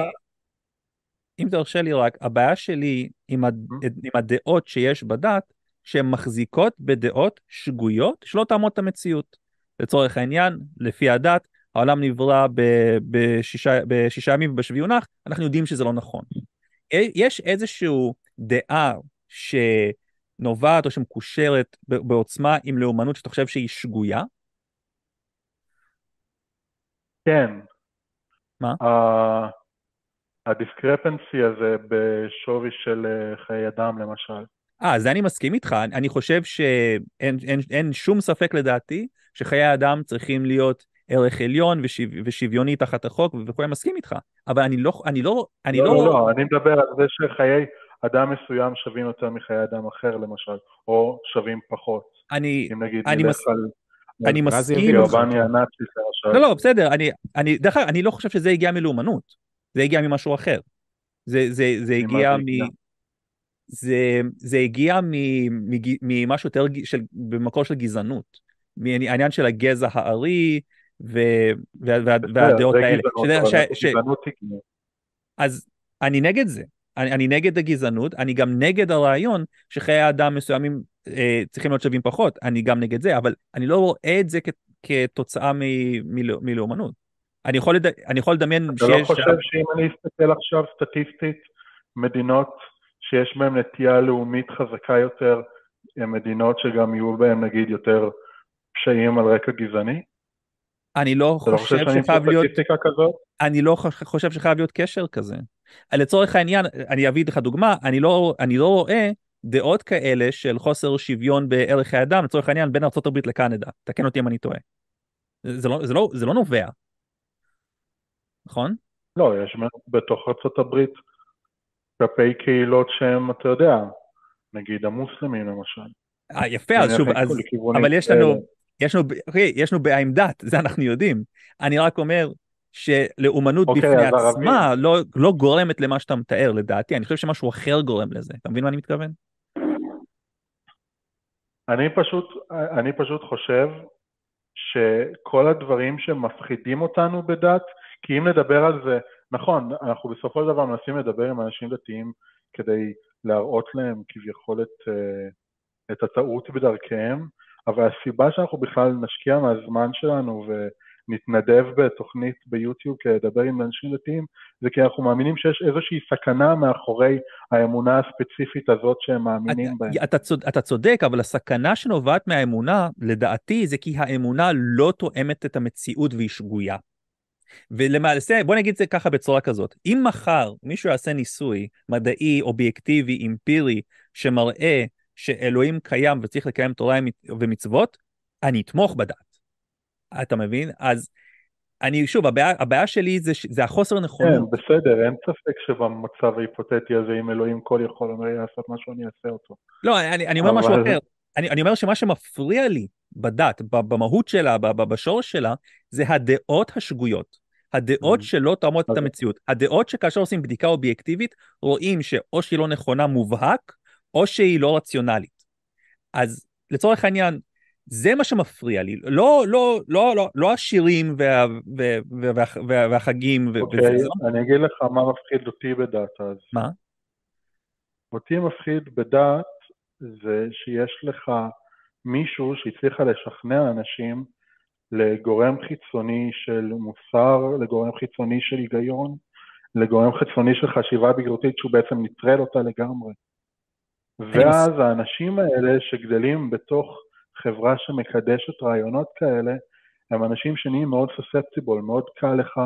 אם תרשה לי רק, הבעיה שלי עם, הד... Mm-hmm. עם הדעות שיש בדת, שהן מחזיקות בדעות שגויות שלא תעמוד את המציאות. לצורך העניין, לפי הדת, העולם נברא ב... בשישה... בשישה ימים ובשביעי יונח, אנחנו יודעים שזה לא נכון. יש איזושהי דעה שנובעת או שמקושרת בעוצמה עם לאומנות שאתה חושב שהיא שגויה? כן. מה? Uh... הדיסקרפנסי הזה בשווי של אה, חיי אדם למשל. אה, זה אני מסכים איתך, אני חושב שאין אין, אין שום ספק לדעתי שחיי אדם צריכים להיות ערך עליון ושו, ושוויוני תחת החוק וכו', אני מסכים איתך, אבל אני לא, אני לא, אני לא... לא, לא, לא, אני מדבר על זה שחיי אדם מסוים שווים יותר מחיי אדם אחר למשל, או שווים פחות. אני, אם נגיד אני נלך מס... על... אני מסכים. לא, לא, בסדר, אני, אני, דרך אגב, אני לא חושב שזה הגיע מלאומנות. זה הגיע ממשהו אחר. זה, זה, זה הגיע מ... זה, זה הגיע ממשהו יותר, של, במקור של גזענות. מהעניין של הגזע הארי ו, וה, וה, והדעות האלה. אז אני נגד זה. אני, אני נגד הגזענות, אני גם נגד הרעיון שחיי אדם מסוימים אה, צריכים להיות שווים פחות, אני גם נגד זה, אבל אני לא רואה את זה כ, כתוצאה מלאומנות. אני יכול, לד... אני יכול לדמיין אתה לא שיש... אתה לא חושב שאם אני אסתכל עכשיו סטטיסטית, מדינות שיש בהן נטייה לאומית חזקה יותר, הן מדינות שגם יהיו בהן נגיד יותר פשעים על רקע גזעני? אני לא, לא חושב שחייב להיות... כזאת? אני לא חושב שחייב להיות קשר כזה. לצורך העניין, אני אביא לך דוגמה, אני לא, אני לא רואה דעות כאלה של חוסר שוויון בערך האדם, לצורך העניין, בין ארה"ב לקנדה. תקן אותי אם אני טועה. זה לא, זה לא, זה לא נובע, נכון? לא, יש בתוך ארה"ב כלפי קהילות שהם, אתה יודע, נגיד המוסלמים למשל. אה, יפה, אז שוב, אז, אבל יש לנו, יש לנו, אוקיי, יש לנו בעיה עם דת, זה אנחנו יודעים. אני רק אומר שלאומנות אוקיי, בפני עצמה לא, לא גורמת למה שאתה מתאר, לדעתי, אני חושב שמשהו אחר גורם לזה. אתה מבין מה אני מתכוון? אני פשוט, אני פשוט חושב שכל הדברים שמפחידים אותנו בדת, כי אם נדבר על זה, נכון, אנחנו בסופו של דבר מנסים לדבר עם אנשים דתיים כדי להראות להם כביכול את, אה, את הטעות בדרכיהם, אבל הסיבה שאנחנו בכלל נשקיע מהזמן שלנו ונתנדב בתוכנית ביוטיוב כדי לדבר עם אנשים דתיים, זה כי אנחנו מאמינים שיש איזושהי סכנה מאחורי האמונה הספציפית הזאת שהם מאמינים בה. אתה, צוד, אתה צודק, אבל הסכנה שנובעת מהאמונה, לדעתי, זה כי האמונה לא תואמת את המציאות והיא שגויה. ולמעשה, בוא נגיד את זה ככה בצורה כזאת, אם מחר מישהו יעשה ניסוי מדעי, אובייקטיבי, אמפירי, שמראה שאלוהים קיים וצריך לקיים תורה ומצוות, אני אתמוך בדת. אתה מבין? אז אני, שוב, הבעיה, הבעיה שלי זה, זה החוסר נכונות. כן, בסדר, אין ספק שבמצב ההיפותטי הזה, אם אלוהים כל יכול אומר לעשות משהו, אני אעשה אותו. לא, אני, אני אומר אבל... משהו אחר. אני, אני אומר שמה שמפריע לי בדת, במהות שלה, בשורש שלה, זה הדעות השגויות. הדעות mm. שלא תואמות את המציאות. הדעות שכאשר עושים בדיקה אובייקטיבית, רואים שאו שהיא לא נכונה מובהק, או שהיא לא רציונלית. אז לצורך העניין, זה מה שמפריע לי, לא, לא, לא, לא, לא השירים וה, וה, וה, וה, וה, והחגים. אוקיי, okay. אני אגיד לך מה מפחיד אותי בדת אז. מה? אותי מפחיד בדת זה שיש לך מישהו שהצליחה לשכנע אנשים לגורם חיצוני של מוסר, לגורם חיצוני של היגיון, לגורם חיצוני של חשיבה בגרותית שהוא בעצם נטרל אותה לגמרי. ואז האנשים האלה שגדלים בתוך חברה שמקדשת רעיונות כאלה, הם אנשים שנהיים מאוד סוספטיבול, מאוד קל לך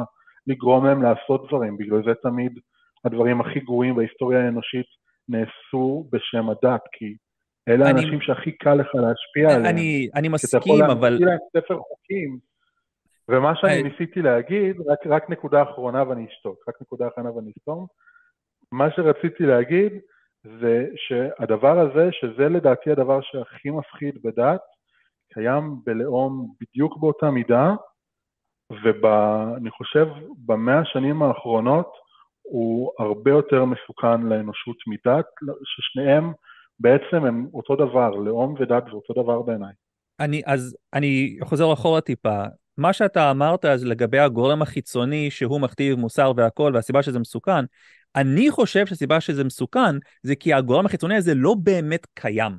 לגרום להם לעשות דברים, בגלל זה תמיד הדברים הכי גרועים בהיסטוריה האנושית נעשו בשם הדת, כי אלה אני, האנשים שהכי קל לך להשפיע אני, עליהם. אני, אני מסכים, אבל... כי אתה יכול להמציא להם ספר חוקים, ומה שאני I... ניסיתי להגיד, רק, רק נקודה אחרונה ואני אשתוק, רק נקודה אחרונה ואני אסתום, מה שרציתי להגיד זה שהדבר הזה, שזה לדעתי הדבר שהכי מפחיד בדת, קיים בלאום בדיוק באותה מידה, ואני חושב במאה השנים האחרונות הוא הרבה יותר מסוכן לאנושות מדת, ששניהם בעצם הם אותו דבר, לאום ודת זה אותו דבר בעיניי. אני, אז אני חוזר אחורה טיפה. מה שאתה אמרת אז לגבי הגורם החיצוני שהוא מכתיב מוסר והכל והסיבה שזה מסוכן, אני חושב שהסיבה שזה מסוכן זה כי הגורם החיצוני הזה לא באמת קיים.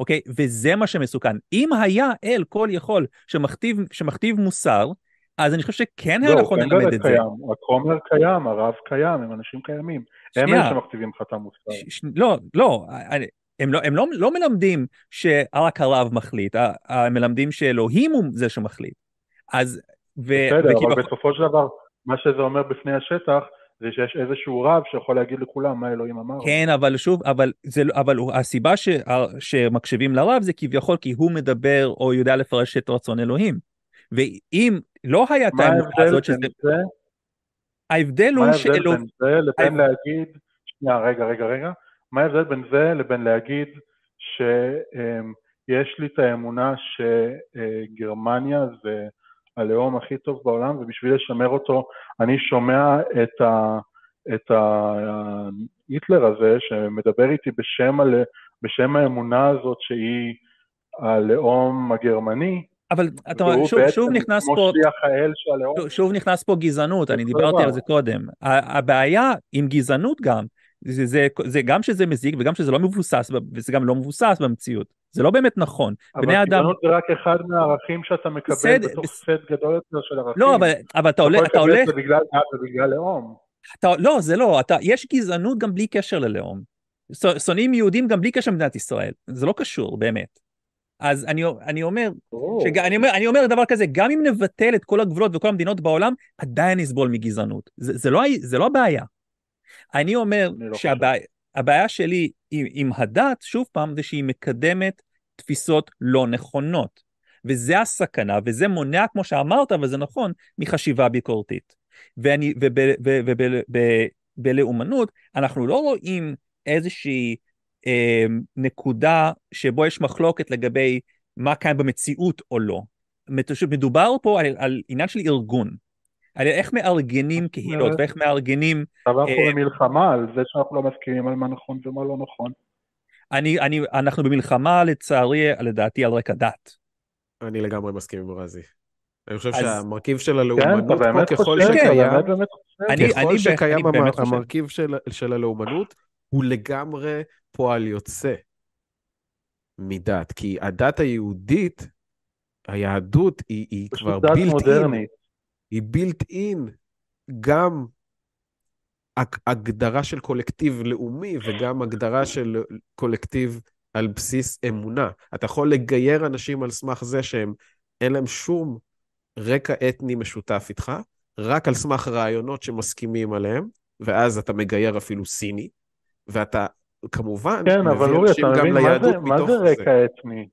אוקיי? וזה מה שמסוכן. אם היה אל כל יכול שמכתיב, שמכתיב מוסר, אז אני חושב שכן היה לא, נכון ללמד את. זה. הכומר קיים, הרב קיים, הם אנשים קיימים. הם אלה שמכתיבים לך את המוסר. לא, לא, הם לא, הם לא, לא מלמדים שרק הרב מחליט, הם מלמדים שאלוהים הוא זה שמחליט. אז... ו, בסדר, וכאילו... אבל בסופו של דבר, מה שזה אומר בפני השטח, זה שיש איזשהו רב שיכול להגיד לכולם מה אלוהים אמר. כן, אבל שוב, אבל, זה, לא, אבל הסיבה ש, שמקשיבים לרב זה כביכול כי הוא מדבר או יודע לפרש את רצון אלוהים. ואם לא היה את האמונה הזאת שזה... זה? ההבדל הוא שאלוהים... מה ההבדל בין זה לבין להגיד... שנייה, רגע, רגע, רגע. מה ההבדל בין זה לבין להגיד שיש לי את האמונה שגרמניה זה הלאום הכי טוב בעולם, ובשביל לשמר אותו אני שומע את, ה, את היטלר הזה שמדבר איתי בשם, ה, בשם האמונה הזאת שהיא הלאום הגרמני, אבל אתה אומר, שוב, שוב נכנס פה, שוב, שוב נכנס פה גזענות, אני דיברתי על זה קודם. הבעיה עם גזענות גם, זה, זה, זה גם שזה מזיק וגם שזה לא מבוסס, וזה גם לא מבוסס במציאות. זה לא באמת נכון. אבל גזענות זה רק אחד מהערכים שאתה מקבל בסד, בתוך בס... סט גדול יותר של ערכים. לא, אבל, אבל אתה הולך... אתה הולך... זה בגלל דת ובגלל לאום. אתה, לא, זה לא. אתה, יש גזענות גם בלי קשר ללאום. שונאים יהודים גם בלי קשר למדינת ישראל. זה לא קשור, באמת. אז אני, אני, אומר, שג, אני, אומר, אני אומר דבר כזה, גם אם נבטל את כל הגבולות וכל המדינות בעולם, עדיין נסבול מגזענות. זה, זה, לא, זה לא הבעיה. אני אומר לא שהבעיה שלי עם, עם הדת, שוב פעם, זה שהיא מקדמת תפיסות לא נכונות. וזה הסכנה, וזה מונע, כמו שאמרת, וזה נכון, מחשיבה ביקורתית. ואני, ובלאומנות, אנחנו לא רואים איזושהי נקודה שבו יש מחלוקת לגבי מה קיים במציאות או לא. מדובר פה על, על עניין של ארגון, על איך מארגנים קהילות ואיך מארגנים... אבל אנחנו אה, במלחמה על זה שאנחנו לא מסכימים על מה נכון ומה לא נכון. אני, אני, אנחנו במלחמה לצערי, לדעתי, על רקע דת. אני לגמרי מסכים עם רזי. אני חושב שהמרכיב של הלאומנות פה, ככל שקיים, ככל שקיים המרכיב של הלאומנות, הוא לגמרי פועל יוצא מדת. כי הדת היהודית, היהדות היא, היא כבר בילט אין. היא בילט אין גם הגדרה של קולקטיב לאומי וגם הגדרה של קולקטיב על בסיס אמונה. אתה יכול לגייר אנשים על סמך זה שהם, אין להם שום רקע אתני משותף איתך, רק על סמך רעיונות שמסכימים עליהם, ואז אתה מגייר אפילו סיני, ואתה כמובן כן, מביא אנשים גם ליהדות מתוך זה. מה זה רקע אתני?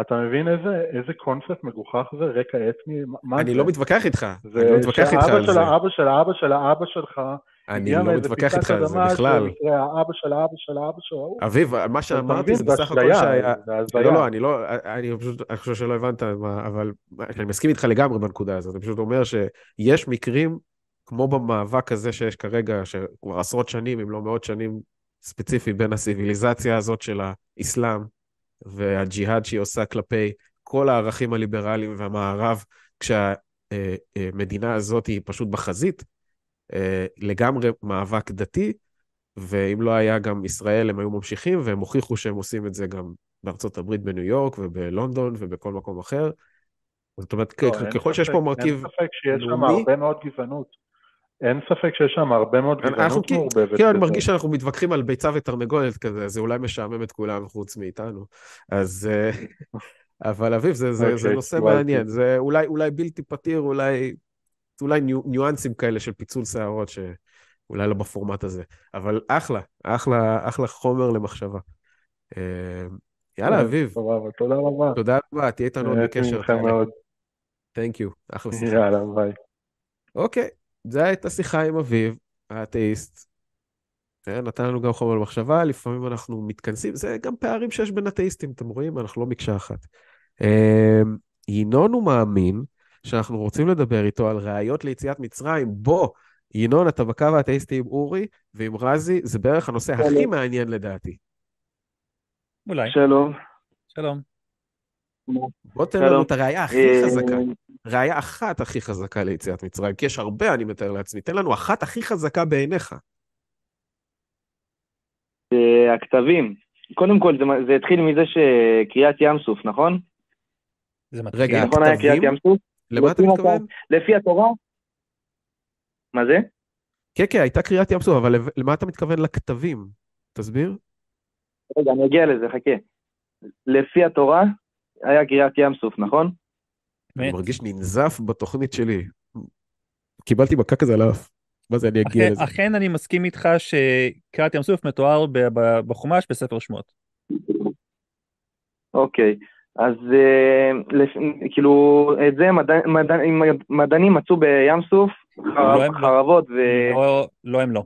אתה מבין איזה, איזה קונספט מגוחך זה, רקע אתני? אני לא מתווכח איתך, אני לא מתווכח איתך על זה. זה שאבא של האבא של האבא שלך אני לא מתווכח איתך על זה בכלל. האבא של האבא של האבא של ההוא. אביב, מה שאמרתי זה בסך הכל שהיה... לא, לא, אני לא, אני פשוט, אני חושב שלא הבנת, אבל אני מסכים איתך לגמרי בנקודה הזאת. אני פשוט אומר שיש מקרים, כמו במאבק הזה שיש כרגע, שכבר עשרות שנים, אם לא מאות שנים, ספציפי בין הסיביליזציה הזאת של האסלאם והג'יהאד שהיא עושה כלפי כל הערכים הליברליים והמערב, כשהמדינה הזאת היא פשוט בחזית, אה, לגמרי מאבק דתי, ואם לא היה גם ישראל, הם היו ממשיכים, והם הוכיחו שהם עושים את זה גם בארצות הברית, בניו יורק ובלונדון ובכל מקום אחר. זאת אומרת, לא, ככל שיש פה מרכיב לאומי... אין ספק שיש שם הרבה מאוד גזענות. אין ספק שיש שם הרבה מאוד גזענות מעורבבת. כן, אני מרגיש שאנחנו מתווכחים על ביצה ותרנגולת כזה, זה אולי משעמם את כולם חוץ מאיתנו. אז... אה, אבל אביב, זה, זה, זה אוקיי, נושא מעניין, זה אולי, אולי בלתי פתיר, אולי אולי ניואנסים כאלה של פיצול שערות, שאולי לא בפורמט הזה. אבל אחלה, אחלה, אחלה חומר למחשבה. אה, יאללה, אה, אביב. תודה רבה. תודה רבה, תהיה איתנו עוד בקשר. תנק יו, אחלה שיחה. יאללה, ביי. אוקיי, זו הייתה שיחה עם אביב, האתאיסט. אה, נתן לנו גם חומר למחשבה, לפעמים אנחנו מתכנסים, זה גם פערים שיש בין אתאיסטים, אתם רואים? אנחנו לא מקשה אחת. ינון הוא מאמין שאנחנו רוצים לדבר איתו על ראיות ליציאת מצרים. בוא, ינון, אתה בקו האתאיסטי עם אורי ועם רזי, זה בערך הנושא. הכי מעניין לדעתי. אולי. שלום. שלום. בוא תן לנו את הראייה הכי אה, חזקה. ראייה אחת הכי חזקה ליציאת מצרים, כי יש הרבה, אני מתאר לעצמי. תן לנו אחת הכי חזקה בעיניך. אה, הכתבים. קודם כל, זה, זה התחיל מזה שקריאת ים סוף, נכון? זה מתחיל. רגע, נכון היה קריאת ים סוף? למה אתה מתכוון? לפי התורה? מה זה? כן, כן, הייתה קריאת ים סוף, אבל למה אתה מתכוון לכתבים? תסביר. רגע, אני אגיע לזה, חכה. לפי התורה היה קריאת ים סוף, נכון? אני מרגיש ננזף בתוכנית שלי. קיבלתי מכה כזה על האף. מה זה, אני אגיע לזה. אכן אני מסכים איתך שקריאת ים סוף מתואר בחומש בספר שמות. אוקיי. אז אה, כאילו, את זה מדענים מצאו בים סוף, לא, לא. חרבות ו... לא, לא, הם לא.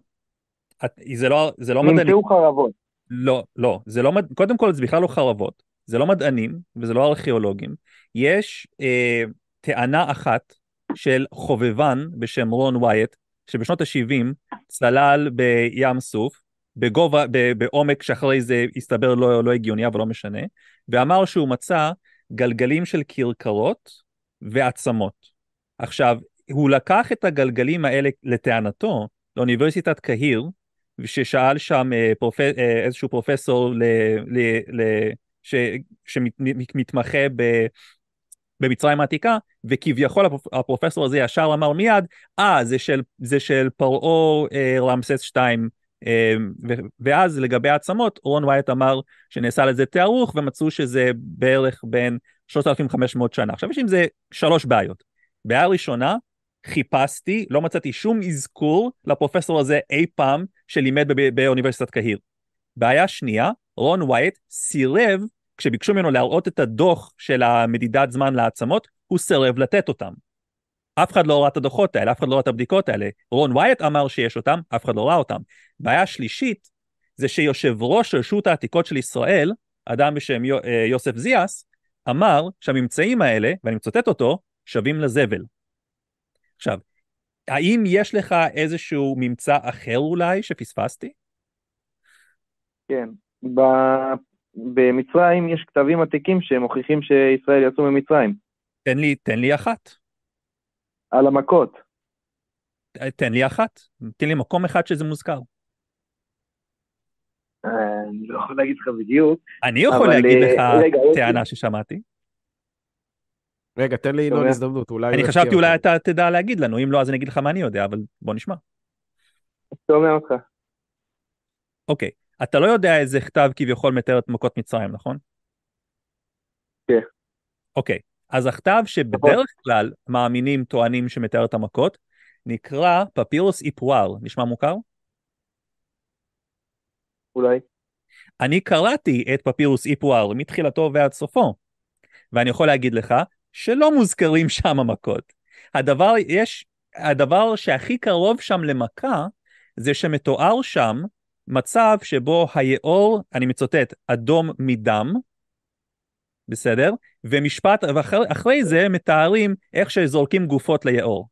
זה לא, זה לא מדענים. נמצאו חרבות. לא, לא, זה לא, קודם כל זה בכלל לא חרבות, זה לא מדענים וזה לא ארכיאולוגים. יש אה, טענה אחת של חובבן בשם רון ווייט, שבשנות ה-70 צלל בים סוף, בגובה, בעומק שאחרי זה הסתבר לא, לא הגיוני, אבל לא משנה, ואמר שהוא מצא גלגלים של כרכרות ועצמות. עכשיו, הוא לקח את הגלגלים האלה לטענתו לאוניברסיטת קהיר, ששאל שם אה, פרופ... אה, איזשהו פרופסור ל... ל... ל... ש... שמתמחה ב... במצרים העתיקה, וכביכול הפרופסור הזה ישר אמר מיד, אה, זה של, של פרעה אה, רמסס 2 ואז לגבי העצמות, רון וייט אמר שנעשה לזה תיארוך ומצאו שזה בערך בין 3,500 שנה. עכשיו יש עם זה שלוש בעיות. בעיה ראשונה, חיפשתי, לא מצאתי שום אזכור לפרופסור הזה אי פעם שלימד באוניברסיטת קהיר. בעיה שנייה, רון וייט סירב, כשביקשו ממנו להראות את הדוח של המדידת זמן לעצמות, הוא סירב לתת אותם. אף אחד לא ראה את הדוחות האלה, אף אחד לא ראה את הבדיקות האלה. רון וייט אמר שיש אותם, אף אחד לא ראה אותם. בעיה שלישית, זה שיושב ראש רשות העתיקות של ישראל, אדם בשם אה, יוסף זיאס, אמר שהממצאים האלה, ואני מצטט אותו, שווים לזבל. עכשיו, האם יש לך איזשהו ממצא אחר אולי שפספסתי? כן, ב... במצרים יש כתבים עתיקים שמוכיחים שישראל יצאו ממצרים. תן לי, תן לי אחת. על המכות. תן לי אחת, תן לי מקום אחד שזה מוזכר. אה, אני לא יכול להגיד לך בדיוק. אני יכול להגיד לך טענה ששמעתי. רגע, תן לי ינון הזדמנות, אולי... אני חשבתי אולי אתה תדע להגיד לנו, אם לא אז אני אגיד לך מה אני יודע, אבל בוא נשמע. שומע אותך. אוקיי, אתה לא יודע איזה כתב כביכול מתאר את מכות מצרים, נכון? כן. אוקיי, אז הכתב שבדרך כלל מאמינים טוענים שמתאר את המכות, נקרא פפירוס איפואר, נשמע מוכר? אולי. אני קראתי את פפירוס איפואר מתחילתו ועד סופו, ואני יכול להגיד לך שלא מוזכרים שם המכות. הדבר, יש, הדבר שהכי קרוב שם למכה, זה שמתואר שם מצב שבו היאור, אני מצוטט, אדום מדם, בסדר? ומשפט, ואחרי זה מתארים איך שזורקים גופות ליאור.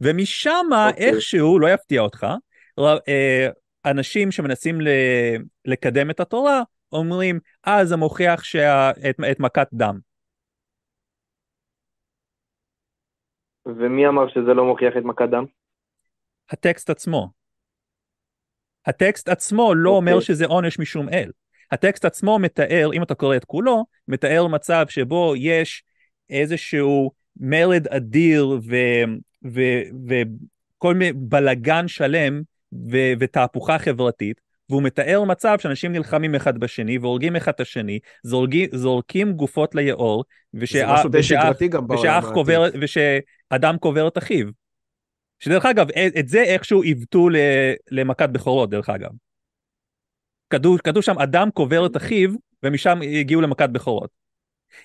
ומשם okay. אוקיי. איכשהו, לא יפתיע אותך, אה, אנשים שמנסים לקדם את התורה אומרים, אה, זה מוכיח שה... את, את מכת דם. ומי אמר שזה לא מוכיח את מכת דם? הטקסט עצמו. הטקסט עצמו לא okay. אומר אוקיי. שזה עונש משום אל. הטקסט עצמו מתאר, אם אתה קורא את כולו, מתאר מצב שבו יש איזשהו מרד אדיר וכל מיני בלגן שלם ו- ותהפוכה חברתית, והוא מתאר מצב שאנשים נלחמים אחד בשני והורגים אחד את השני, זורקים, זורקים גופות ליאור, ושאח, קובר, ושאדם קובר את אחיו. שדרך אגב, את זה איכשהו עיוותו למכת בכורות, דרך אגב. כתוב שם אדם קובר את אחיו, ומשם הגיעו למכת בכורות.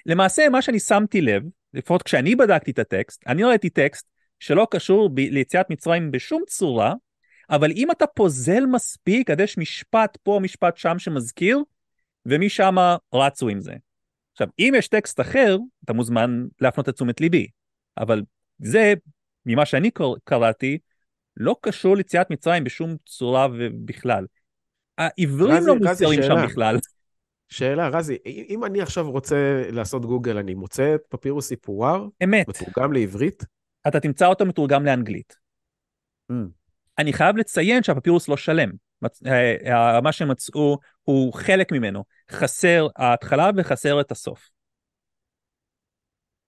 למעשה, מה שאני שמתי לב, לפחות כשאני בדקתי את הטקסט, אני ראיתי טקסט שלא קשור ב- ליציאת מצרים בשום צורה, אבל אם אתה פוזל מספיק, אז יש משפט פה, משפט שם שמזכיר, ומשם רצו עם זה. עכשיו, אם יש טקסט אחר, אתה מוזמן להפנות את תשומת ליבי, אבל זה, ממה שאני קראתי, לא קשור ליציאת מצרים בשום צורה ובכלל. העברים לא מוזכרים שם בכלל. שאלה, רזי, אם אני עכשיו רוצה לעשות גוגל, אני מוצא את פפירוס סיפורר? אמת. מתורגם לעברית? אתה תמצא אותו מתורגם לאנגלית. Mm. אני חייב לציין שהפפירוס לא שלם. אה, אה, מה שמצאו הוא חלק ממנו. חסר ההתחלה וחסר את הסוף.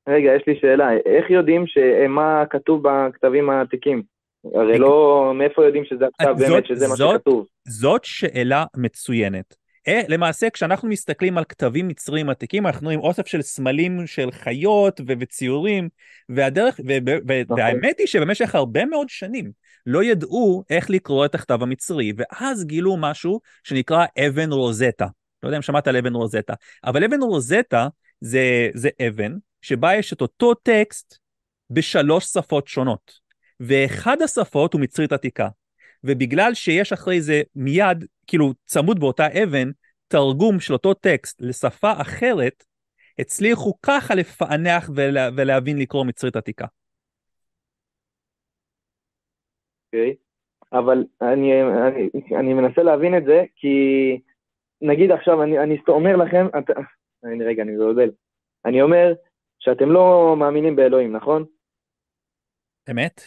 רגע, יש לי שאלה. איך יודעים מה כתוב בכתבים העתיקים? הרי לא, מאיפה יודעים שזה הכתב באמת, שזה מה שכתוב? זאת שאלה מצוינת. אה, למעשה כשאנחנו מסתכלים על כתבים מצריים עתיקים אנחנו רואים אוסף של סמלים של חיות ו- וציורים והדרך ו- ו- נכון. והאמת היא שבמשך הרבה מאוד שנים לא ידעו איך לקרוא את הכתב המצרי ואז גילו משהו שנקרא אבן רוזטה. לא יודע אם שמעת על אבן רוזטה אבל אבן רוזטה זה, זה אבן שבה יש את אותו טקסט בשלוש שפות שונות ואחד השפות הוא מצרית עתיקה ובגלל שיש אחרי זה מיד, כאילו צמוד באותה אבן, תרגום של אותו טקסט לשפה אחרת, הצליחו ככה לפענח ולה, ולהבין לקרוא מצרית עתיקה. אוקיי, okay. אבל אני, אני, אני מנסה להבין את זה, כי נגיד עכשיו, אני, אני אומר לכם, את, רגע, אני מבלבל. אני אומר שאתם לא מאמינים באלוהים, נכון? אמת.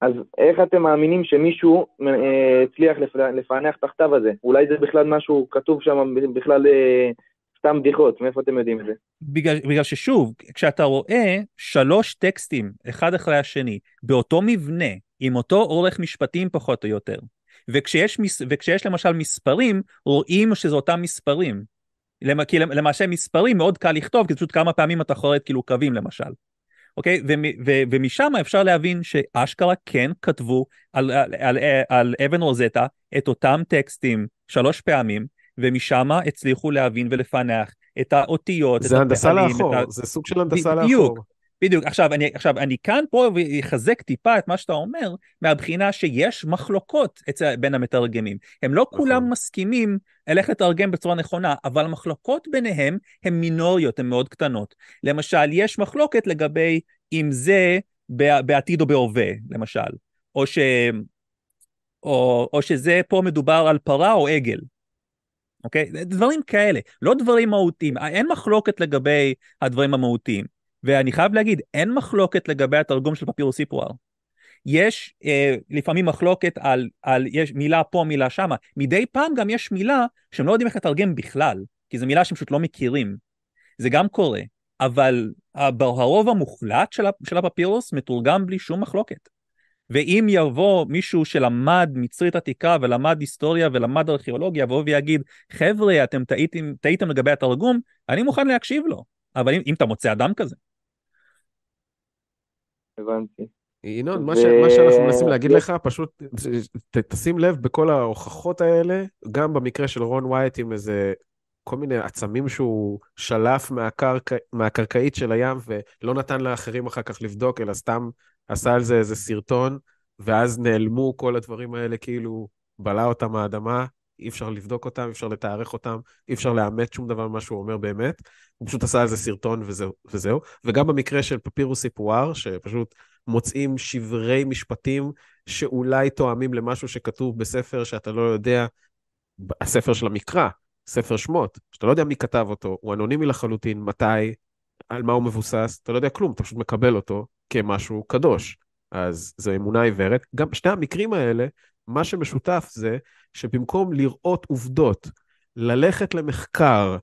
אז איך אתם מאמינים שמישהו אה, הצליח לפענח את הכתב הזה? אולי זה בכלל משהו כתוב שם, בכלל אה, סתם בדיחות, מאיפה אתם יודעים את זה? בגלל, בגלל ששוב, כשאתה רואה שלוש טקסטים, אחד אחרי השני, באותו מבנה, עם אותו אורך משפטים פחות או יותר. וכשיש, וכשיש למשל מספרים, רואים שזה אותם מספרים. כי למעשה מספרים מאוד קל לכתוב, כי פשוט כמה פעמים אתה חורט כאילו קווים למשל. אוקיי? ומשם אפשר להבין שאשכרה כן כתבו על, על, על, על אבן רוזטה את אותם טקסטים שלוש פעמים, ומשם הצליחו להבין ולפענח את האותיות, זה הנדסה לאחור, ה... זה סוג של הנדסה לאחור. בדיוק, עכשיו אני, עכשיו אני כאן פה ויחזק טיפה את מה שאתה אומר, מהבחינה שיש מחלוקות אצל, בין המתרגמים. הם לא נכון. כולם מסכימים איך לתרגם בצורה נכונה, אבל המחלוקות ביניהם הן מינוריות, הן מאוד קטנות. למשל, יש מחלוקת לגבי אם זה בעתיד או בהווה, למשל, או, ש, או, או שזה פה מדובר על פרה או עגל. אוקיי? דברים כאלה, לא דברים מהותיים. אין מחלוקת לגבי הדברים המהותיים. ואני חייב להגיד, אין מחלוקת לגבי התרגום של פפירוס סיפואר. יש אה, לפעמים מחלוקת על, על יש מילה פה, מילה שמה. מדי פעם גם יש מילה שהם לא יודעים איך לתרגם בכלל, כי זו מילה שהם פשוט לא מכירים. זה גם קורה, אבל הרוב המוחלט של, של הפפירוס מתורגם בלי שום מחלוקת. ואם יבוא מישהו שלמד מצרית עתיקה ולמד היסטוריה ולמד ארכיאולוגיה, יבוא ויגיד, חבר'ה, אתם טעיתם, טעיתם לגבי התרגום, אני מוכן להקשיב לו. אבל אם, אם אתה מוצא אדם כזה. הבנתי. ינון, מה, ש, מה שאנחנו מנסים להגיד לך, פשוט ת, תשים לב בכל ההוכחות האלה, גם במקרה של רון וייט עם איזה כל מיני עצמים שהוא שלף מהקרקע, מהקרקעית של הים ולא נתן לאחרים אחר כך לבדוק, אלא סתם עשה על זה איזה סרטון, ואז נעלמו כל הדברים האלה, כאילו בלע אותם האדמה, אי אפשר לבדוק אותם, אי אפשר לתארך אותם, אי אפשר לאמת שום דבר ממה שהוא אומר באמת. הוא פשוט עשה על זה סרטון וזהו. וזהו. וגם במקרה של פפירוס סיפואר, שפשוט מוצאים שברי משפטים שאולי תואמים למשהו שכתוב בספר שאתה לא יודע, הספר של המקרא, ספר שמות, שאתה לא יודע מי כתב אותו, הוא אנונימי לחלוטין, מתי, על מה הוא מבוסס, אתה לא יודע כלום, אתה פשוט מקבל אותו כמשהו קדוש. אז זו אמונה עיוורת. גם בשני המקרים האלה, מה שמשותף זה שבמקום לראות עובדות, ללכת למחקר,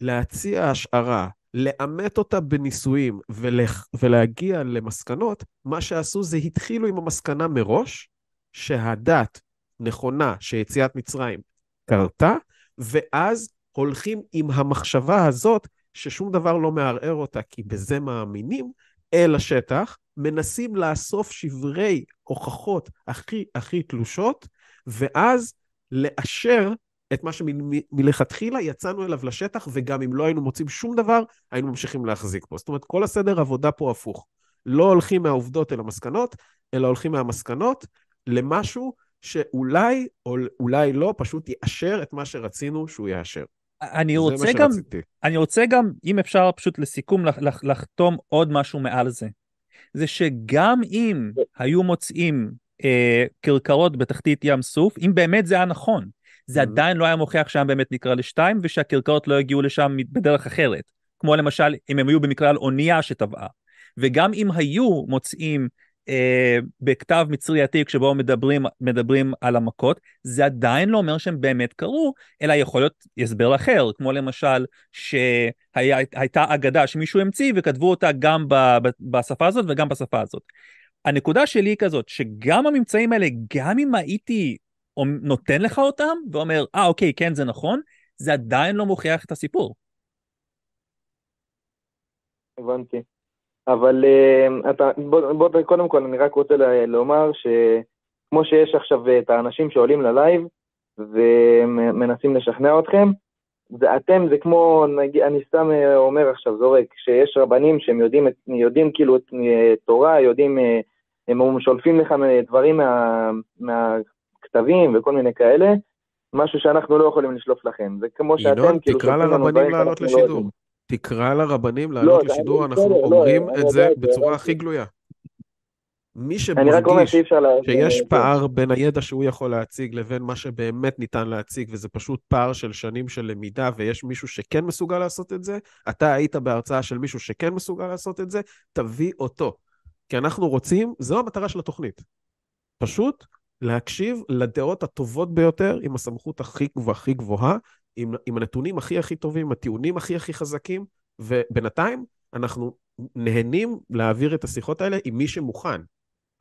להציע השערה, לאמת אותה בניסויים ולח... ולהגיע למסקנות, מה שעשו זה התחילו עם המסקנה מראש, שהדת נכונה שיציאת מצרים קרתה, ואז הולכים עם המחשבה הזאת ששום דבר לא מערער אותה, כי בזה מאמינים, אל השטח, מנסים לאסוף שברי הוכחות הכי הכי תלושות, ואז לאשר את מה שמלכתחילה יצאנו אליו לשטח, וגם אם לא היינו מוצאים שום דבר, היינו ממשיכים להחזיק פה. זאת אומרת, כל הסדר עבודה פה הפוך. לא הולכים מהעובדות אל המסקנות, אלא הולכים מהמסקנות למשהו שאולי, או אולי לא, פשוט יאשר את מה שרצינו שהוא יאשר. אני רוצה גם, אני רוצה גם, אם אפשר פשוט לסיכום, לח, לח, לחתום עוד משהו מעל זה. זה שגם אם היו מוצאים אה, כרכרות בתחתית ים סוף, אם באמת זה היה נכון, זה mm-hmm. עדיין לא היה מוכיח שהים באמת נקרא לשתיים, ושהכרכרות לא הגיעו לשם בדרך אחרת. כמו למשל, אם הם היו במקרה על אונייה שטבעה. וגם אם היו מוצאים אה, בכתב מצרי עתיק שבו מדברים, מדברים על המכות, זה עדיין לא אומר שהם באמת קרו, אלא יכול להיות הסבר אחר, כמו למשל שהייתה אגדה שמישהו המציא וכתבו אותה גם בשפה הזאת וגם בשפה הזאת. הנקודה שלי היא כזאת, שגם הממצאים האלה, גם אם הייתי נותן לך אותם ואומר, אה, אוקיי, כן, זה נכון, זה עדיין לא מוכיח את הסיפור. הבנתי. אבל uh, אתה, בוא, בוא, קודם כל, אני רק רוצה לומר שכמו שיש עכשיו את האנשים שעולים ללייב ומנסים לשכנע אתכם, זה, אתם זה כמו, נגיד, אני סתם אה, אומר עכשיו, זורק, שיש רבנים שהם יודעים, יודעים כאילו את תורה, יודעים, אה, הם שולפים לך דברים מה, מהכתבים וכל מיני כאלה, משהו שאנחנו לא יכולים לשלוף לכם. זה כמו שאתם, ינון, כאילו... ינון, תקרא לרבנים לעלות לא לשידור. לא תקרא לרבנים לעלות לא, לשידור, אנחנו לא, אומרים לא, את זה בצורה הכי גלויה. מי שמרגיש שיש פער בין הידע שהוא יכול להציג לבין מה שבאמת ניתן להציג, וזה פשוט פער של שנים של למידה, ויש מישהו שכן מסוגל לעשות את זה, אתה היית בהרצאה של מישהו שכן מסוגל לעשות את זה, תביא אותו. כי אנחנו רוצים, זו המטרה של התוכנית. פשוט להקשיב לדעות הטובות ביותר, עם הסמכות הכי והכי גבוהה, עם, עם הנתונים הכי הכי טובים, הטיעונים הכי הכי חזקים, ובינתיים אנחנו נהנים להעביר את השיחות האלה עם מי שמוכן.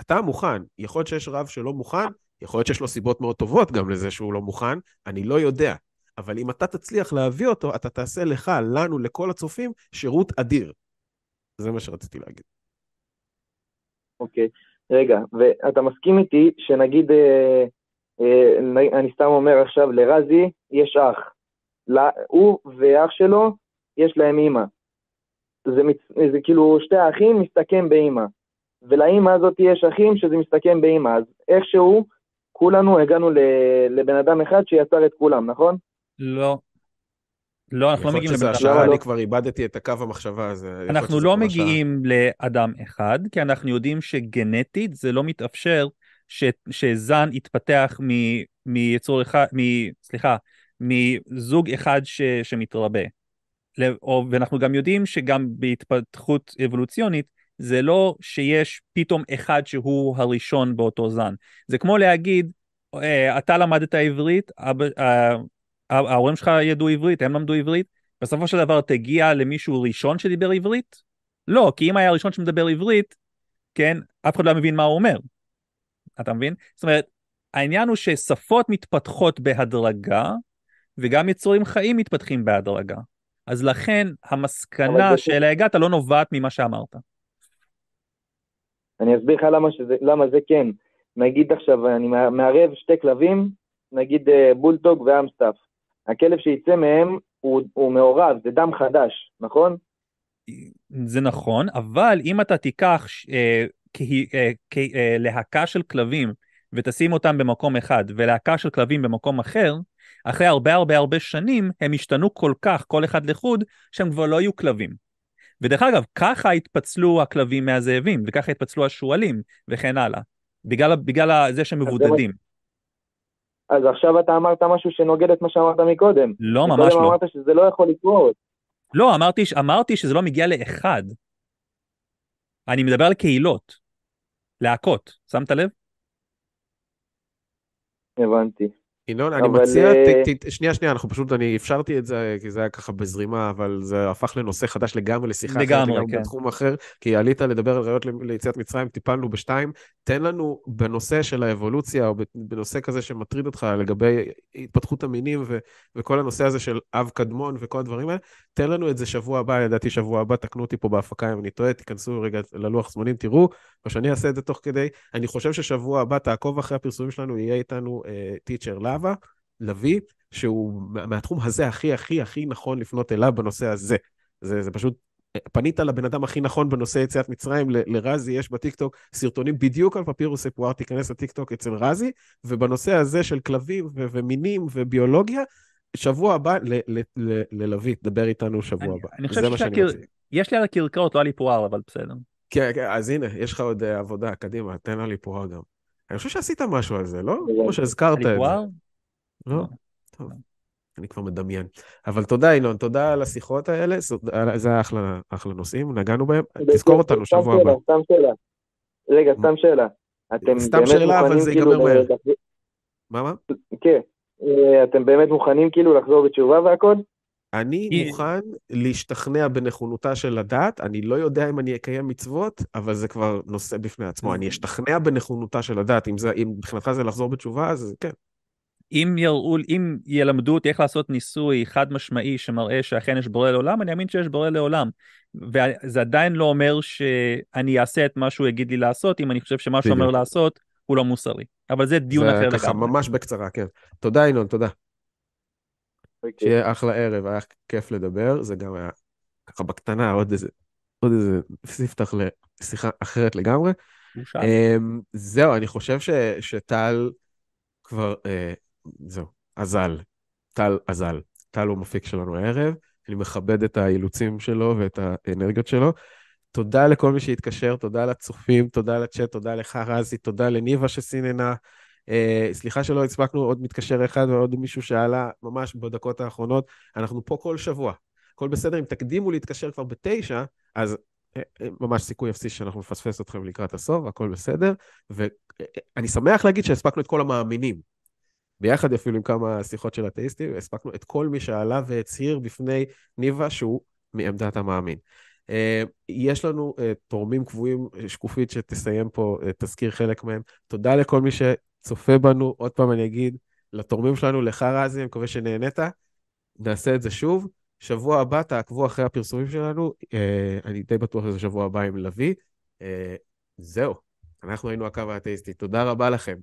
אתה מוכן. יכול להיות שיש רב שלא מוכן, יכול להיות שיש לו סיבות מאוד טובות גם לזה שהוא לא מוכן, אני לא יודע. אבל אם אתה תצליח להביא אותו, אתה תעשה לך, לנו, לכל הצופים, שירות אדיר. זה מה שרציתי להגיד. אוקיי, okay. רגע, ואתה מסכים איתי שנגיד, אה, אה, אני סתם אומר עכשיו, לרזי יש אח. הוא ואח שלו, יש להם אימא. זה, מצ... זה כאילו שתי האחים מסתכם באימא. ולאימא הזאת יש אחים שזה מסתכם באימא. אז איכשהו, כולנו הגענו לבן אדם אחד שיצר את כולם, נכון? לא. לא, אנחנו לא מגיעים לבן אדם. אחד. אני כבר איבדתי את הקו המחשבה הזה. אנחנו לא מגיעים לאדם אחד, כי אנחנו יודעים שגנטית זה לא מתאפשר ש, שזן יתפתח מ, מיצור אחד, מ, סליחה, מזוג אחד ש, שמתרבה. ואנחנו גם יודעים שגם בהתפתחות אבולוציונית, זה לא שיש פתאום אחד שהוא הראשון באותו זן. זה כמו להגיד, אה, אתה למדת עברית, אה, ההורים שלך ידעו עברית, הם למדו עברית, בסופו של דבר תגיע למישהו ראשון שדיבר עברית? לא, כי אם היה הראשון שמדבר עברית, כן, אף אחד לא מבין מה הוא אומר. אתה מבין? זאת אומרת, העניין הוא ששפות מתפתחות בהדרגה, וגם יצורים חיים מתפתחים בהדרגה. אז לכן המסקנה שאליה הגעת לא נובעת ממה שאמרת. אני אסביר לך למה, שזה, למה זה כן. נגיד עכשיו, אני מערב שתי כלבים, נגיד אה, בולטוג ואמסטאפ. הכלב שיצא מהם הוא, הוא מעורב, זה דם חדש, נכון? זה נכון, אבל אם אתה תיקח אה, אה, אה, להקה של כלבים ותשים אותם במקום אחד ולהקה של כלבים במקום אחר, אחרי הרבה הרבה הרבה שנים הם השתנו כל כך, כל אחד לחוד, שהם כבר לא יהיו כלבים. ודרך אגב, ככה התפצלו הכלבים מהזאבים, וככה התפצלו השועלים, וכן הלאה. בגלל, בגלל זה שהם מבודדים. אז עכשיו אתה אמרת משהו שנוגד את מה שאמרת מקודם. לא, ממש לא. מקודם אמרת שזה לא יכול לקרות. לא, אמרתי, אמרתי שזה לא מגיע לאחד. אני מדבר על קהילות, להקות, שמת לב? הבנתי. ינון, אני מציע, אה, שנייה, שנייה, אנחנו פשוט, אני אפשרתי את זה, כי זה היה ככה בזרימה, אבל זה הפך לנושא חדש לגמרי, לשיחה אחרת, לגמרי, כן. בתחום אחר, כי עלית לדבר על ראיות ליציאת מצרים, טיפלנו בשתיים. תן לנו בנושא של האבולוציה, או בנושא כזה שמטריד אותך לגבי התפתחות המינים ו- וכל הנושא הזה של אב קדמון וכל הדברים האלה, תן לנו את זה שבוע הבא, לדעתי שבוע הבא, תקנו אותי פה בהפקה אם אני טועה, תיכנסו רגע ללוח זמנים, תראו, או שאני אעשה את זה תוך כדי. אני חושב ששבוע הבא, תעקוב אחרי הפרסומים שלנו, יהיה איתנו טיצ'ר uh, להבה, לביא, שהוא מהתחום הזה הכי הכי הכי נכון לפנות אליו בנושא הזה. זה, זה פשוט, פנית לבן אדם הכי נכון בנושא יציאת מצרים, ל, לרזי יש בטיקטוק סרטונים בדיוק על פפירוס אפואר, תיכנס לטיקטוק אצל רזי, ובנושא הזה של כלבים ו- ומינים וביולוגיה, שבוע הבא ללוי, דבר איתנו שבוע אני, הבא. אני חושב שיש לי על הקרקעות, לא על איפואר, אבל בסדר. כן, כן, אז הנה, יש לך עוד uh, עבודה, קדימה, תן על איפואר גם. אני חושב שעשית משהו על זה, לא? כמו שהזכרת את זה. לא? טוב. אני כבר מדמיין. אבל תודה, ינון, תודה על השיחות האלה, זה היה אחלה, אחלה נושאים, נגענו בהם. תזכור אותנו שבוע הבא. סתם שאלה. רגע, סתם שאלה. סתם שאלה, אבל זה ייגמר כאילו מהר. מה, מה? כן. אה, אתם באמת מוכנים כאילו לחזור בתשובה והכל? אני מוכן להשתכנע בנכונותה של הדת, אני לא יודע אם אני אקיים מצוות, אבל זה כבר נושא בפני עצמו. אני אשתכנע בנכונותה של הדת, אם, זה, אם מבחינתך זה לחזור בתשובה, אז כן. אם יראו, אם ילמדו אותי איך לעשות ניסוי חד משמעי שמראה שאכן יש בורא לעולם, אני אאמין שיש בורא לעולם. וזה עדיין לא אומר שאני אעשה את מה שהוא יגיד לי לעשות, אם אני חושב שמה שהוא אומר לעשות הוא לא מוסרי. אבל זה דיון אחר לגמרי. זה ככה, ממש בקצרה, כן. תודה, ינון, תודה. שיהיה אחלה ערב, היה כיף לדבר, זה גם היה ככה בקטנה, עוד איזה, עוד איזה ספתח לשיחה אחרת לגמרי. Um, זהו, אני חושב ש, שטל כבר, uh, זהו, אזל, טל אזל. טל הוא מפיק שלנו הערב, אני מכבד את האילוצים שלו ואת האנרגיות שלו. תודה לכל מי שהתקשר, תודה לצופים, תודה לצ'אט, תודה לך רזי, תודה לניבה שסיננה. Uh, סליחה שלא הספקנו עוד מתקשר אחד ועוד מישהו שעלה ממש בדקות האחרונות. אנחנו פה כל שבוע. הכל בסדר, אם תקדימו להתקשר כבר בתשע, אז uh, uh, ממש סיכוי אפסי שאנחנו נפספס אתכם לקראת הסוף, הכל בסדר. ואני שמח להגיד שהספקנו את כל המאמינים. ביחד אפילו עם כמה שיחות של אתאיסטים, הספקנו את כל מי שעלה והצהיר בפני ניבה שהוא מעמדת המאמין. יש לנו תורמים קבועים, שקופית שתסיים פה, תזכיר חלק מהם. תודה לכל מי שצופה בנו, עוד פעם אני אגיד, לתורמים שלנו, לך רזי, אני מקווה שנהנית. נעשה את זה שוב. שבוע הבא, תעקבו אחרי הפרסומים שלנו, אני די בטוח שזה שבוע הבא עם לביא. זהו, אנחנו היינו הקו האתאיסטי. תודה רבה לכם.